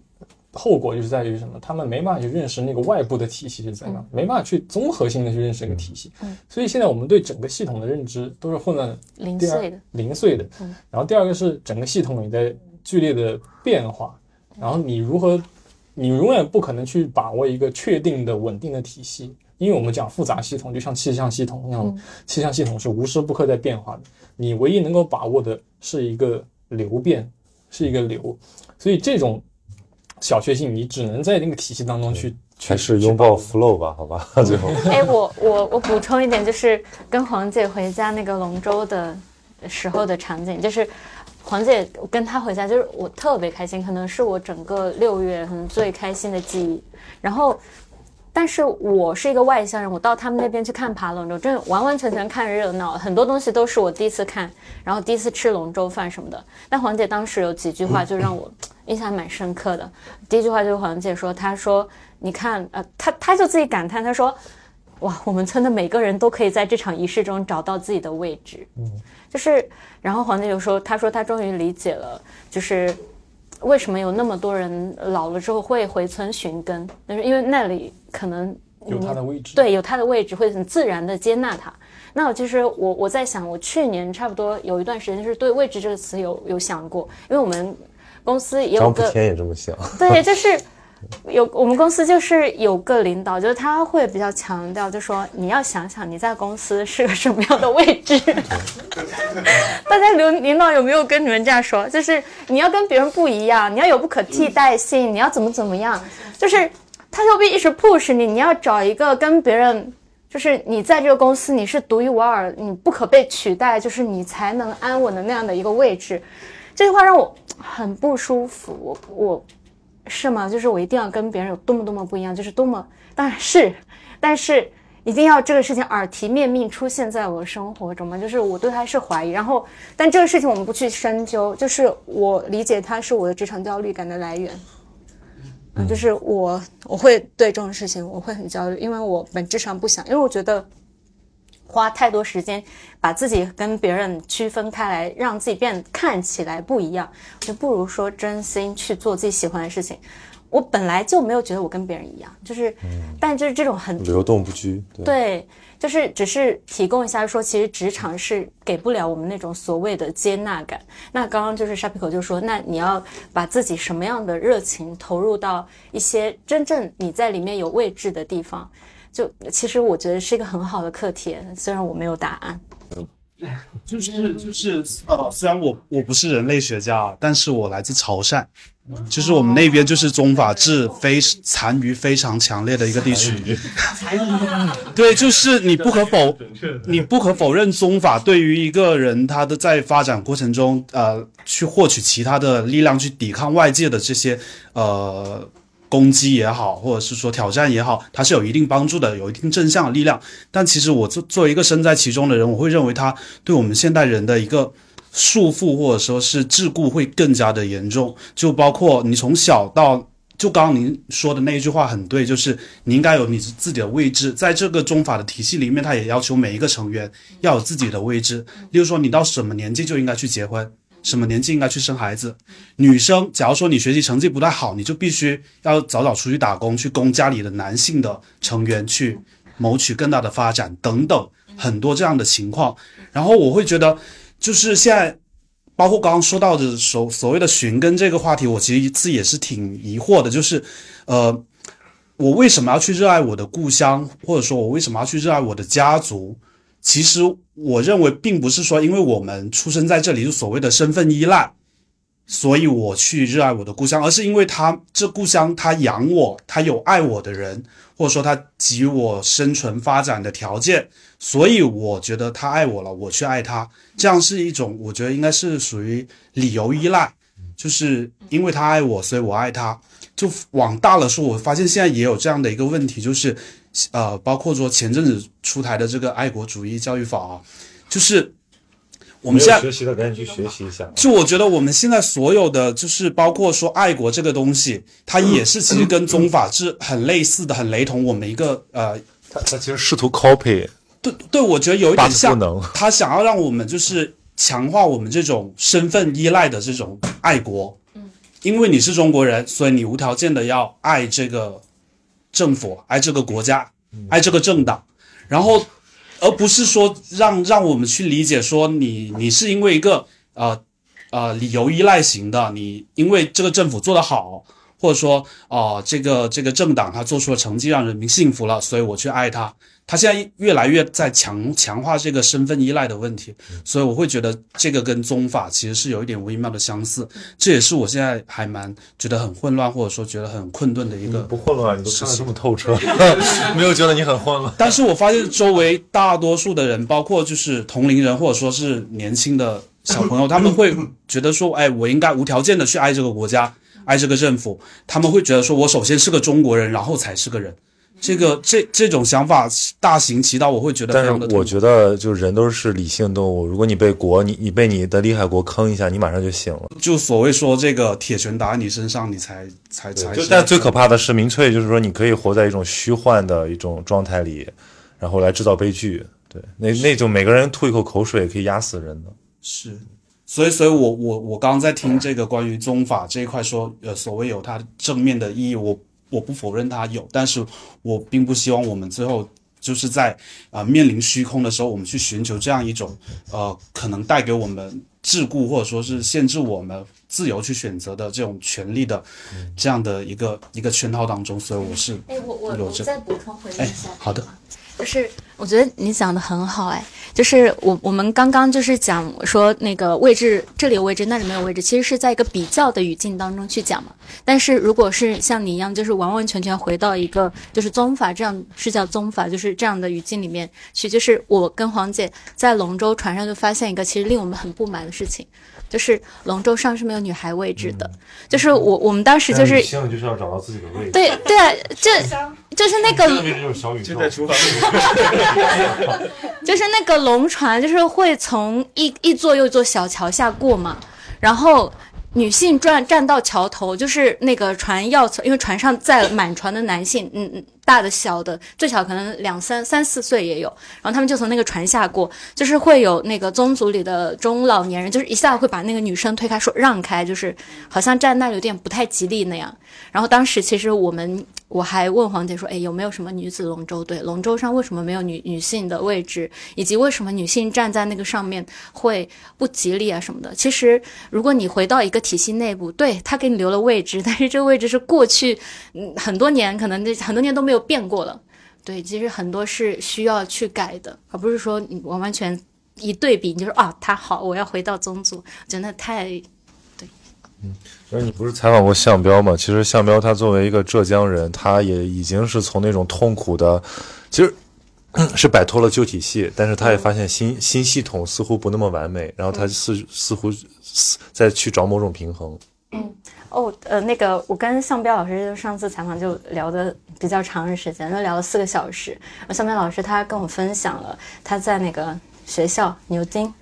后果就是在于什么？他们没办法去认识那个外部的体系是怎样，没办法去综合性的去认识一个体系。嗯。所以现在我们对整个系统的认知都是混乱零碎的，零碎的嗯。然后第二个是整个系统也在剧烈的变化，然后你如何，你永远不可能去把握一个确定的稳定的体系，因为我们讲复杂系统，就像气象系统一样，嗯。气象系统是无时不刻在变化的，你唯一能够把握的是一个流变，是一个流，所以这种小确幸，你只能在那个体系当中去。还是拥抱 flow 吧，好吧，最后哎，我我我补充一点，就是跟黄姐回家那个龙舟的时候的场景，就是黄姐跟她回家，就是我特别开心，可能是我整个六月可能最开心的记忆。然后，但是我是一个外乡人，我到他们那边去看爬龙舟，真的完完全全看热闹，很多东西都是我第一次看，然后第一次吃龙舟饭什么的。但黄姐当时有几句话就让我印象蛮深刻的。第一句话就是黄姐说，她说：“你看，呃，她她就自己感叹，她说。”哇，我们村的每个人都可以在这场仪式中找到自己的位置。嗯，就是，然后黄姐就说，她说她终于理解了，就是为什么有那么多人老了之后会回村寻根，就是因为那里可能有他的位置，对，有他的位置，会很自然的接纳他。那我其实我我在想，我去年差不多有一段时间就是对“位置”这个词有有想过，因为我们公司也有个张普天也这么想。对，就是有我们公司就是有个领导，就是他会比较强调，就说你要想想你在公司是个什么样的位置。大家领领导有没有跟你们这样说？就是你要跟别人不一样，你要有不可替代性，你要怎么怎么样？就是他就会一直 push 你，你要找一个跟别人。就是你在这个公司你是独一无二，你不可被取代，就是你才能安稳的那样的一个位置。这句话让我很不舒服。我我是吗？就是我一定要跟别人有多么多么不一样，就是多么当然是，但是一定要这个事情耳提面命出现在我的生活中吗？就是我对他是怀疑，然后但这个事情我们不去深究，就是我理解他是我的职场焦虑感的来源。嗯，就是我我会对这种事情我会很焦虑，因为我本质上不想，因为我觉得花太多时间把自己跟别人区分开来，让自己变看起来不一样，就不如说真心去做自己喜欢的事情。我本来就没有觉得我跟别人一样，就是，嗯但就是这种很流动不拘，对，对，就是只是提供一下说，其实职场是给不了我们那种所谓的接纳感。那刚刚就是沙皮口就说，那你要把自己什么样的热情投入到一些真正你在里面有位置的地方，就其实我觉得是一个很好的课题，虽然我没有答案。就是就是呃，虽然我我不是人类学家，但是我来自潮汕，就是我们那边就是宗法制非残余非常强烈的一个地区。对，就是你不可否，你不可否认宗法对于一个人他的在发展过程中，呃，去获取其他的力量，去抵抗外界的这些呃。攻击也好，或者是说挑战也好，它是有一定帮助的，有一定正向的力量。但其实我作作为一个身在其中的人，我会认为它对我们现代人的一个束缚或者说是桎梏会更加的严重。就包括你从小到，就刚刚您说的那一句话很对，就是你应该有你自己的位置，在这个中法的体系里面，它也要求每一个成员要有自己的位置。例如说，你到什么年纪就应该去结婚。什么年纪应该去生孩子？女生，假如说你学习成绩不太好，你就必须要早早出去打工，去供家里的男性的成员去谋取更大的发展等等，很多这样的情况。然后我会觉得，就是现在，包括刚刚说到的所所谓的寻根这个话题，我其实自己也是挺疑惑的，就是，呃，我为什么要去热爱我的故乡，或者说我为什么要去热爱我的家族？其实我认为，并不是说因为我们出生在这里就所谓的身份依赖，所以我去热爱我的故乡，而是因为他这故乡他养我，他有爱我的人，或者说他给予我生存发展的条件，所以我觉得他爱我了，我去爱他，这样是一种我觉得应该是属于理由依赖，就是因为他爱我，所以我爱他。就往大了说，我发现现在也有这样的一个问题，就是。呃，包括说前阵子出台的这个爱国主义教育法啊，就是我们现在学习的赶紧去学习一下。就我觉得我们现在所有的，就是包括说爱国这个东西，它也是其实跟宗法是很类似的，很雷同。我们一个呃，他他其实试图 copy，对对，我觉得有一点像，不能他想要让我们就是强化我们这种身份依赖的这种爱国。嗯，因为你是中国人，所以你无条件的要爱这个。政府爱这个国家，爱这个政党，然后，而不是说让让我们去理解说你你是因为一个呃呃理由依赖型的，你因为这个政府做得好，或者说哦这个这个政党他做出了成绩让人民信服了，所以我去爱他。他现在越来越在强强化这个身份依赖的问题，所以我会觉得这个跟宗法其实是有一点微妙的相似，这也是我现在还蛮觉得很混乱，或者说觉得很困顿的一个。不混乱，你都看得这么透彻，没有觉得你很混乱。但是我发现周围大多数的人，包括就是同龄人或者说是年轻的小朋友，他们会觉得说，哎，我应该无条件的去爱这个国家，爱这个政府。他们会觉得说我首先是个中国人，然后才是个人。这个这这种想法大行其道，我会觉得。但是我觉得，就人都是理性动物。如果你被国，你你被你的厉害国坑一下，你马上就醒了。就所谓说这个铁拳打在你身上，你才才才。但最可怕的是民粹，就是说你可以活在一种虚幻的一种状态里，然后来制造悲剧。对，那那种每个人吐一口口水可以压死人的。是，所以所以我我我刚刚在听这个关于宗法这一块说，呃，所谓有它正面的意义，我。我不否认它有，但是我并不希望我们最后就是在啊面临虚空的时候，我们去寻求这样一种呃可能带给我们桎梏或者说是限制我们自由去选择的这种权利的这样的一个一个圈套当中。所以我是哎，我我我再补充回应一下，好的，就是我觉得你讲的很好，哎。就是我我们刚刚就是讲说那个位置这里有位置那里没有位置，其实是在一个比较的语境当中去讲嘛。但是如果是像你一样，就是完完全全回到一个就是宗法这样是叫宗法，就是这样的语境里面去，就是我跟黄姐在龙舟船上就发现一个其实令我们很不满的事情，就是龙舟上是没有女孩位置的。就是我我们当时就是女性就是要找到自己的位置。对对啊，这就是那个就是小宇宙，在厨房。就是那个龙船，就是会从一一座又一座小桥下过嘛，然后女性站站到桥头，就是那个船要从，因为船上载满船的男性，嗯嗯，大的小的，最小可能两三三四岁也有，然后他们就从那个船下过，就是会有那个宗族里的中老年人，就是一下会把那个女生推开，说让开，就是好像站那有点不太吉利那样。然后当时其实我们。我还问黄姐说：“哎，有没有什么女子龙舟队？龙舟上为什么没有女女性的位置？以及为什么女性站在那个上面会不吉利啊什么的？其实，如果你回到一个体系内部，对他给你留了位置，但是这个位置是过去嗯很多年，可能这很多年都没变过了。对，其实很多是需要去改的，而不是说你完完全一对比，你就说啊，他好，我要回到宗族，真的太对。”嗯。因为你不是采访过项彪吗？其实项彪他作为一个浙江人，他也已经是从那种痛苦的，其实是摆脱了旧体系，但是他也发现新新系统似乎不那么完美，然后他似似乎在去找某种平衡。嗯，哦，呃，那个我跟向彪老师就上次采访就聊的比较长的时间，就聊了四个小时。向彪老师他跟我分享了他在那个学校牛津，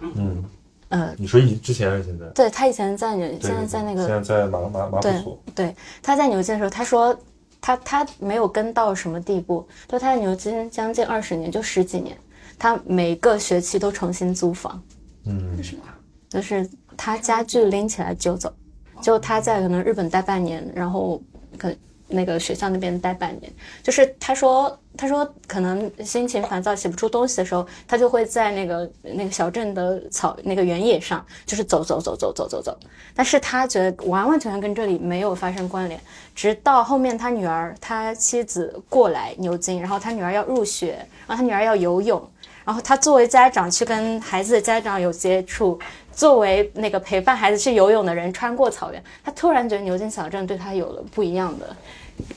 嗯。呃，你说以之前还是现在？对他以前在牛，现在在那个，现在在马马马普所。对，他在牛津的时候，他说他他没有跟到什么地步，就他在牛津将近二十年，就十几年，他每个学期都重新租房。嗯，为什么？就是他家具拎起来就走，就他在可能日本待半年，然后可。那个学校那边待半年，就是他说，他说可能心情烦躁写不出东西的时候，他就会在那个那个小镇的草那个原野上，就是走走走走走走走。但是他觉得完完全全跟这里没有发生关联，直到后面他女儿他妻子过来牛津，然后他女儿要入学，然后他女儿要游泳，然后他作为家长去跟孩子的家长有接触。作为那个陪伴孩子去游泳的人，穿过草原，他突然觉得牛津小镇对他有了不一样的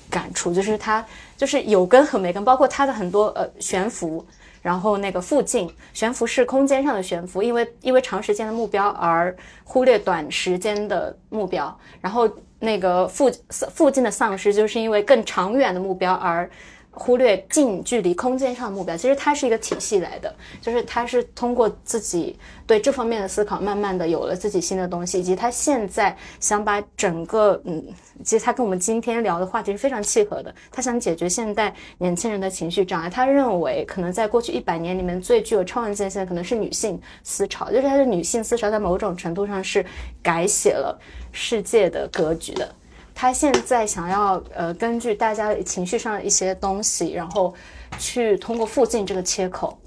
感触，就是他就是有根和没根，包括他的很多呃悬浮，然后那个附近悬浮是空间上的悬浮，因为因为长时间的目标而忽略短时间的目标，然后那个附附近的丧失就是因为更长远的目标而。忽略近距离空间上的目标，其实它是一个体系来的，就是他是通过自己对这方面的思考，慢慢的有了自己新的东西，以及他现在想把整个，嗯，其实他跟我们今天聊的话题是非常契合的。他想解决现代年轻人的情绪障碍，他认为可能在过去一百年里面最具有创新性的可能是女性思潮，就是他的女性思潮在某种程度上是改写了世界的格局的。他现在想要呃，根据大家情绪上的一些东西，然后去通过附近这个切口，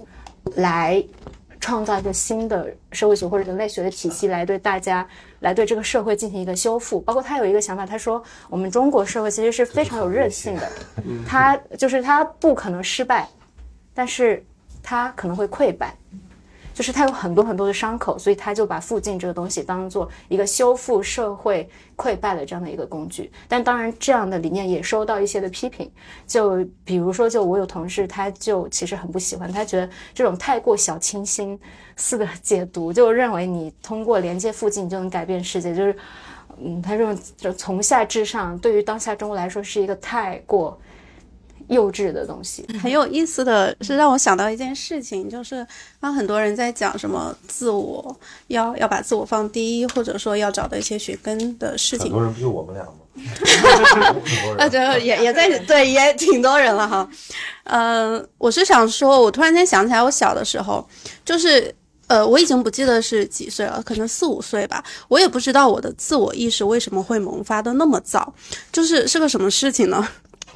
来创造一个新的社会学或者人类学的体系，来对大家，来对这个社会进行一个修复。包括他有一个想法，他说我们中国社会其实是非常有韧性的，他就是他不可能失败，但是他可能会溃败。就是他有很多很多的伤口，所以他就把附近这个东西当做一个修复社会溃败的这样的一个工具。但当然，这样的理念也受到一些的批评。就比如说，就我有同事，他就其实很不喜欢，他觉得这种太过小清新似的解读，就认为你通过连接附近就能改变世界，就是，嗯，他认为就从下至上，对于当下中国来说是一个太过。幼稚的东西很有意思的是，让我想到一件事情，就是当很多人在讲什么自我要要把自我放低，或者说要找到一些学根的事情。很多人不就我们俩吗？啊，就也也在对，也挺多人了哈。嗯，我是想说，我突然间想起来，我小的时候，就是呃，我已经不记得是几岁了，可能四五岁吧。我也不知道我的自我意识为什么会萌发的那么早，就是是个什么事情呢？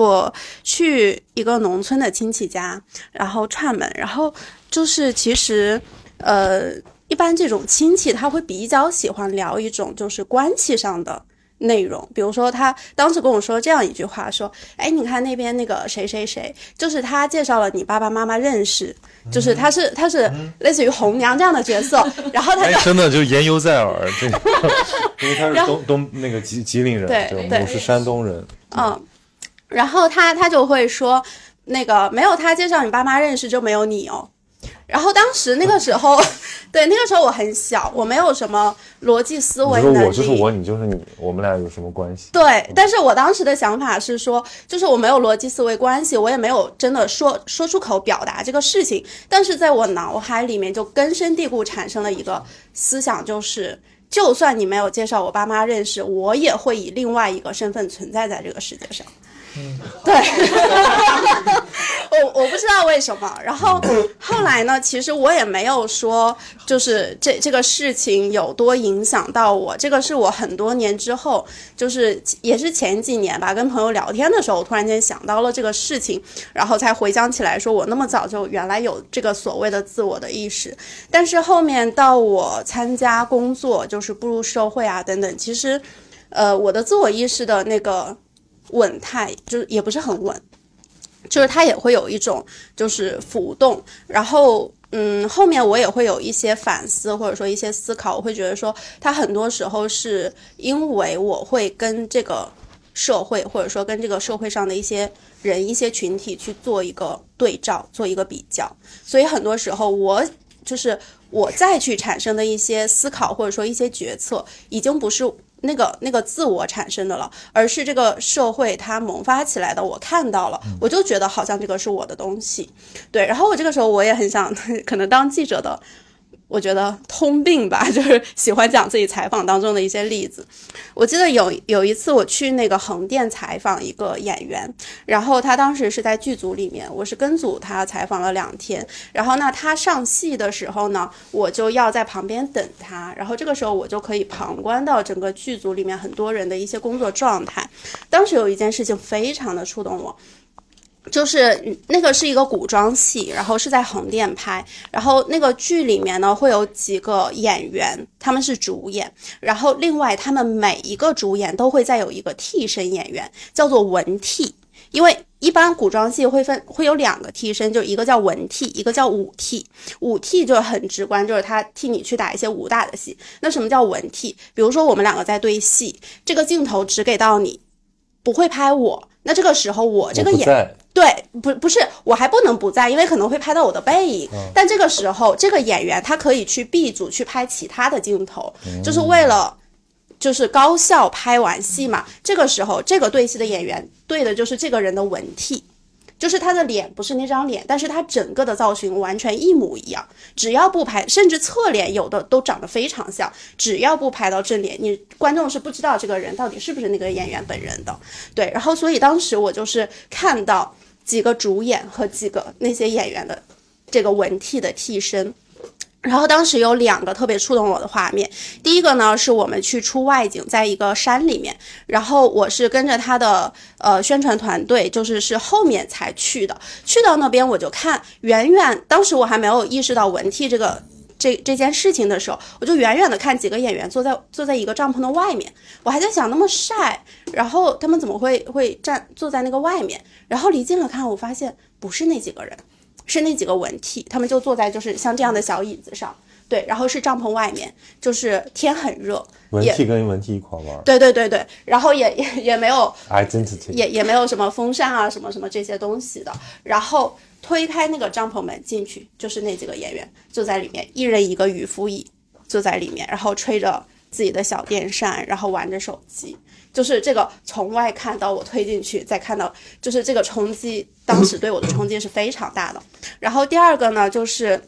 我去一个农村的亲戚家，然后串门，然后就是其实，呃，一般这种亲戚他会比较喜欢聊一种就是关系上的内容，比如说他当时跟我说这样一句话，说，哎，你看那边那个谁谁谁，就是他介绍了你爸爸妈妈认识，就是他是他是类似于红娘这样的角色，然后他真的就言犹在耳，因为他是东东那个吉吉林人，对，我是山东人，嗯。然后他他就会说，那个没有他介绍你爸妈认识就没有你哦。然后当时那个时候，对那个时候我很小，我没有什么逻辑思维能力。我就是我，你就是你，我们俩有什么关系？对，但是我当时的想法是说，就是我没有逻辑思维关系，我也没有真的说说出口表达这个事情，但是在我脑海里面就根深蒂固产生了一个思想，就是就算你没有介绍我爸妈认识，我也会以另外一个身份存在在这个世界上。对，我我不知道为什么。然后 后来呢，其实我也没有说，就是这这个事情有多影响到我。这个是我很多年之后，就是也是前几年吧，跟朋友聊天的时候，突然间想到了这个事情，然后才回想起来，说我那么早就原来有这个所谓的自我的意识。但是后面到我参加工作，就是步入社会啊等等，其实，呃，我的自我意识的那个。稳态就是也不是很稳，就是它也会有一种就是浮动，然后嗯，后面我也会有一些反思或者说一些思考，我会觉得说它很多时候是因为我会跟这个社会或者说跟这个社会上的一些人一些群体去做一个对照，做一个比较，所以很多时候我就是我再去产生的一些思考或者说一些决策，已经不是。那个那个自我产生的了，而是这个社会它萌发起来的。我看到了，我就觉得好像这个是我的东西，对。然后我这个时候我也很想，可能当记者的。我觉得通病吧，就是喜欢讲自己采访当中的一些例子。我记得有有一次我去那个横店采访一个演员，然后他当时是在剧组里面，我是跟组他采访了两天。然后呢，他上戏的时候呢，我就要在旁边等他。然后这个时候我就可以旁观到整个剧组里面很多人的一些工作状态。当时有一件事情非常的触动我。就是那个是一个古装戏，然后是在横店拍，然后那个剧里面呢会有几个演员，他们是主演，然后另外他们每一个主演都会再有一个替身演员，叫做文替，因为一般古装戏会分会有两个替身，就一个叫文替，一个叫武替。武替就很直观，就是他替你去打一些武打的戏。那什么叫文替？比如说我们两个在对戏，这个镜头只给到你，不会拍我。那这个时候，我这个演对不不是我还不能不在，因为可能会拍到我的背影。但这个时候，这个演员他可以去 B 组去拍其他的镜头，就是为了就是高效拍完戏嘛。这个时候，这个对戏的演员对的就是这个人的文替。就是他的脸不是那张脸，但是他整个的造型完全一模一样。只要不拍，甚至侧脸有的都长得非常像。只要不拍到正脸，你观众是不知道这个人到底是不是那个演员本人的。对，然后所以当时我就是看到几个主演和几个那些演员的这个文替的替身。然后当时有两个特别触动我的画面，第一个呢是我们去出外景，在一个山里面，然后我是跟着他的呃宣传团队，就是是后面才去的。去到那边我就看远远，当时我还没有意识到文替这个这这件事情的时候，我就远远的看几个演员坐在坐在一个帐篷的外面，我还在想那么晒，然后他们怎么会会站坐在那个外面？然后离近了看，我发现不是那几个人。是那几个文替，他们就坐在就是像这样的小椅子上，对，然后是帐篷外面，就是天很热。文替跟文替一块玩。对对对对，然后也也也没有 identity，也也没有什么风扇啊什么什么这些东西的。然后推开那个帐篷门进去，就是那几个演员就在里面，一人一个渔夫椅坐在里面，然后吹着自己的小电扇，然后玩着手机。就是这个从外看到我推进去，再看到就是这个冲击，当时对我的冲击是非常大的。然后第二个呢，就是，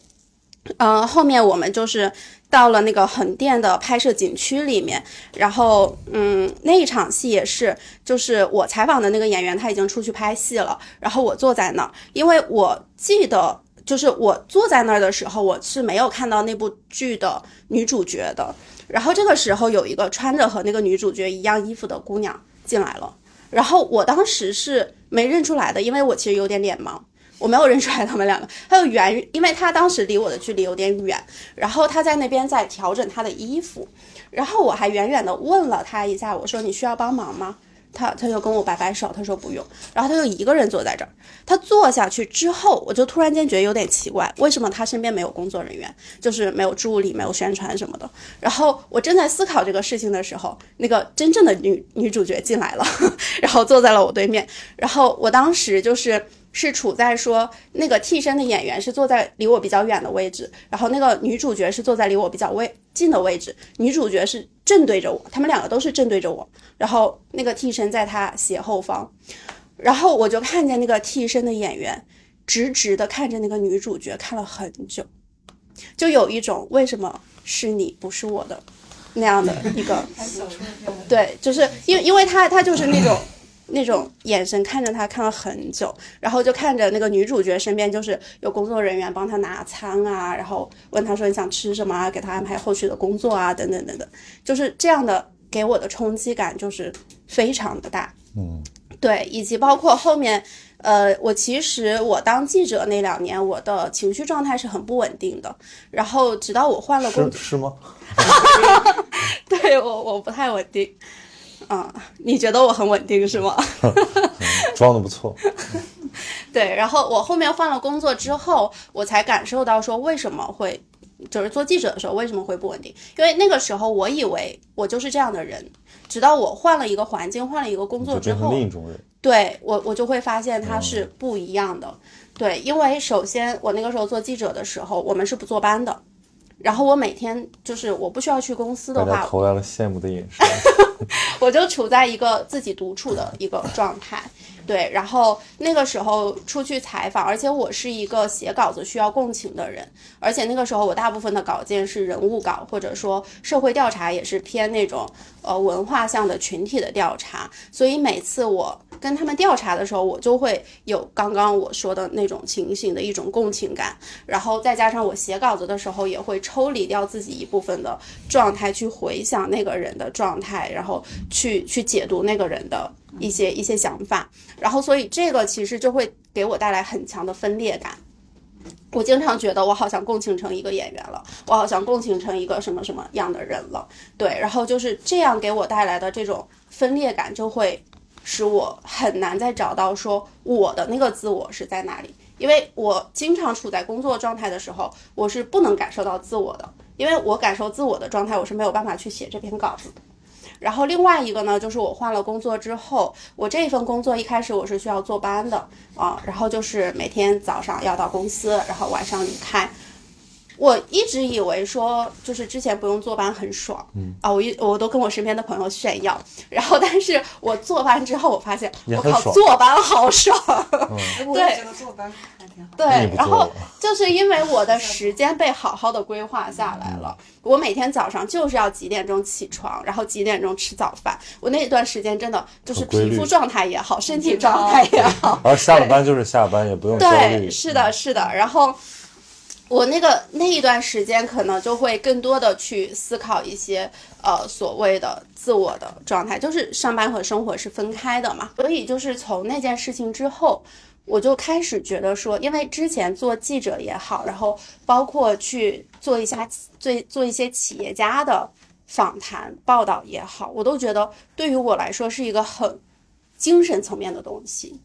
呃，后面我们就是到了那个横店的拍摄景区里面，然后嗯，那一场戏也是，就是我采访的那个演员他已经出去拍戏了，然后我坐在那儿，因为我记得就是我坐在那儿的时候，我是没有看到那部剧的女主角的。然后这个时候有一个穿着和那个女主角一样衣服的姑娘进来了，然后我当时是没认出来的，因为我其实有点脸盲，我没有认出来他们两个。还有远，因为她当时离我的距离有点远，然后她在那边在调整她的衣服，然后我还远远的问了她一下，我说你需要帮忙吗？他他就跟我摆摆手，他说不用，然后他就一个人坐在这儿。他坐下去之后，我就突然间觉得有点奇怪，为什么他身边没有工作人员，就是没有助理、没有宣传什么的。然后我正在思考这个事情的时候，那个真正的女女主角进来了，然后坐在了我对面。然后我当时就是是处在说那个替身的演员是坐在离我比较远的位置，然后那个女主角是坐在离我比较位近的位置，女主角是正对着我，他们两个都是正对着我，然后那个替身在她斜后方，然后我就看见那个替身的演员直直的看着那个女主角看了很久，就有一种为什么是你不是我的那样的一个，对，就是因为因为他他就是那种。那种眼神看着他看了很久，然后就看着那个女主角身边就是有工作人员帮他拿餐啊，然后问他说你想吃什么啊，给他安排后续的工作啊，等等等等，就是这样的给我的冲击感就是非常的大。嗯，对，以及包括后面，呃，我其实我当记者那两年，我的情绪状态是很不稳定的，然后直到我换了工是是吗？对我我不太稳定。啊、你觉得我很稳定是吗？装的不错。对，然后我后面换了工作之后，我才感受到说为什么会，就是做记者的时候为什么会不稳定，因为那个时候我以为我就是这样的人，直到我换了一个环境，换了一个工作之后另一种人。对我我就会发现他是不一样的。对，因为首先我那个时候做记者的时候，我们是不坐班的，然后我每天就是我不需要去公司的话，投来了羡慕的眼神。我就处在一个自己独处的一个状态，对，然后那个时候出去采访，而且我是一个写稿子需要共情的人，而且那个时候我大部分的稿件是人物稿，或者说社会调查也是偏那种呃文化向的群体的调查，所以每次我跟他们调查的时候，我就会有刚刚我说的那种情形的一种共情感，然后再加上我写稿子的时候也会抽离掉自己一部分的状态去回想那个人的状态，然后去去解读那个人的一些一些想法，然后所以这个其实就会给我带来很强的分裂感。我经常觉得我好像共情成一个演员了，我好像共情成一个什么什么样的人了，对，然后就是这样给我带来的这种分裂感，就会使我很难再找到说我的那个自我是在哪里，因为我经常处在工作状态的时候，我是不能感受到自我的，因为我感受自我的状态，我是没有办法去写这篇稿子的。然后另外一个呢，就是我换了工作之后，我这份工作一开始我是需要坐班的啊，然后就是每天早上要到公司，然后晚上离开。我一直以为说，就是之前不用坐班很爽，嗯。啊，我一我都跟我身边的朋友炫耀，然后但是我坐班之后，我发现我靠，坐班好爽，我也觉得坐班还挺好。对，然后就是因为我的时间被好好的规划下来了，我每天早上就是要几点钟起床，然后几点钟吃早饭。我那段时间真的就是皮肤状态也好，身体状态也好，而下了班就是下班，也不用焦虑。对，。是的，是的。然后我那个那一段时间，可能就会更多的去思考一些呃所谓的自我的状态，就是上班和生活是分开的嘛。所以就是从那件事情之后。我就开始觉得说，因为之前做记者也好，然后包括去做一下做做一些企业家的访谈报道也好，我都觉得对于我来说是一个很精神层面的东西。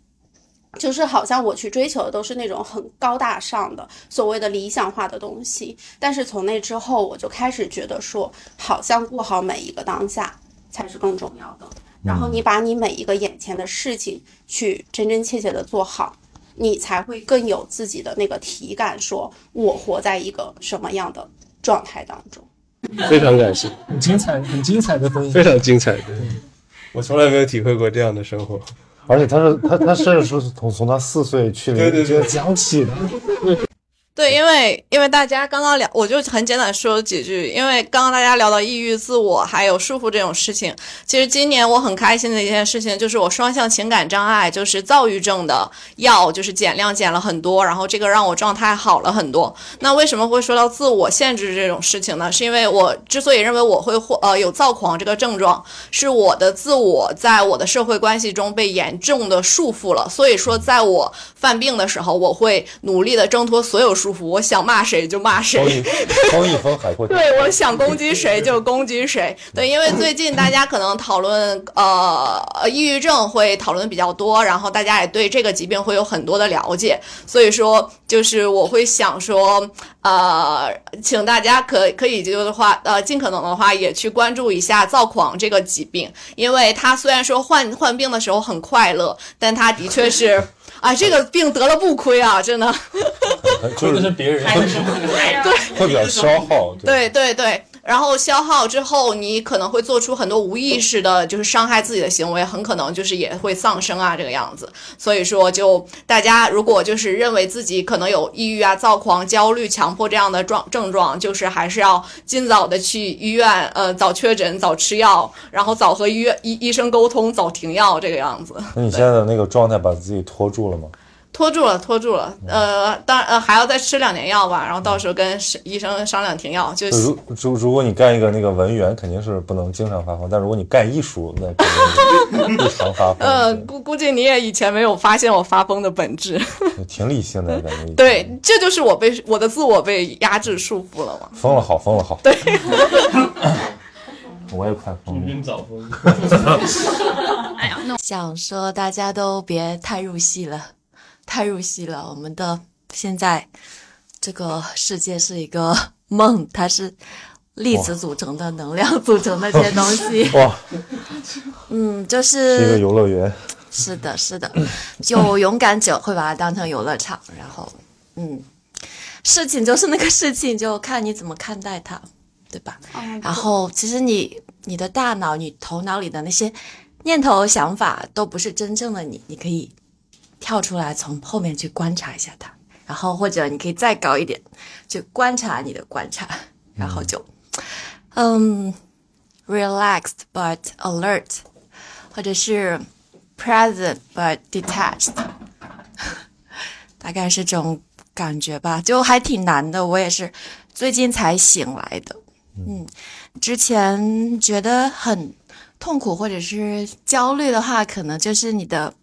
就是好像我去追求的都是那种很高大上的所谓的理想化的东西，但是从那之后，我就开始觉得说，好像过好每一个当下才是更重要的。然后你把你每一个眼前的事情去真真切切的做好，你才会更有自己的那个体感，说我活在一个什么样的状态当中。非常感谢，很精彩，很精彩的分享非。常精彩的。我从来没有体会过这样的生活。而且他是他他甚至说是从从他四岁去对对对。临江起的，对，因为因为大家刚刚聊，我就很简短说几句。因为刚刚大家聊到抑郁、自我还有束缚这种事情，其实今年我很开心的一件事情就是我双向情感障碍，就是躁郁症的药就是减量减了很多，然后这个让我状态好了很多。那为什么会说到自我限制这种事情呢？是因为我之所以认为我会或呃有躁狂这个症状，是我的自我在我的社会关系中被严重的束缚了。所以说，在我犯病的时候，我会努力的挣脱所有束缚，我想骂谁就骂谁。高一风一风海阔天。对，我想攻击谁就攻击谁。对，因为最近大家可能讨论呃呃抑郁症会讨论比较多，然后大家也对这个疾病会有很多的了解，所以说就是我会想说，呃，请大家可可以就的话，呃，尽可能的话也去关注一下躁狂这个疾病，因为它虽然说患患病的时候很快乐，但他的确是。啊，这个病得了不亏啊，真的。亏的是别人，会比较消耗。对对对。然后消耗之后，你可能会做出很多无意识的，就是伤害自己的行为，很可能就是也会丧生啊，这个样子。所以说，就大家如果就是认为自己可能有抑郁啊、躁狂、焦虑、强迫这样的状症状，就是还是要尽早的去医院，呃，早确诊、早吃药，然后早和医院医医生沟通，早停药，这个样子。那你现在的那个状态，把自己拖住了吗？拖住了，拖住了。呃，当呃还要再吃两年药吧，然后到时候跟医生商量停药。就如如如果你干一个那个文员，肯定是不能经常发疯；但如果你干艺术，那肯定日常发疯。呃，估估计你也以前没有发现我发疯的本质。挺理性的感觉。对，这就是我被我的自我被压制束缚了嘛。疯了好，疯了好。对。我也快疯了。早疯。哎呀，想说大家都别太入戏了。太入戏了，我们的现在这个世界是一个 梦，它是粒子组成的，能量组成的这些东西。哇，嗯，就是一个游乐园。是的，是的，就勇敢者会把它当成游乐场，然后，嗯，事情就是那个事情，就看你怎么看待它，对吧？然后，其实你你的大脑、你头脑里的那些念头、想法，都不是真正的你，你可以。跳出来，从后面去观察一下它，然后或者你可以再高一点，去观察你的观察，然后就，嗯，relaxed but alert，或者是 present but detached，大概是这种感觉吧，就还挺难的。我也是最近才醒来的，嗯，之前觉得很痛苦或者是焦虑的话，可能就是你的。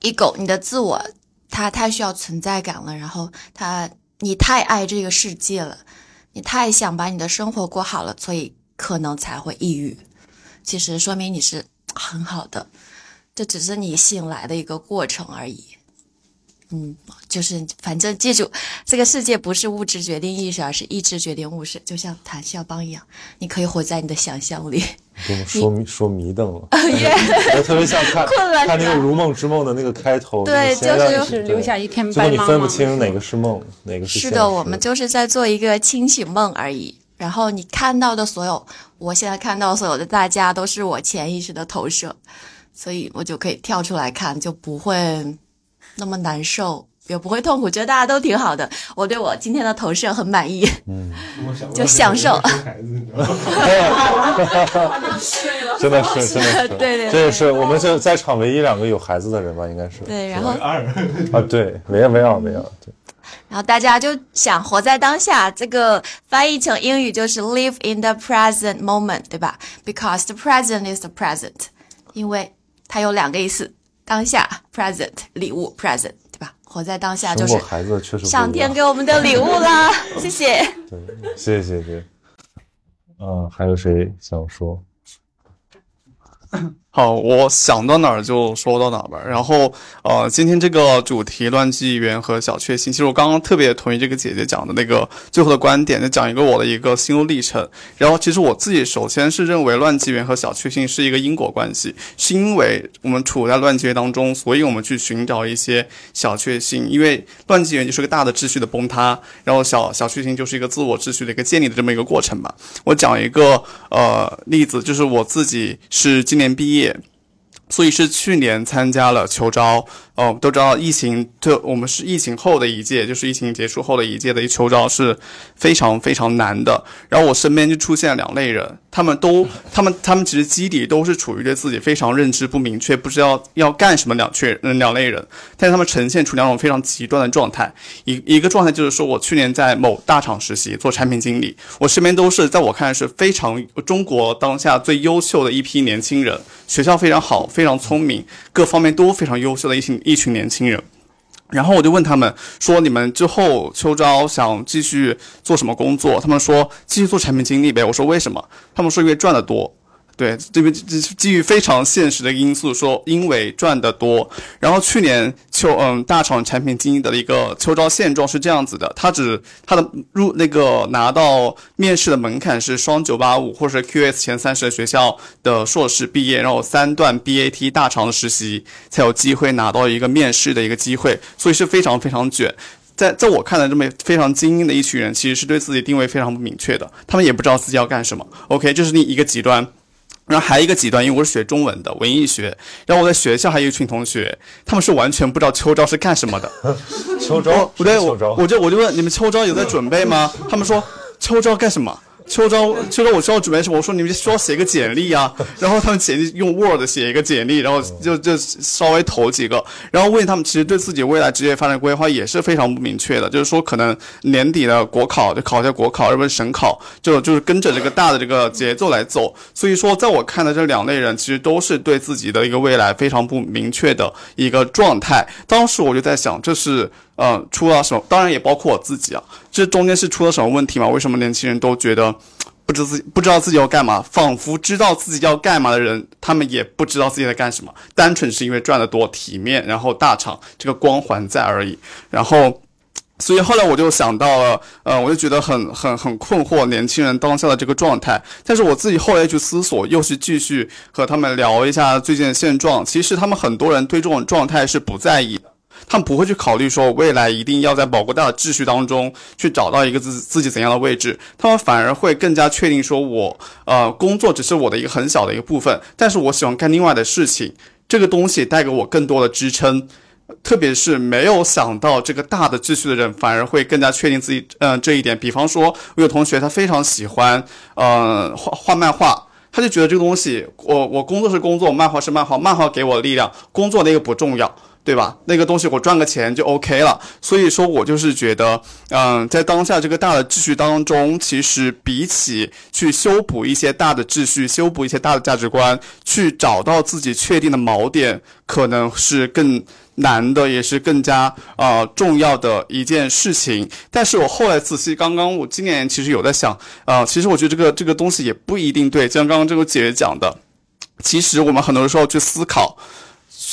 ego，你的自我，他太需要存在感了。然后，他你太爱这个世界了，你太想把你的生活过好了，所以可能才会抑郁。其实说明你是很好的，这只是你醒来的一个过程而已。嗯，就是反正记住，这个世界不是物质决定意识，而是意志决定物质。就像谭笑邦一样，你可以活在你的想象里。给我说迷说迷瞪了，我特别像看 看那个《如梦之梦》的那个开头，对，就是留下一片白茫茫。你分不清哪个是梦，哪个是是的，我们就是在做一个清醒梦而已。然后你看到的所有，我现在看到所有的大家，都是我潜意识的投射，所以我就可以跳出来看，就不会。那么难受也不会痛苦，觉得大家都挺好的。我对我今天的投射很满意，嗯，就享受。真的是，真的是，对对，这也是我们这在场唯一两个有孩子的人吧？应该是。对，然后二啊，对，没有没有没有，对。然后大家就想活在当下，这个翻译成英语就是 live in the present moment，对吧？Because the present is the present，因为它有两个意思。当下，present 礼物，present 对吧？活在当下就是孩子确实上天给我们的礼物啦，谢谢。对，谢谢谢谢。嗯，还有谁想说？好，我想到哪儿就说到哪儿吧。然后，呃，今天这个主题乱纪元和小确幸，其实我刚刚特别同意这个姐姐讲的那个最后的观点，就讲一个我的一个心路历程。然后，其实我自己首先是认为乱纪元和小确幸是一个因果关系，是因为我们处在乱纪元当中，所以我们去寻找一些小确幸。因为乱纪元就是个大的秩序的崩塌，然后小小确幸就是一个自我秩序的一个建立的这么一个过程吧。我讲一个呃例子，就是我自己是今年毕业。所以是去年参加了秋招。哦，都知道疫情，就我们是疫情后的一届，就是疫情结束后的一届的一秋招是非常非常难的。然后我身边就出现了两类人，他们都，他们他们其实基底都是处于对自己非常认知不明确，不知道要干什么两确两类人，但是他们呈现出两种非常极端的状态。一一个状态就是说我去年在某大厂实习做产品经理，我身边都是在我看来是非常中国当下最优秀的一批年轻人，学校非常好，非常聪明，各方面都非常优秀的一群。一群年轻人，然后我就问他们说：“你们之后秋招想继续做什么工作？”他们说：“继续做产品经理呗。”我说：“为什么？”他们说：“因为赚的多。”对，这边基基于非常现实的因素说，因为赚得多。然后去年秋嗯大厂产品经理的一个秋招现状是这样子的，他只他的入那个拿到面试的门槛是双九八五或者是 QS 前三十的学校的硕士毕业，然后三段 BAT 大厂的实习才有机会拿到一个面试的一个机会，所以是非常非常卷。在在我看来，这么非常精英的一群人，其实是对自己定位非常不明确的，他们也不知道自己要干什么。OK，这是另一个极端。然后还有一个极端，因为我是学中文的文艺学，然后我在学校还有一群同学，他们是完全不知道秋招是干什么的。秋招不对，我我就我就问你们秋招有在准备吗？他们说秋招干什么？秋招秋招我需要准备什么？我说你们需要写个简历啊，然后他们简历用 Word 写一个简历，然后就就稍微投几个，然后问他们其实对自己未来职业发展规划也是非常不明确的，就是说可能年底的国考就考一下国考，要不然省考，就就是跟着这个大的这个节奏来走。所以说，在我看的这两类人，其实都是对自己的一个未来非常不明确的一个状态。当时我就在想，这是。呃，出了什么？当然也包括我自己啊。这中间是出了什么问题吗？为什么年轻人都觉得 不知自己不知道自己要干嘛？仿佛知道自己要干嘛的人，他们也不知道自己在干什么，单纯是因为赚得多、体面，然后大厂这个光环在而已。然后，所以后来我就想到了，呃，我就觉得很很很困惑，年轻人当下的这个状态。但是我自己后来去思索，又是继续和他们聊一下最近的现状。其实他们很多人对这种状态是不在意的。他们不会去考虑说未来一定要在保国大的秩序当中去找到一个自自己怎样的位置，他们反而会更加确定说我呃工作只是我的一个很小的一个部分，但是我喜欢干另外的事情，这个东西带给我更多的支撑。特别是没有想到这个大的秩序的人，反而会更加确定自己嗯、这一点。比方说，我有同学他非常喜欢呃画画漫画。他就觉得这个东西，我我工作是工作，漫画是漫画，漫画给我力量，工作那个不重要。对吧？那个东西我赚个钱就 OK 了。所以说我就是觉得，嗯，在当下这个大的秩序当中，其实比起去修补一些大的秩序、修补一些大的价值观，去找到自己确定的锚点，可能是更难的，也是更加啊、重要的一件事情。但是我后来仔细，刚刚我今年其实有在想，啊、呃，其实我觉得这个这个东西也不一定对，就像刚刚这个姐姐讲的，其实我们很多时候去思考。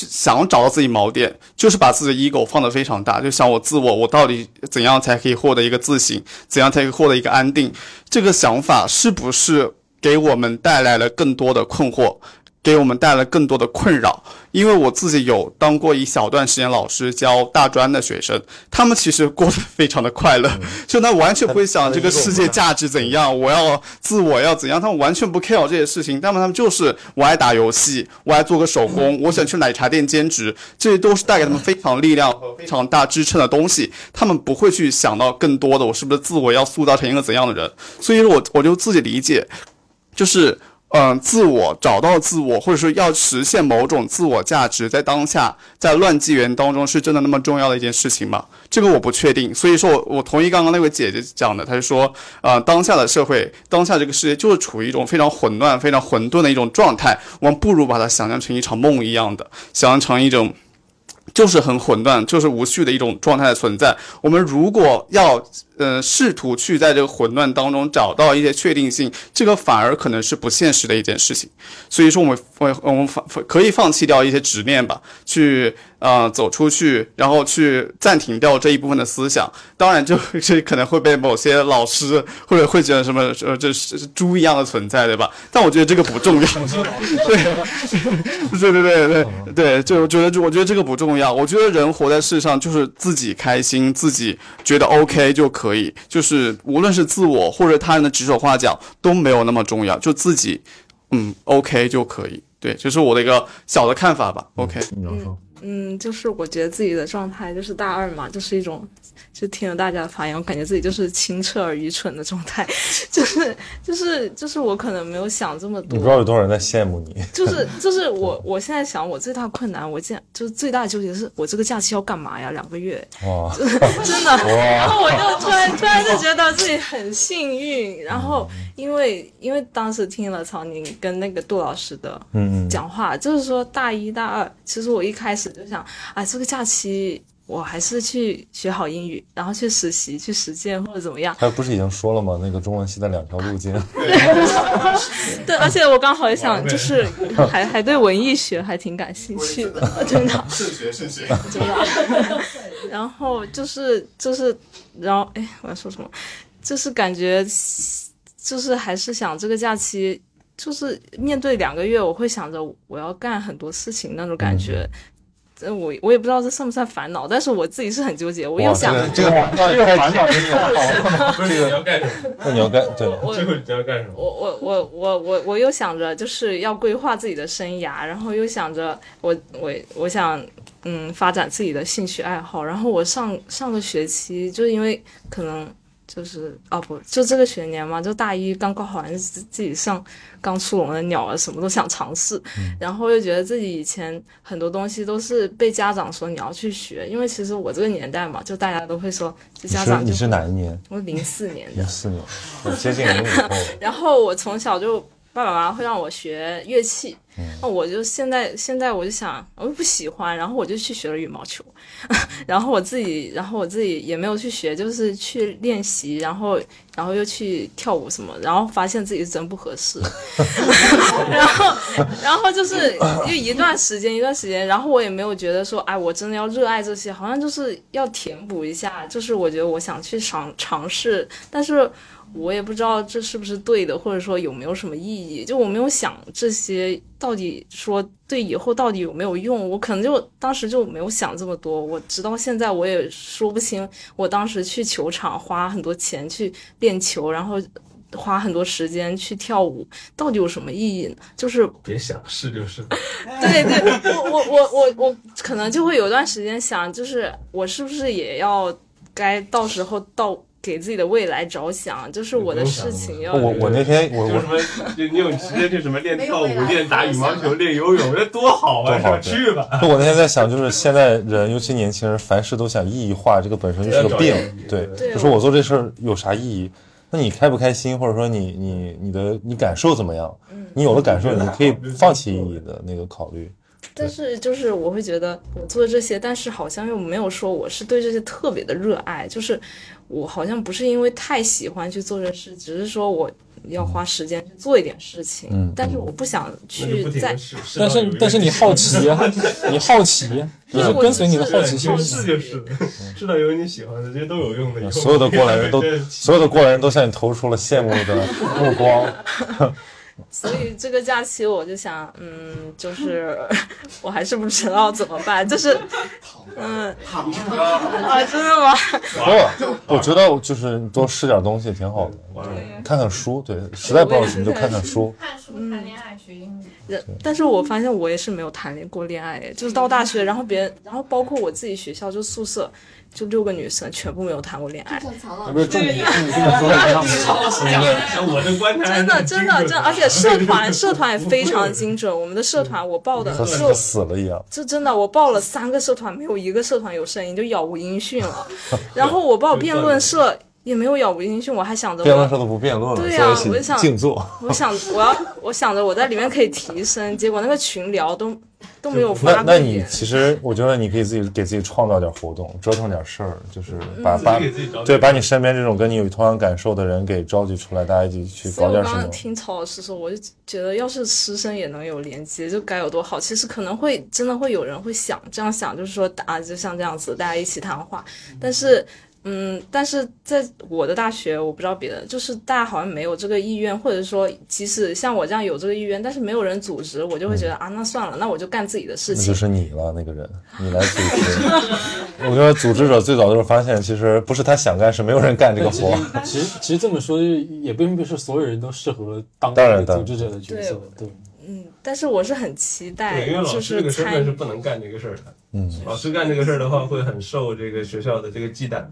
想找到自己锚点，就是把自己的 ego 放得非常大，就想我自我，我到底怎样才可以获得一个自省，怎样才可以获得一个安定？这个想法是不是给我们带来了更多的困惑，给我们带来更多的困扰？因为我自己有当过一小段时间老师，教大专的学生，他们其实过得非常的快乐，就他完全不会想这个世界价值怎样，我要自我要怎样，他们完全不 care 这些事情，但他们就是我爱打游戏，我爱做个手工，我想去奶茶店兼职，这些都是带给他们非常力量和非常大支撑的东西，他们不会去想到更多的，我是不是自我要塑造成一个怎样的人，所以我我就自己理解，就是。嗯，自我找到自我，或者说要实现某种自我价值，在当下，在乱纪元当中，是真的那么重要的一件事情吗？这个我不确定。所以说我我同意刚刚那位姐姐讲的，她就说，呃，当下的社会，当下这个世界就是处于一种非常混乱、非常混沌的一种状态。我们不如把它想象成一场梦一样的，想象成一种。就是很混乱，就是无序的一种状态的存在。我们如果要呃试图去在这个混乱当中找到一些确定性，这个反而可能是不现实的一件事情。所以说，我们我我们放可以放弃掉一些执念吧，去呃走出去，然后去暂停掉这一部分的思想。当然，就这可能会被某些老师或者会觉得什么呃这是猪一样的存在，对吧？但我觉得这个不重要。对，对对对对对，就我觉得我觉得这个不重要。我觉得人活在世上就是自己开心，自己觉得 OK 就可可以，就是无论是自我或者他人的指手画脚都没有那么重要，就自己嗯 OK 就可以。对，这、是我的一个小的看法吧。OK，嗯，就是我觉得自己的状态就是大二嘛，就是一种，就听了大家的发言，我感觉自己就是清澈而愚蠢的状态，就是就是就是我可能没有想这么多。你不知道有多少人在羡慕你。就是 就是我我现在想，我最大困难，我现就是最大的纠结是我这个假期要干嘛呀？两个月，哇，真的。然后我就突然突然就觉得自己很幸运，然后因为因为当时听了曹宁跟那个杜老师的嗯讲话，就是说大一大二，其实我一开始就想，啊，这个假期我还是去学好英语，然后去实习、去实践或者怎么样。他不是已经说了吗？那个中文系的两条路径。对，而且我刚好也想，就是还还对文艺学还挺感兴趣的，真的。慎学慎学，真的。然后就是就是，然后哎，我要说什么？就是感觉，就是还是想这个假期，就是面对两个月，我会想着我要干很多事情那种感觉。这我我也不知道这算不算烦恼，但是我自己是很纠结。我又想这个这个烦恼真的好，不是你要干什么？那你要干对，这个你要干什么？我我我我我我又想着就是要规划自己的生涯，然后又想着我我我想嗯发展自己的兴趣爱好，然后我上上个学期就因为可能。就是啊不，就这个学年嘛，就大一刚高考完，自自己上刚出笼的鸟啊，什么都想尝试，然后又觉得自己以前很多东西都是被家长说你要去学，因为其实我这个年代嘛，就大家都会说，就家长你是哪一年？我零四年的，零四年，接近零五后。然后我从小就爸爸妈妈会让我学乐器。那我就现在现在我就想，我又不喜欢，然后我就去学了羽毛球，然后我自己，然后我自己也没有去学，就是去练习，然后然后又去跳舞什么，然后发现自己是真不合适，然后然后就是又一段时间一段时间，然后我也没有觉得说，哎，我真的要热爱这些，好像就是要填补一下，就是我觉得我想去尝尝试，但是。我也不知道这是不是对的，或者说有没有什么意义。就我没有想这些到底说对以后到底有没有用，我可能就当时就没有想这么多。我直到现在我也说不清，我当时去球场花很多钱去练球，然后花很多时间去跳舞，到底有什么意义呢？就是别想是就是。对对，我我我我我可能就会有段时间想，就是我是不是也要该到时候到。给自己的未来着想，就是我的事情要。我我那天我我什么，你有时间去什么练跳舞、练打羽毛球、练游泳，那多好啊！好去吧。我那天在想，就是现在人，尤其年轻人，凡事都想意义化，这个本身就是个病。对，就说我做这事儿有啥意义？那你开不开心，或者说你你你的你感受怎么样？你有了感受，你可以放弃意义的那个考虑。但是就是我会觉得我做这些，但是好像又没有说我是对这些特别的热爱，就是我好像不是因为太喜欢去做这事，只是说我要花时间去做一点事情。嗯，但是我不想去再，但是但是你好奇啊，你好奇，你是跟随你的好奇心。是就是，知道有你喜欢的，这些都有用的。所有的过来人都，所有的过来人都向你投出了羡慕的目光。所以这个假期我就想，嗯，就是 我还是不知道怎么办，就是，嗯，躺啊，真的吗？不，我觉得就是多试点东西挺好的，看看书，对，实在不好什么就看看书，看书、谈恋爱、学英语。但是我发现我也是没有谈恋过恋爱，就是到大学，然后别人，然后包括我自己学校就宿舍。就六个女生全部没有谈过恋爱，不是重点，我的观察真的 真的真，而且社团社团也非常精准。我们的社团我报的和死了一样，这真的我报了三个社团，没有一个社团有声音，就杳无音讯了。然后我报辩论社也没有杳无音讯，我还想着辩论社都不辩论了，对呀，我就想静坐，我想我要我想着我在里面可以提升，结果那个群聊都。都没有发。那那你其实，我觉得你可以自己给自己创造点活动，折腾点事儿，就是把把对把你身边这种跟你有同样感受的人给召集出来，大家一起去搞点什么。我刚刚听曹老师说，我就觉得，要是师生也能有连接，就该有多好。其实可能会真的会有人会想这样想，就是说啊，就像这样子，大家一起谈话，但是。嗯，但是在我的大学，我不知道别的，就是大家好像没有这个意愿，或者说，即使像我这样有这个意愿，但是没有人组织，我就会觉得啊，那算了，那我就干自己的事情。那就是你了，那个人，你来组织。我觉得组织者最早就是发现，其实不是他想干，是没有人干这个活。其实，其实这么说，也并不是所有人都适合当组织者的角色。对，嗯，但是我是很期待，因为老师这个身份是不能干这个事儿的。嗯，老师干这个事儿的话，会很受这个学校的这个忌惮。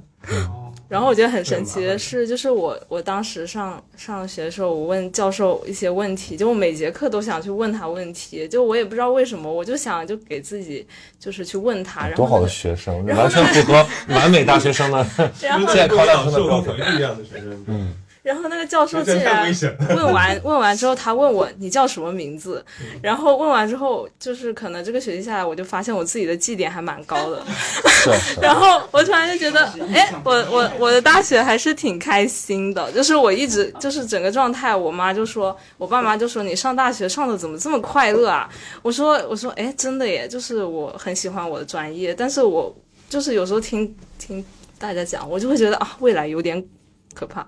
然后我觉得很神奇的是，就是我我当时上上学的时候，我问教授一些问题，就我每节课都想去问他问题，就我也不知道为什么，我就想就给自己就是去问他。然后多好的学生，完全符合完美大学生的 现在考两分的标准。一样的学生，嗯。然后那个教授竟然问完问完之后，他问我你叫什么名字，然后问完之后，就是可能这个学期下来，我就发现我自己的绩点还蛮高的，然后我突然就觉得，哎，我我我的大学还是挺开心的，就是我一直就是整个状态，我妈就说，我爸妈就说你上大学上的怎么这么快乐啊？我说我说，哎，真的耶，就是我很喜欢我的专业，但是我就是有时候听听大家讲，我就会觉得啊，未来有点可怕，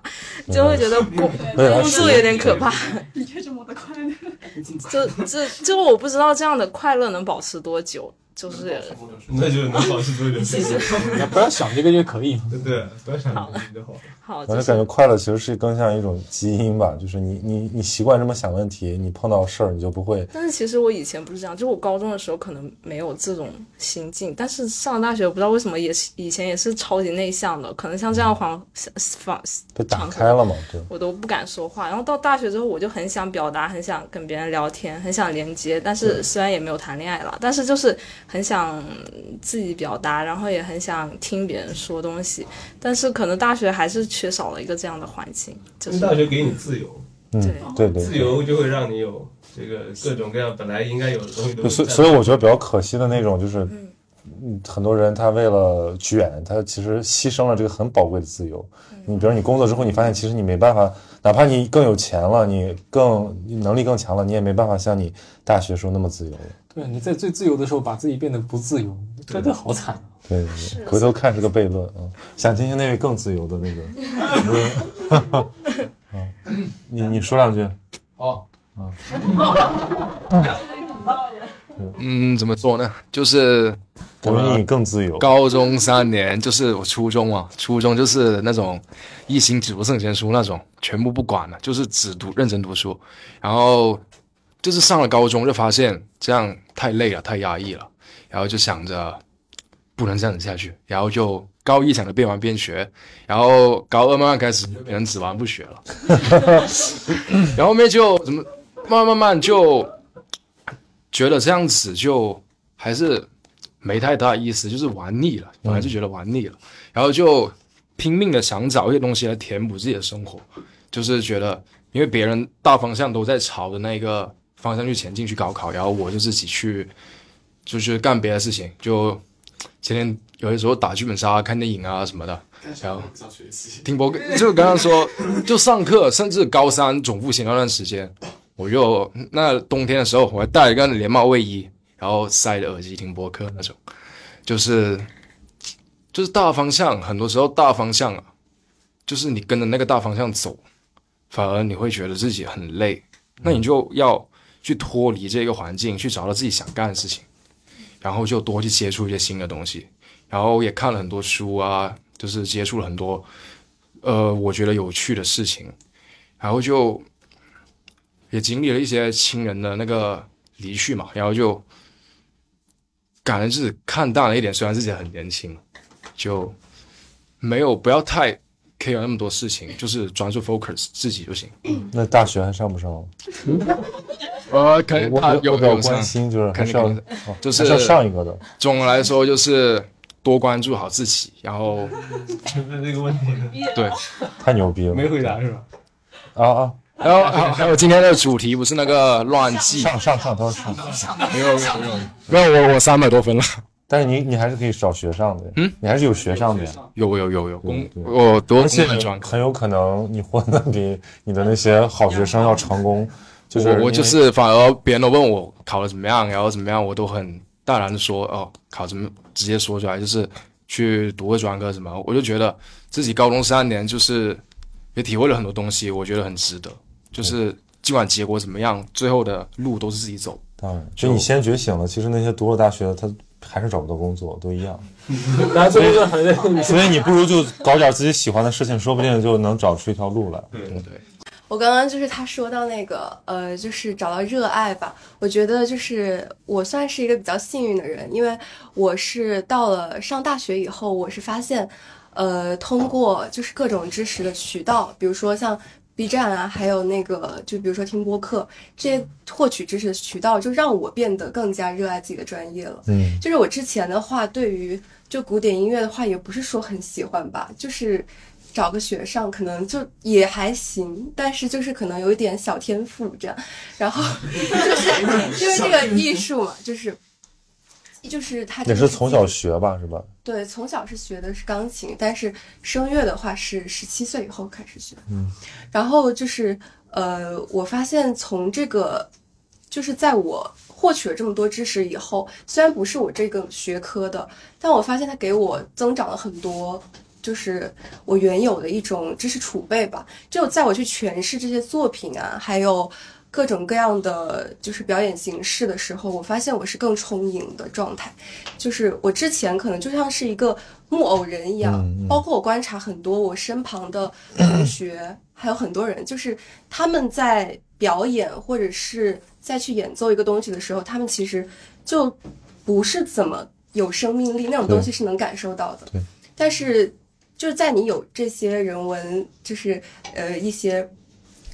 就会觉得工 工作有点可怕。你为什么的快乐？就就就我不知道这样的快乐能保持多久，就是那就能保持多久？谢谢不要想这个就可以。对，不要想这个就好。好，我就就是感觉快乐其实是更像一种基因吧，就是你你你习惯这么想问题，你碰到事儿你就不会。但是其实我以前不是这样，就我高中的时候可能没有这种心境，但是上了大学，我不知道为什么也是以前也是超级内向的，可能像这样黄放被打开了嘛，对。我都不敢说话。然后到大学之后，我就很想表达，很想跟别人聊天，很想连接。但是虽然也没有谈恋爱了，但是就是很想自己表达，然后也很想听别人说东西。但是可能大学还是缺少了一个这样的环境，就是大学给你自由，嗯，对对自由就会让你有这个各种各样本来应该有的东西都，所以所以我觉得比较可惜的那种就是，嗯，很多人他为了卷，他其实牺牲了这个很宝贵的自由。你比如你工作之后，你发现其实你没办法，哪怕你更有钱了，你更你能力更强了，你也没办法像你大学时候那么自由了。对，你在最自由的时候把自己变得不自由，真的好惨啊。对对对，回头看是个悖论啊。想听听那位更自由的那个，嗯，你你说两句。哦，啊，嗯，怎么说呢？就是我比你更自由。高中三年就是我初中啊，初中就是那种一心只读圣贤书那种，全部不管了，就是只读认真读书。然后就是上了高中就发现这样太累了，太压抑了，然后就想着不能这样子下去，然后就高一想着边玩边学，然后高二慢慢开始就变成只玩不学了，然后后面就怎么慢慢慢慢就觉得这样子就还是没太大意思，就是玩腻了，本来就觉得玩腻了，然后就拼命的想找一些东西来填补自己的生活，就是觉得因为别人大方向都在朝着那个方向去前进去高考，然后我就自己去就是干别的事情，就天天有的时候打剧本杀、看电影啊什么的，然后听播客，就刚刚说，就上课，甚至高三总复习那段时间，我就那冬天的时候，我还带了一个连帽卫衣，然后塞着耳机听播客那种，就是就是大方向，很多时候大方向啊，就是你跟着那个大方向走，反而你会觉得自己很累，那你就要去脱离这个环境，去找到自己想干的事情，然后就多去接触一些新的东西，然后也看了很多书啊，就是接触了很多呃我觉得有趣的事情，然后就也经历了一些亲人的那个离去嘛，然后就感觉自己看淡了一点，虽然自己很年轻，就没有不要太 care 那么多事情，就是专注 focus 自己就行。那大学还上不上？呃，肯定我他有有关心，就是就是还是要上一个的。总的来说就是多关注好自己，然后那 这个问题？对，太牛逼了，没回答是吧？啊啊！还有还有还有今天的主题不是那个乱记，上上上，都是上，没有没有没有没有我我三百多分了，但是你你还是可以找学上的，嗯，你还是有学上的。呀，有有有有工我多而且公开专很有可能你混的比你的那些好学生要成功，就是我我就是反而别人都问我考的怎么样，然后怎么样，我都很淡然的说哦考什么直接说出来，就是去读个专科什么，我就觉得自己高中三年就是也体会了很多东西，我觉得很值得，就是尽管结果怎么样，最后的路都是自己走。当然，就你先觉醒了，其实那些读了大学他还是找不到工作，都一样。大家最后就还在所以你不如就搞点自己喜欢的事情，说不定就能找出一条路来。对对。我刚刚就是他说到那个呃，就是找到热爱吧。我觉得就是我算是一个比较幸运的人，因为我是到了上大学以后，我是发现，呃，通过就是各种知识的渠道，比如说像 B 站啊，还有那个就比如说听播客这些获取知识的渠道，就让我变得更加热爱自己的专业了。嗯就是我之前的话，对于就古典音乐的话，也不是说很喜欢吧，就是找个学上，可能就也还行，但是就是可能有一点小天赋这样，然后 就是因为这个艺术嘛，就是就是他也是从小学吧，是吧？对，从小是学的是钢琴，但是声乐的话是十七岁以后开始学。嗯，然后就是呃，我发现从这个，就是在我获取了这么多知识以后，虽然不是我这个学科的，但我发现它给我增长了很多，就是我原有的一种知识储备吧。只有在我去诠释这些作品啊，还有。各种各样的就是表演形式的时候，我发现我是更充盈的状态。就是我之前可能就像是一个木偶人一样，包括我观察很多我身旁的同 学，还有很多人，就是他们在表演或者是再去演奏一个东西的时候，他们其实就不是怎么有生命力，那种东西是能感受到的。对，但是就是在你有这些人文，就是呃一些。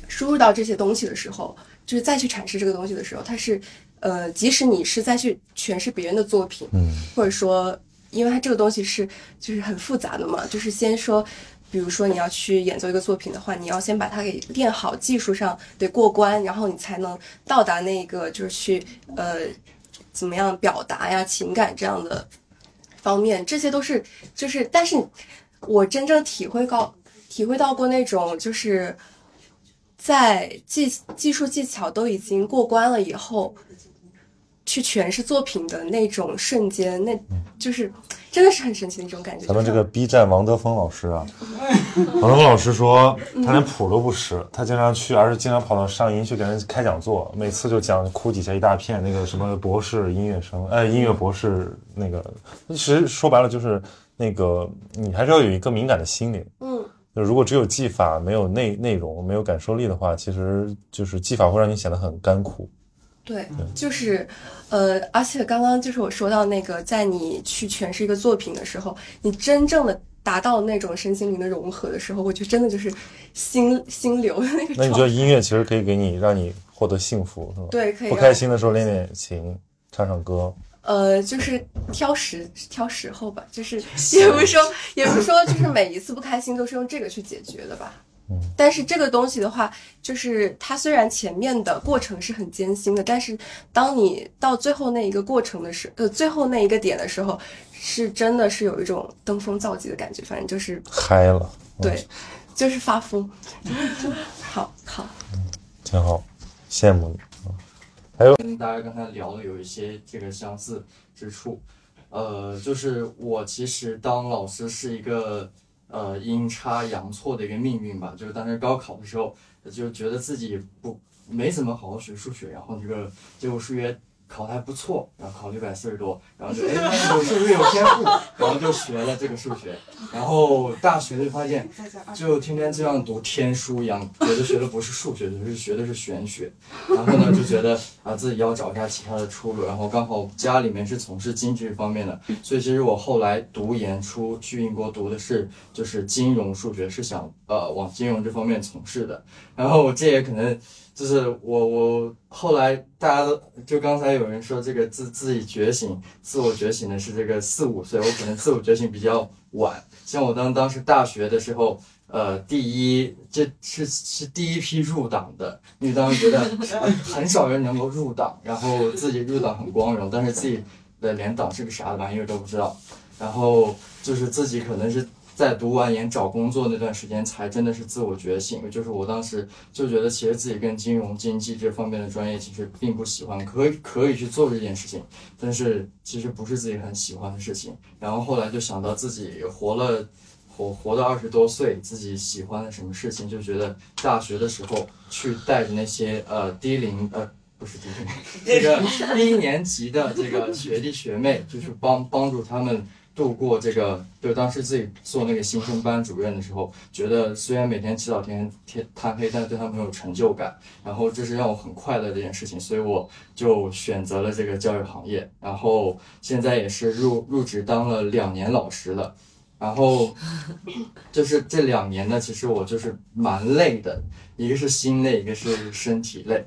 输入到这些东西的时候，就是再去阐释这个东西的时候，它是，呃，即使你是再去诠释别人的作品，嗯，或者说，因为它这个东西是就是很复杂的嘛，就是先说，比如说你要去演奏一个作品的话，你要先把它给练好，技术上得过关，然后你才能到达那个就是去呃怎么样表达呀情感这样的方面，这些都是就是，但是我真正体会到体会到过那种就是。在技技术技巧都已经过关了以后，去诠释作品的那种瞬间，那就是真的是很神奇的一种感觉。咱们这个 B 站王德峰老师啊，王德峰老师说他连谱都不识，他经常去，而是经常跑到上音去给人开讲座，每次就讲哭底下一大片，那个什么博士音乐生，呃，音乐博士那个，其实说白了就是那个你还是要有一个敏感的心灵，嗯。就如果只有技法没有内内容没有感受力的话，其实就是技法会让你显得很干枯。对，就是，呃，而且刚刚就是我说到那个，在你去诠释一个作品的时候，你真正的达到那种身心灵的融合的时候，我觉得真的就是心 心流的那个。那你觉得音乐其实可以给你让你获得幸福，是吧？对，可以。不开心的时候练练琴，唱唱歌。呃，就是挑时挑时候吧，就是也不是说也不是说就是每一次不开心都是用这个去解决的吧。嗯。但是这个东西的话，就是它虽然前面的过程是很艰辛的，但是当你到最后那一个过程的时，呃，最后那一个点的时候，是真的是有一种登峰造极的感觉，反正就是嗨了。对，就是发疯。好好。嗯，挺好，羡慕你。还有，跟大家刚才聊的有一些这个相似之处，呃，就是我其实当老师是一个呃阴差阳错的一个命运吧，就是当时高考的时候，就觉得自己不没怎么好好学数学，然后这个结果数学。考的还不错，然后考六百四十多，然后就哎，我是不是有天赋？然后就学了这个数学，然后大学就发现，就天天这样读天书一样，觉得学的不是数学，就是学的是玄学。然后呢，就觉得啊，自己要找一下其他的出路。然后刚好家里面是从事经济方面的，所以其实我后来读研出去英国读的是就是金融数学，是想呃往金融这方面从事的。然后这也可能。就是我，我后来大家都就刚才有人说这个自自己觉醒，自我觉醒的是这个四五岁，我可能自我觉醒比较晚。像我当当时大学的时候，呃，第一这是是第一批入党的，因为当时觉得很少人能够入党，然后自己入党很光荣，但是自己的连党是个啥玩意儿都不知道，然后就是自己可能是。在读完研找工作那段时间，才真的是自我觉醒。就是我当时就觉得，其实自己跟金融经济这方面的专业其实并不喜欢，可以可以去做这件事情，但是其实不是自己很喜欢的事情。然后后来就想到自己活了，活活到二十多岁，自己喜欢的什么事情，就觉得大学的时候去带着那些呃低龄呃不是低龄，这个低年级的这个学弟学妹，就是帮帮助他们。度过这个，就当时自己做那个新生班主任的时候，觉得虽然每天起早天天贪黑，但是对他们有成就感，然后这是让我很快乐的一件事情，所以我就选择了这个教育行业，然后现在也是入入职当了两年老师了，然后就是这两年呢，其实我就是蛮累的，一个是心累，一个是身体累。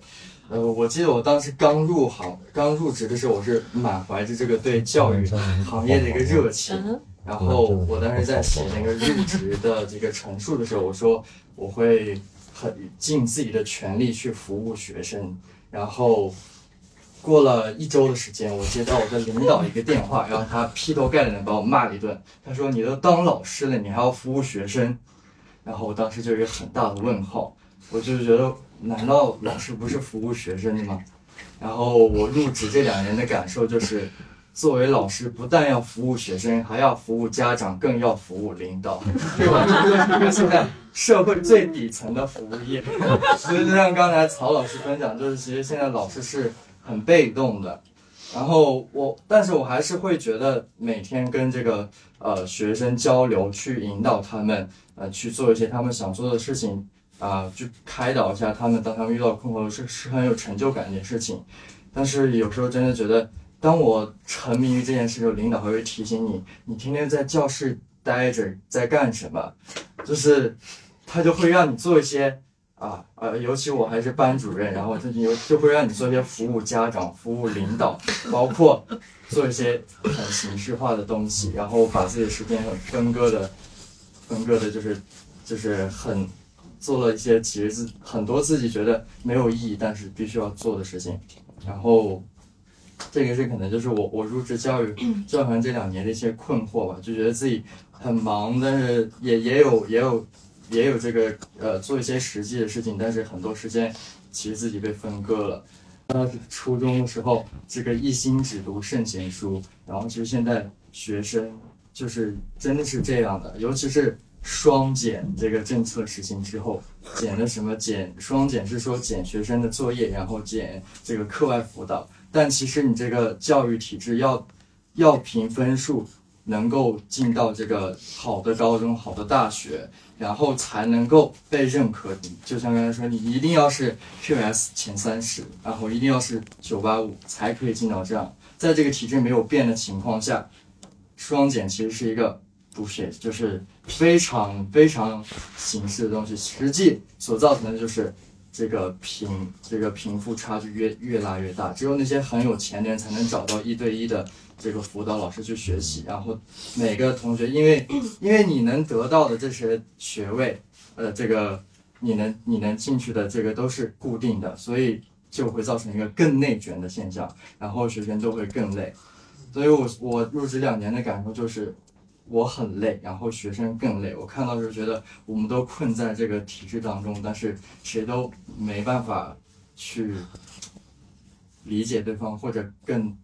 呃，我记得我当时刚入行、刚入职的时候，我是满怀着这个对教育行业的一个热情，然后我当时在写那个入职的这个陈述的时候，我说我会很尽自己的全力去服务学生。然后过了一周的时间，我接到我的领导一个电话，然后他劈头盖脸的把我骂了一顿。他说：“你都当老师了，你还要服务学生？”然后我当时就有一个很大的问号，我就是觉得，难道老师不是服务学生的吗？然后我入职这两年的感受就是。作为老师，不但要服务学生，还要服务家长，更要服务领导，对吧？这是一个现在社会最底层的服务业。所以就像刚才曹老师分享，就是其实现在老师是很被动的。然后我，但是我还是会觉得每天跟这个呃学生交流，去引导他们，呃去做一些他们想做的事情，啊、去开导一下他们，当他们遇到困惑是是很有成就感的一件事情。但是有时候真的觉得。当我沉迷于这件事的时候，领导还会提醒你，你天天在教室待着在干什么？就是他就会让你做一些啊呃，尤其我还是班主任，然后他就就会让你做一些服务家长、服务领导，包括做一些很形式化的东西，然后把自己的时间很分割的分割的，就是就是很做了一些其实自很多自己觉得没有意义，但是必须要做的事情，然后。这个是可能就是我我入职教育 教团这两年的一些困惑吧，就觉得自己很忙，但是也也有也有也有这个呃做一些实际的事情，但是很多时间其实自己被分割了。呃初中的时候，这个一心只读圣贤书，然后其实现在学生就是真的是这样的，尤其是双减这个政策实行之后，减的什么减双减是说减学生的作业，然后减这个课外辅导。但其实你这个教育体制要要凭分数能够进到这个好的高中、好的大学，然后才能够被认可。就像刚才说，你一定要是 QS 前三十，然后一定要是九八五才可以进到这样。在这个体制没有变的情况下，双减其实是一个不屑，就是非常非常形式的东西，实际所造成的就是。这个贫这个贫富差距越越拉越大，只有那些很有钱的人才能找到一对一的这个辅导老师去学习，然后每个同学因为 因为你能得到的这些学位，呃，这个你能你能进去的这个都是固定的，所以就会造成一个更内卷的现象，然后学生就会更累，所以我我入职两年的感受就是。我很累，然后学生更累。我看到时觉得我们都困在这个体制当中，但是谁都没办法去理解对方，或者更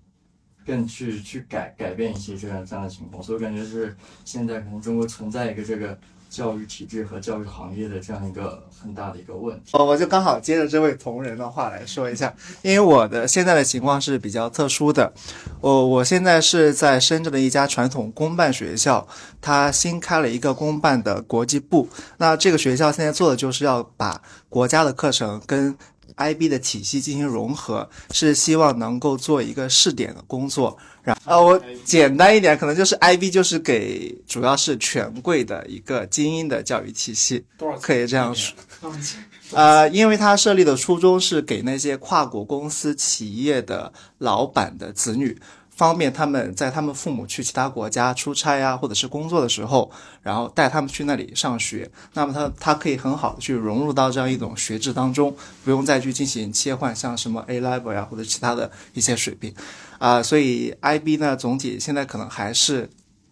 更去去改改变一些这样这样的情况。所以我感觉是现在可能中国存在一个这个。教育体制和教育行业的这样一个很大的一个问题，哦，我就刚好接着这位同仁的话来说一下，因为我的现在的情况是比较特殊的，我我现在是在深圳的一家传统公办学校，它新开了一个公办的国际部，那这个学校现在做的就是要把国家的课程跟 IB 的体系进行融合，是希望能够做一个试点的工作。然啊，我简单一点，可能就是 IB 就是给主要是权贵的一个精英的教育体系，可以这样说。呃，因为它设立的初衷是给那些跨国公司企业的老板的子女。方便他们在他们父母去其他国家出差呀，或者是工作的时候，然后带他们去那里上学。那么他他可以很好的去融入到这样一种学制当中，不用再去进行切换，像什么 A level 呀或者其他的一些水平，啊，所以 IB 呢总体现在可能还是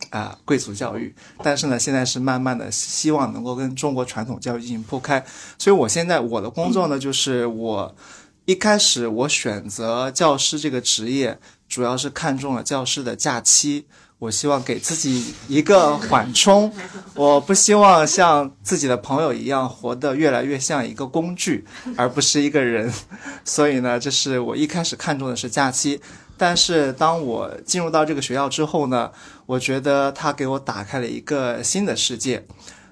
啊贵族教育，但是呢现在是慢慢的希望能够跟中国传统教育进行铺开。所以我现在我的工作呢就是我一开始我选择教师这个职业。主要是看中了教师的假期，我希望给自己一个缓冲，我不希望像自己的朋友一样活得越来越像一个工具，而不是一个人。所以呢，这是我一开始看中的是假期。但是当我进入到这个学校之后呢，我觉得它给我打开了一个新的世界，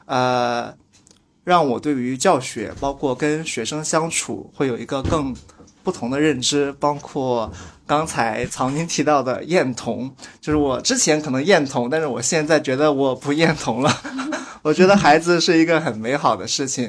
呃，让我对于教学，包括跟学生相处，会有一个更不同的认知，包括。刚才曹宁提到的厌童，就是我之前可能厌童，但是我现在觉得我不厌童了。我觉得孩子是一个很美好的事情，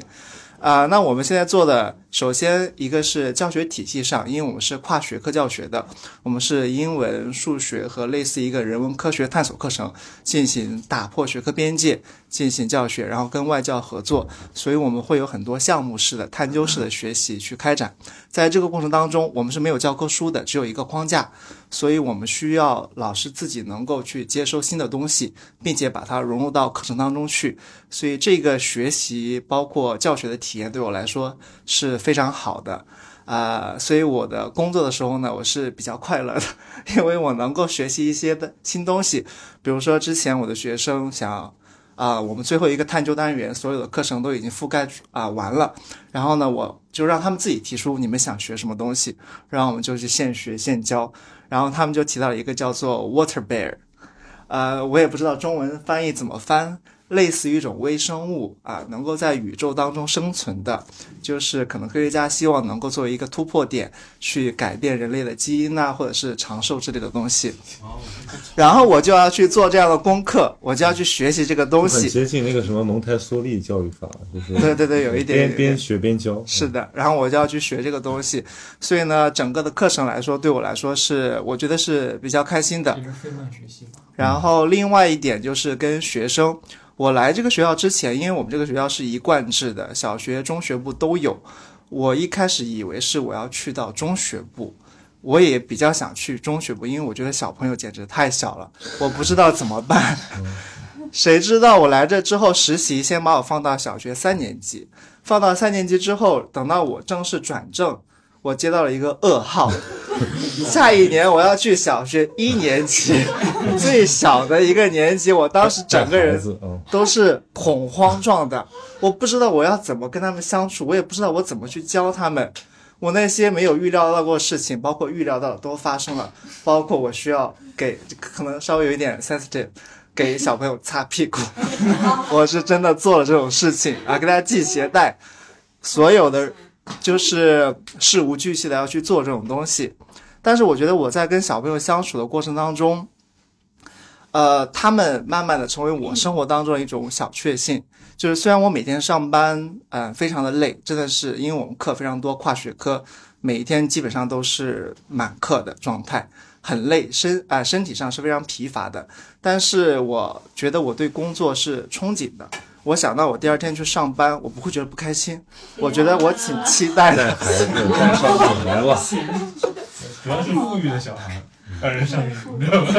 啊，那我们现在做的首先，一个是教学体系上，因为我们是跨学科教学的，我们是英文、数学和类似一个人文科学探索课程进行打破学科边界进行教学，然后跟外教合作，所以我们会有很多项目式的、探究式的学习去开展。在这个过程当中，我们是没有教科书的，只有一个框架，所以我们需要老师自己能够去接收新的东西，并且把它融入到课程当中去。所以这个学习包括教学的体验对我来说是非常好的。啊、所以我的工作的时候呢，我是比较快乐的，因为我能够学习一些的新东西。比如说之前我的学生想啊、我们最后一个探究单元所有的课程都已经覆盖啊、完了，然后呢，我就让他们自己提出你们想学什么东西，然后我们就去现学现教，然后他们就提到了一个叫做 water bear，呃，我也不知道中文翻译怎么翻，类似于一种微生物啊，能够在宇宙当中生存的，就是可能科学家希望能够作为一个突破点，去改变人类的基因呐、或者是长寿之类的东西。然后我就要去做这样的功课，我就要去学习这个东很西。接近那个什么蒙台梭利教育法，就是对对对有一点点边边学边教。是的，然后我就要去学这个东西，所以呢，整个的课程来说，对我来说是我觉得是比较开心的。然后另外一点就是跟学生，我来这个学校之前，因为我们这个学校是一贯制的，小学、中学部都有。我一开始以为是我要去到中学部，我也比较想去中学部，因为我觉得小朋友简直太小了，我不知道怎么办。谁知道我来这之后实习，先把我放到小学三年级，放到三年级之后，等到我正式转正，我接到了一个噩耗，下一年我要去小学一年级，最小的一个年级，我当时整个人都是恐慌状的，我不知道我要怎么跟他们相处，我也不知道我怎么去教他们。我那些没有预料到过的事情，包括预料到的都发生了，包括我需要给可能稍微有一点 sensitive，给小朋友擦屁股，我是真的做了这种事情啊，给大家系鞋带，所有的就是事无巨细的要去做这种东西。但是我觉得我在跟小朋友相处的过程当中，呃，他们慢慢的成为我生活当中的一种小确幸。就是虽然我每天上班，嗯、非常的累，真的是因为我们课非常多，跨学科，每一天基本上都是满课的状态，很累，身啊、身体上是非常疲乏的。但是我觉得我对工作是憧憬的。我想到我第二天去上班，我不会觉得不开心，我觉得我挺期待的。孩子该上课来了，主要是富裕的小孩让人上瘾，你知道吗？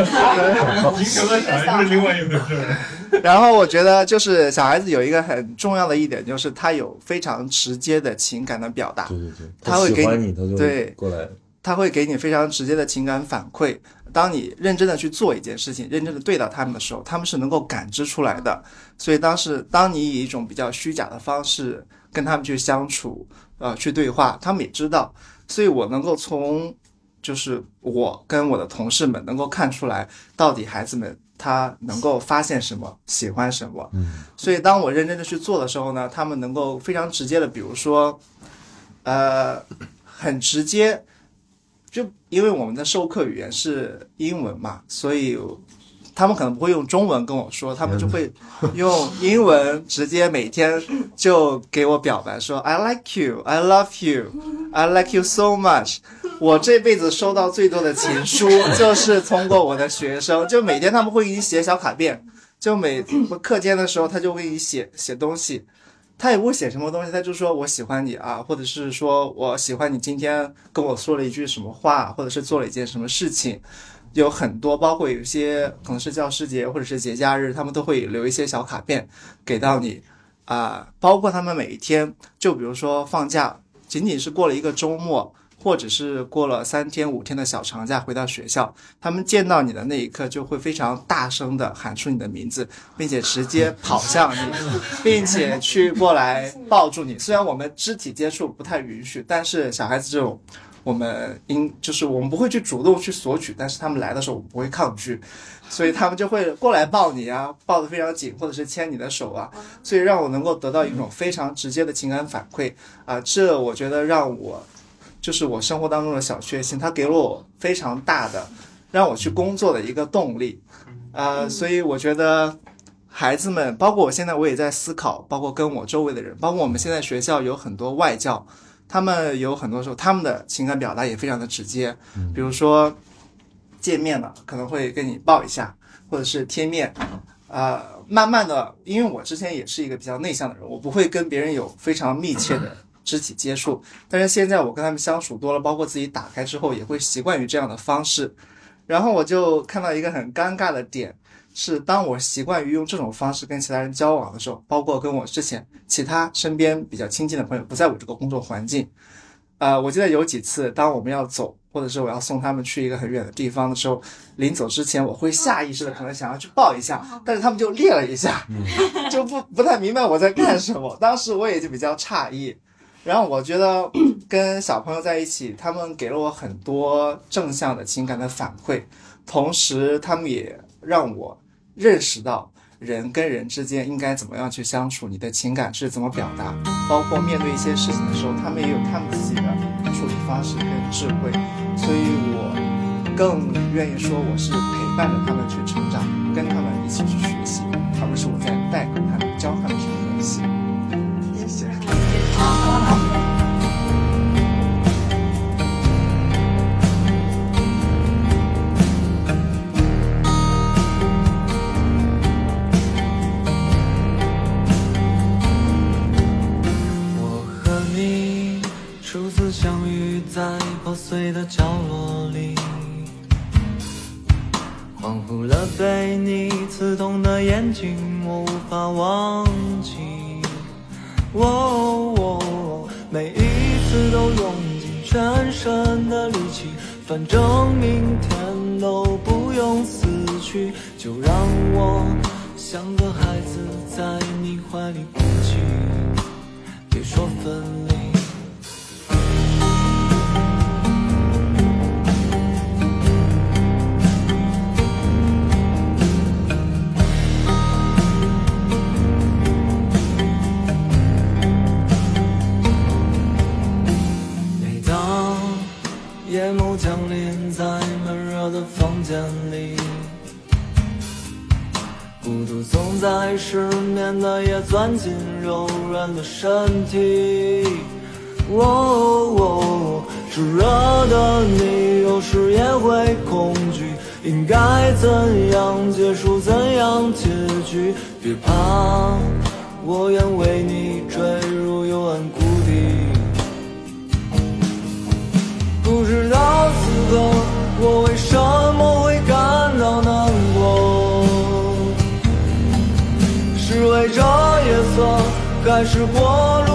贫穷的小孩是另外一回事儿。然后我觉得就是小孩子有一个很重要的一点，就是他有非常直接的情感的表达。对对对，他会给你，他就对过来。他会给你非常直接的情感反馈。当你认真的去做一件事情，认真的对待他们的时候，他们是能够感知出来的。所以当时当你以一种比较虚假的方式跟他们去相处，呃，去对话，他们也知道。所以我能够从就是我跟我的同事们能够看出来，到底孩子们他能够发现什么，喜欢什么。嗯，所以当我认真的去做的时候呢，他们能够非常直接的，比如说，呃，很直接，就因为我们的授课语言是英文嘛，所以他们可能不会用中文跟我说，他们就会用英文直接每天就给我表白说 I like you, I love you, I like you so much。我这辈子收到最多的情书就是通过我的学生，就每天他们会给你写小卡片，就每课间的时候他就会给你写写东西。他也不会写什么东西，他就说我喜欢你啊，或者是说我喜欢你今天跟我说了一句什么话，或者是做了一件什么事情，有很多，包括有些可能是教师节或者是节假日，他们都会留一些小卡片给到你啊、包括他们每一天，就比如说放假，仅仅是过了一个周末。或者是过了三天五天的小长假回到学校，他们见到你的那一刻就会非常大声的喊出你的名字，并且直接跑向你，并且去过来抱住你。虽然我们肢体接触不太允许，但是小孩子这种，我们应就是我们不会去主动去索取，但是他们来的时候我们不会抗拒，所以他们就会过来抱你啊，抱得非常紧，或者是牵你的手啊，所以让我能够得到一种非常直接的情感反馈啊，这我觉得让我。就是我生活当中的小确幸，它给了我非常大的让我去工作的一个动力，呃，所以我觉得孩子们，包括我现在我也在思考，包括跟我周围的人，包括我们现在学校有很多外教，他们有很多时候他们的情感表达也非常的直接，比如说见面了可能会跟你抱一下，或者是贴面，呃，慢慢的，因为我之前也是一个比较内向的人，我不会跟别人有非常密切的肢体接触，但是现在我跟他们相处多了，包括自己打开之后，也会习惯于这样的方式。然后我就看到一个很尴尬的点，是当我习惯于用这种方式跟其他人交往的时候，包括跟我之前其他身边比较亲近的朋友不在我这个工作环境，呃，我记得有几次，当我们要走，或者是我要送他们去一个很远的地方的时候，临走之前，我会下意识的可能想要去抱一下，但是他们就裂了一下，就不不太明白我在干什么。当时我也就比较诧异。然后我觉得 跟小朋友在一起，他们给了我很多正向的情感的反馈，同时他们也让我认识到人跟人之间应该怎么样去相处，你的情感是怎么表达，包括面对一些事情的时候，他们也有他们自己的处理方式跟智慧，所以我更愿意说我是陪伴着他们去成长，跟他们一起去学习，而不是我在带碎的角落里，恍惚了被你刺痛的眼睛，我无法忘记。哦哦，每一次都用尽全身的力气，反正明天都不用死去，就让我像个孩子在你怀里哭泣。别说分离。的房间里，孤独总在失眠的夜钻进柔软的身体。哦哦，炙热的你有时也会恐惧，应该怎样结束，怎样结局？别怕，我愿为你坠入幽暗谷底。不知道此刻我为什么会感到难过，是为这夜色，还是过路